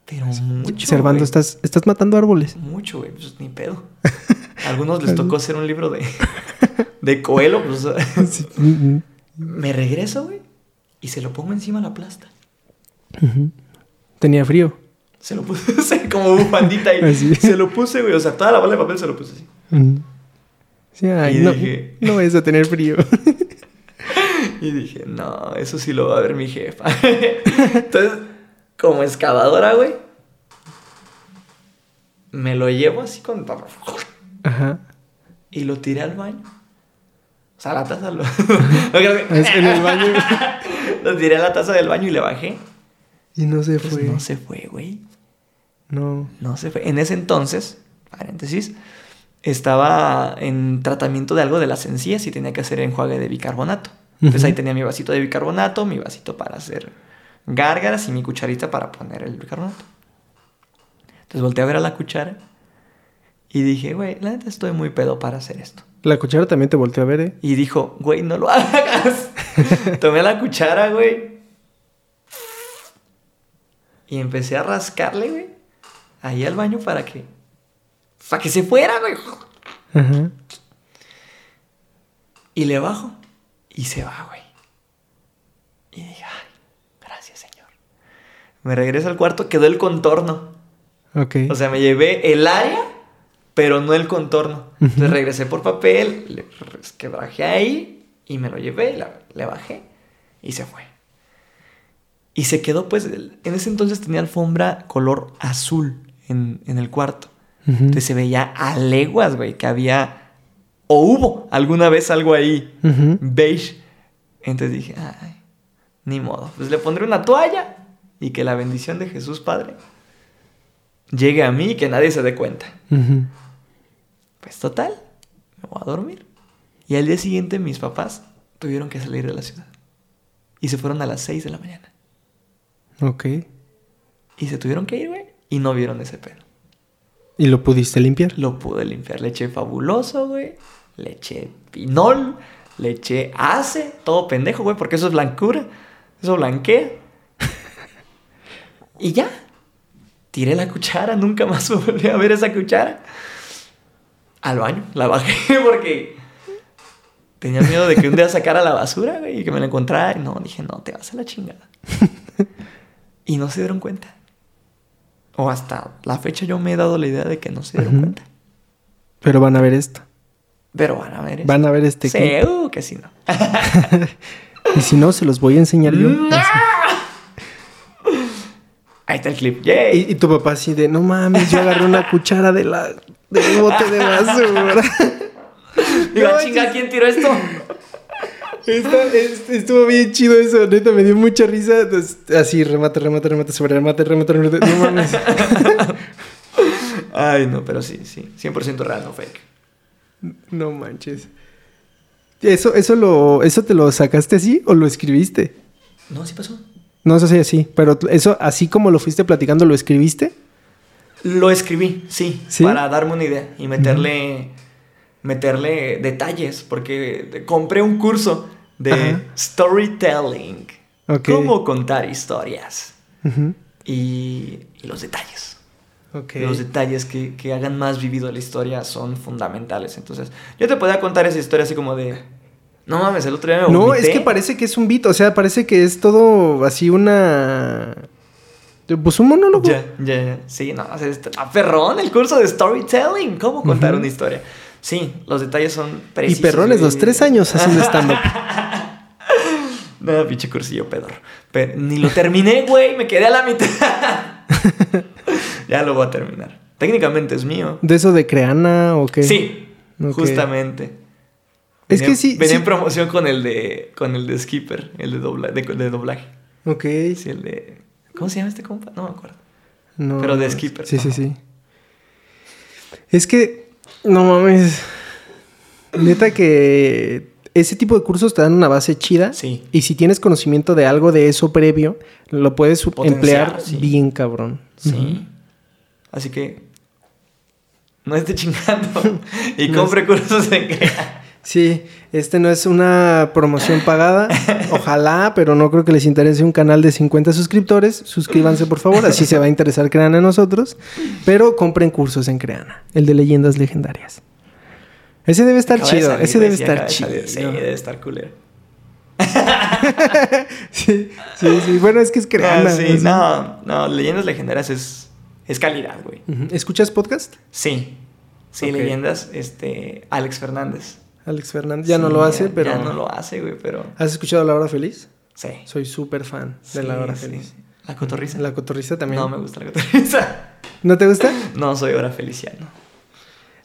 Pero mucho. Servando, güey. estás, estás matando árboles. Mucho, güey. Pues ni pedo. A [LAUGHS] algunos les tocó hacer un libro de, [LAUGHS] de Coelho. Pues, [LAUGHS] Sí. Me regreso, güey. Y se lo pongo encima de la plasta. Tenía frío. Se lo puse como bufandita. Así. Se lo puse, güey. O sea, toda la bola de papel se lo puse así. Sí, ay, Y no, dije- no vayas a tener frío. Y dije, no, eso sí lo va a ver mi jefa. [LAUGHS] Entonces, como excavadora, güey. Me lo llevo así con... Ajá. Y lo tiré al baño. O sea, la taza lo... [LAUGHS] Es en el baño. [LAUGHS] lo tiré a la taza del baño y le bajé. Y no se Pues fue. no se fue, güey. No. No se fue. En ese entonces, paréntesis, estaba en tratamiento de algo de las encías y tenía que hacer enjuague de bicarbonato. Entonces ahí tenía mi vasito de bicarbonato, mi vasito para hacer gárgaras y mi cucharita para poner el bicarbonato. Entonces volteé a ver a la cuchara y dije, güey, la neta estoy muy pedo para hacer esto. La cuchara también te volteó a ver, ¿eh? Y dijo, güey, no lo [LAUGHS] hagas. Tomé la cuchara, güey. Y empecé a rascarle, güey. Ahí al baño para que. Para que se fuera, güey. Ajá. Y le bajo. Y se va, güey. Y dije, ay, gracias, señor. Me regreso al cuarto, quedó el contorno. Ok. O sea, me llevé el área, pero no el contorno. Entonces Ujú. regresé por papel, le quebrajé ahí y me lo llevé, la- le bajé y se fue. Y se quedó, pues, en ese entonces tenía alfombra color azul en, en el cuarto. Entonces se veía a leguas, güey, que había o hubo alguna vez algo ahí Ujú. beige. Entonces dije, ay, ni modo. Pues le pondré una toalla y que la bendición de Jesús Padre llegue a mí y que nadie se dé cuenta. Pues total, me voy a dormir. Y al día siguiente mis papás tuvieron que salir de la ciudad. Y se fueron a las 6 de la mañana. Ok. Y se tuvieron que ir, güey. Y no vieron ese pedo. ¿Y lo pudiste limpiar? Lo pude limpiar. Le eché fabuloso, güey. Le eché pinol. Le eché ace. Todo pendejo, güey. Porque eso es blancura. Eso blanquea. Y ya. Tiré la cuchara, nunca más [LAUGHS] volví a ver esa cuchara. Al baño, la bajé [LAUGHS] porque tenía miedo de que un día sacara la basura, güey, y que me la encontrara. Y no, dije, no, te vas a la chingada. [LAUGHS] y no se dieron cuenta. O hasta la fecha yo me he dado la idea de que no se dieron cuenta. Pero van a ver esto. Pero van a ver eso. Van a ver este Sí, clip. uh, que sí, no. [LAUGHS] [LAUGHS] Y si no, se los voy a enseñar yo. ¡No! Así. Ahí está el clip. ¡Yay! Y, y tu papá así de, no mames, yo agarré una [LAUGHS] cuchara de la del bote de basura. Digo, No, chinga. ¿quién tiró esto? Estuvo bien chido eso, neta, me dio mucha risa. Así, remate, remate, remate, sobre remate, remate, remate. No mames. Ay, no, pero sí, sí. 100% real, no fake. No manches. ¿Eso, eso, lo, ¿Eso te lo sacaste así o lo escribiste? No, sí pasó. No sé si así, pero eso, así como lo fuiste platicando, ¿lo escribiste? Lo escribí, sí, ¿Sí? para darme una idea y meterle, meterle detalles, porque compré un curso de Ajá. storytelling. Cómo contar historias. Y, y los detalles. Los detalles que, que hagan más vivido la historia son fundamentales. Entonces, yo te podía contar esa historia así como de... No mames, el otro día me No, vomité". es que parece que es un beat, o sea, parece que es todo así una... Pues un monólogo. Ya, ya, ya. Sí, no, o sea, está perrón el curso de storytelling. ¿Cómo contar una historia? Sí, los detalles son Y precisos. perrones, los güey. tres años haciendo stand-up. [LAUGHS] No, pinche cursillo pedor. Pero ni lo terminé, güey. Me quedé a la mitad. [LAUGHS] ya lo voy a terminar. Técnicamente es mío. ¿De eso de Creana o qué? Sí, justamente. Es Venía- que sí- Venía sí. en promoción con el de con el de Skipper, el de, dobla, de, de doblaje. Ok. Sí, el de. ¿Cómo se llama este compa? No me acuerdo. No, Pero de Skipper, Sí, sí, ¿no? sí. Es que, no mames. Neta que ese tipo de cursos te dan una base chida. Sí. Y si tienes conocimiento de algo de eso previo, lo puedes Potenciar, emplear sí. bien cabrón. Sí. Así que. No esté chingando. [LAUGHS] y No compre cursos en Crea. Sí, este no es una promoción pagada. Ojalá, pero no creo que les interese un canal de 50 suscriptores. Suscríbanse, por favor. Así se va a interesar Creana a nosotros. Pero compren cursos en Creana. El de leyendas legendarias. Ese debe estar Acaba de chido. salir, ese debe sí, estar de chido. Sí, debe estar culero. [LAUGHS] sí, sí, sí. Bueno, es que es Creana. Sí, no, no, leyendas legendarias es, es calidad, güey. ¿Escuchas podcast? Sí. Sí, leyendas, este, Alex Fernández. Alex Fernández. Ya no lo hace, ya- pero. Ya no lo hace, güey, pero. ¿Has escuchado La Hora Feliz? Sí. Soy súper fan de La Hora sí. Feliz. La cotorriza. La cotorrista también. No me gusta la cotorriza. [LAUGHS] ¿No te gusta? No soy hora feliciano.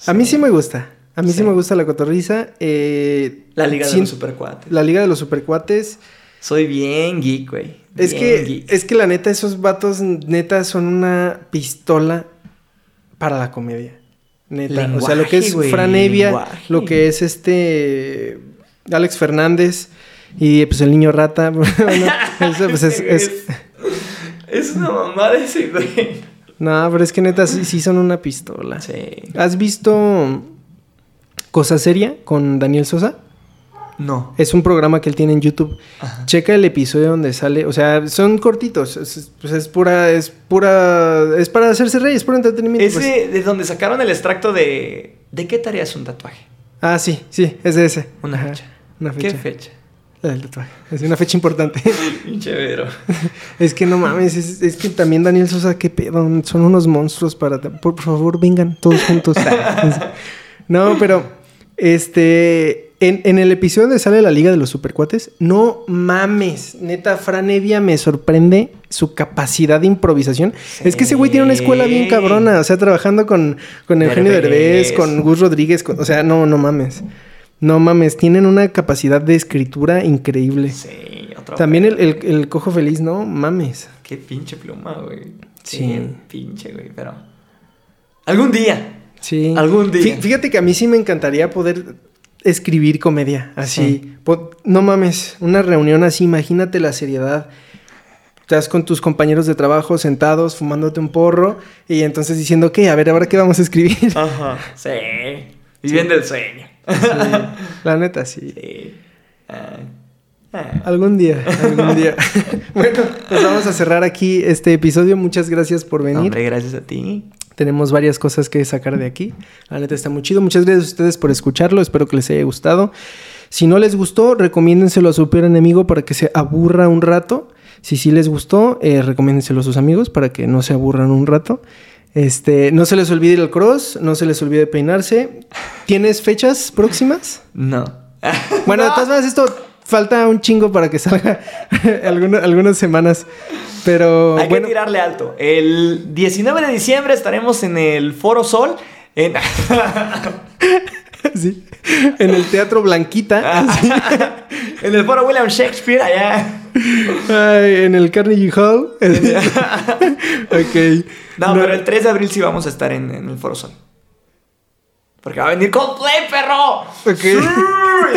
A mí sí me gusta. A mí sí, me gusta la cotorriza. Eh, La Liga de los Supercuates. La Liga de los Supercuates. Soy bien geek, güey. Es que, geek. es que la neta, esos vatos, neta, son una pistola para la comedia. Neta. o sea, lo que es güey, Fran Evia, lenguaje. lo que es este. Alex Fernández y pues el niño rata. [LAUGHS] bueno, eso, pues, es- es- Es una mamada ese, güey. No, pero es que neta, sí, sí son una pistola. Sí. ¿Has visto Cosa Seria con Daniel Sosa? No. Es un programa que él tiene en YouTube. Ajá. Checa el episodio donde sale, o sea, son cortitos, es, es- pues es pura, es pura, es para hacerse rey, es puro entretenimiento. pues. Ese de donde sacaron el extracto de. ¿De qué tarea es un tatuaje? Ah, sí, sí, es de ese. Una Ajá, fecha. Una fecha. ¿Qué fecha? La del tatuaje. Es una fecha importante. [LAUGHS] Pinche Vero. [LAUGHS] es que no mames, es, es que también Daniel Sosa, qué pedo, son unos monstruos para... Por, por favor, vengan todos juntos. [LAUGHS] no, pero, este, en, en el episodio donde sale la Liga de los Supercuates, no mames, neta, Fran Evia me sorprende su capacidad de improvisación. Es que ese güey tiene una escuela bien cabrona, o sea, trabajando con, con Eugenio Derbez. Con Gus Rodríguez, con- o sea, no, no mames. No mames, tienen una capacidad de escritura increíble. Sí, otro. También el, el- el cojo feliz, ¿no? Mames. Qué pinche pluma, güey. Sí. Sí. pinche, güey, pero. Algún día. Sí. Algún día. Fí- Fíjate que a mí sí me encantaría poder escribir comedia, así. Sí. No mames, una reunión así, imagínate la seriedad. Estás con tus compañeros de trabajo sentados, fumándote un porro y entonces diciendo, ¿qué? A ver, ¿ahora qué vamos a escribir? Ajá. [LAUGHS] Sí. Viviendo el sueño. Sí, la neta, sí. Sí. Ay. Ah. Algún día, algún día. [LAUGHS] bueno, pues vamos a cerrar aquí este episodio. Muchas gracias por venir. Hombre, gracias a ti. Tenemos varias cosas que sacar de aquí. La neta está muy chido. Muchas gracias a ustedes por escucharlo. Espero que les haya gustado. Si no les gustó, recomiéndenselo a su peor enemigo para que se aburra un rato. Si sí les gustó, eh, recomiéndenselo a sus amigos para que no se aburran un rato. Este, no se les olvide al cross, no se les olvide peinarse. ¿Tienes fechas próximas? No. Bueno, de [LAUGHS] todas maneras, esto falta un chingo para que salga [LAUGHS] alguna- algunas semanas. Pero Hay bueno, que tirarle alto. El 19 de diciembre estaremos en el Foro Sol. En... [LAUGHS] sí, en el Teatro Blanquita, [LAUGHS] así, en el Foro William Shakespeare, allá. ay, en el Carnegie Hall. ok. No, pero el 3 de abril sí vamos a estar en, en el Foro Sol. Porque va a venir Coldplay, perro. Ok. Sí,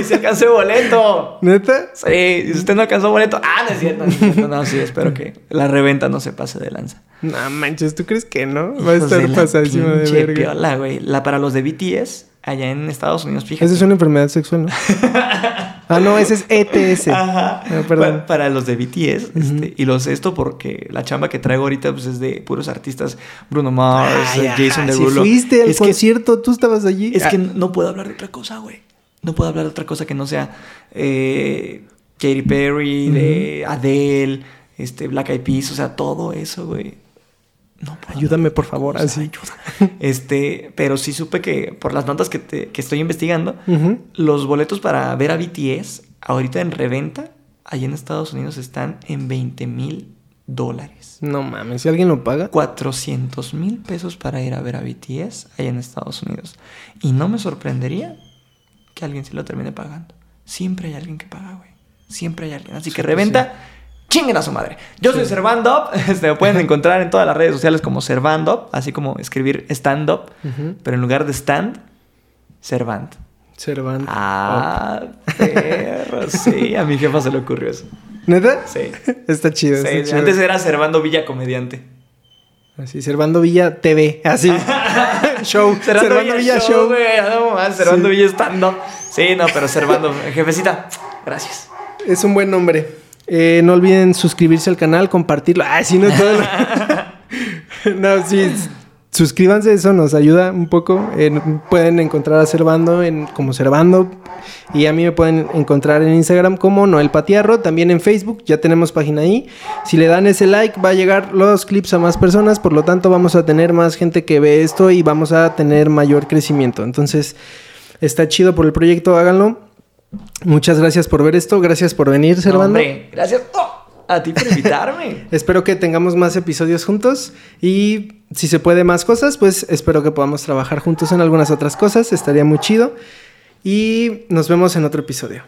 Y se alcanzó boleto. ¿Neta? Sí, y si usted no alcanzó boleto. Ah, no es cierto. No, es cierto. No, sí, espero que la reventa no se pase de lanza. No manches, ¿tú crees que no? Va a Hijos estar de la pasadísimo de verga. piola, güey. La para los de BTS, allá en Estados Unidos, fíjate. Esa es una enfermedad sexual, ¿no? [LAUGHS] ah, no, ese es ETS. [LAUGHS] Ajá. Ah, perdón. Pa- Para, los de BTS. este, y los esto porque la chamba que traigo ahorita pues, es de puros artistas. Bruno Mars, Ay, Jason ajá, Derulo. Si fuiste al es que, concierto, tú estabas allí. es que Ah, no puedo hablar de otra cosa, güey. No puedo hablar de otra cosa que no sea eh, Katy Perry, de Adele, este, Black Eyed Peas, o sea, todo eso, güey. No Ayúdame, por favor, así. ayuda. [LAUGHS] Este, pero sí supe que por las notas que, te- que estoy investigando, los boletos para ver a BTS ahorita en reventa, allá en Estados Unidos están en 20 mil dólares. No mames, si alguien lo paga. 400 mil pesos para ir a ver a BTS allá en Estados Unidos. Y no me sorprendería que alguien sí lo termine pagando. Siempre hay alguien que paga, güey. Siempre hay alguien. Así que Sí, reventa, chinguen a su madre. Yo soy Servando. [LAUGHS] Este, me pueden encontrar en todas las redes sociales como Servando, así como escribir stand-up, Ujú. pero en lugar de stand, Servant. Cervantes. Ah, perro, [LAUGHS] sí. A mi jefa se le ocurrió eso. ¿Neta? Sí. [LAUGHS] Está chido. Sí, está chido. antes era Servando Villa Comediante. Así, Servando Villa TV. Así. Show. Servando, Villa, Show, güey. No, más, Servando Sí. Villa stand Sí, no, pero Servando, jefecita, gracias. Es un buen nombre. Eh, no olviden suscribirse al canal, compartirlo. Ah, sí, no todo. [LAUGHS] [LAUGHS] no, sí. Suscríbanse, eso nos ayuda un poco. Eh, pueden encontrar a Servando en, como Servando. Y a mí me pueden encontrar en Instagram como Noel Patiarro. También en Facebook, ya tenemos página ahí. Si le dan ese like, va a llegar los clips a más personas. Por lo tanto, vamos a tener más gente que ve esto y vamos a tener mayor crecimiento. Entonces, está chido por el proyecto, háganlo. Muchas gracias por ver esto. Gracias por venir, No, Servando. hombre, gracias oh, a ti por invitarme. [LAUGHS] Espero que tengamos más episodios juntos y si se puede más cosas, pues espero que podamos trabajar juntos en algunas otras cosas. Estaría muy chido. Y nos vemos en otro episodio.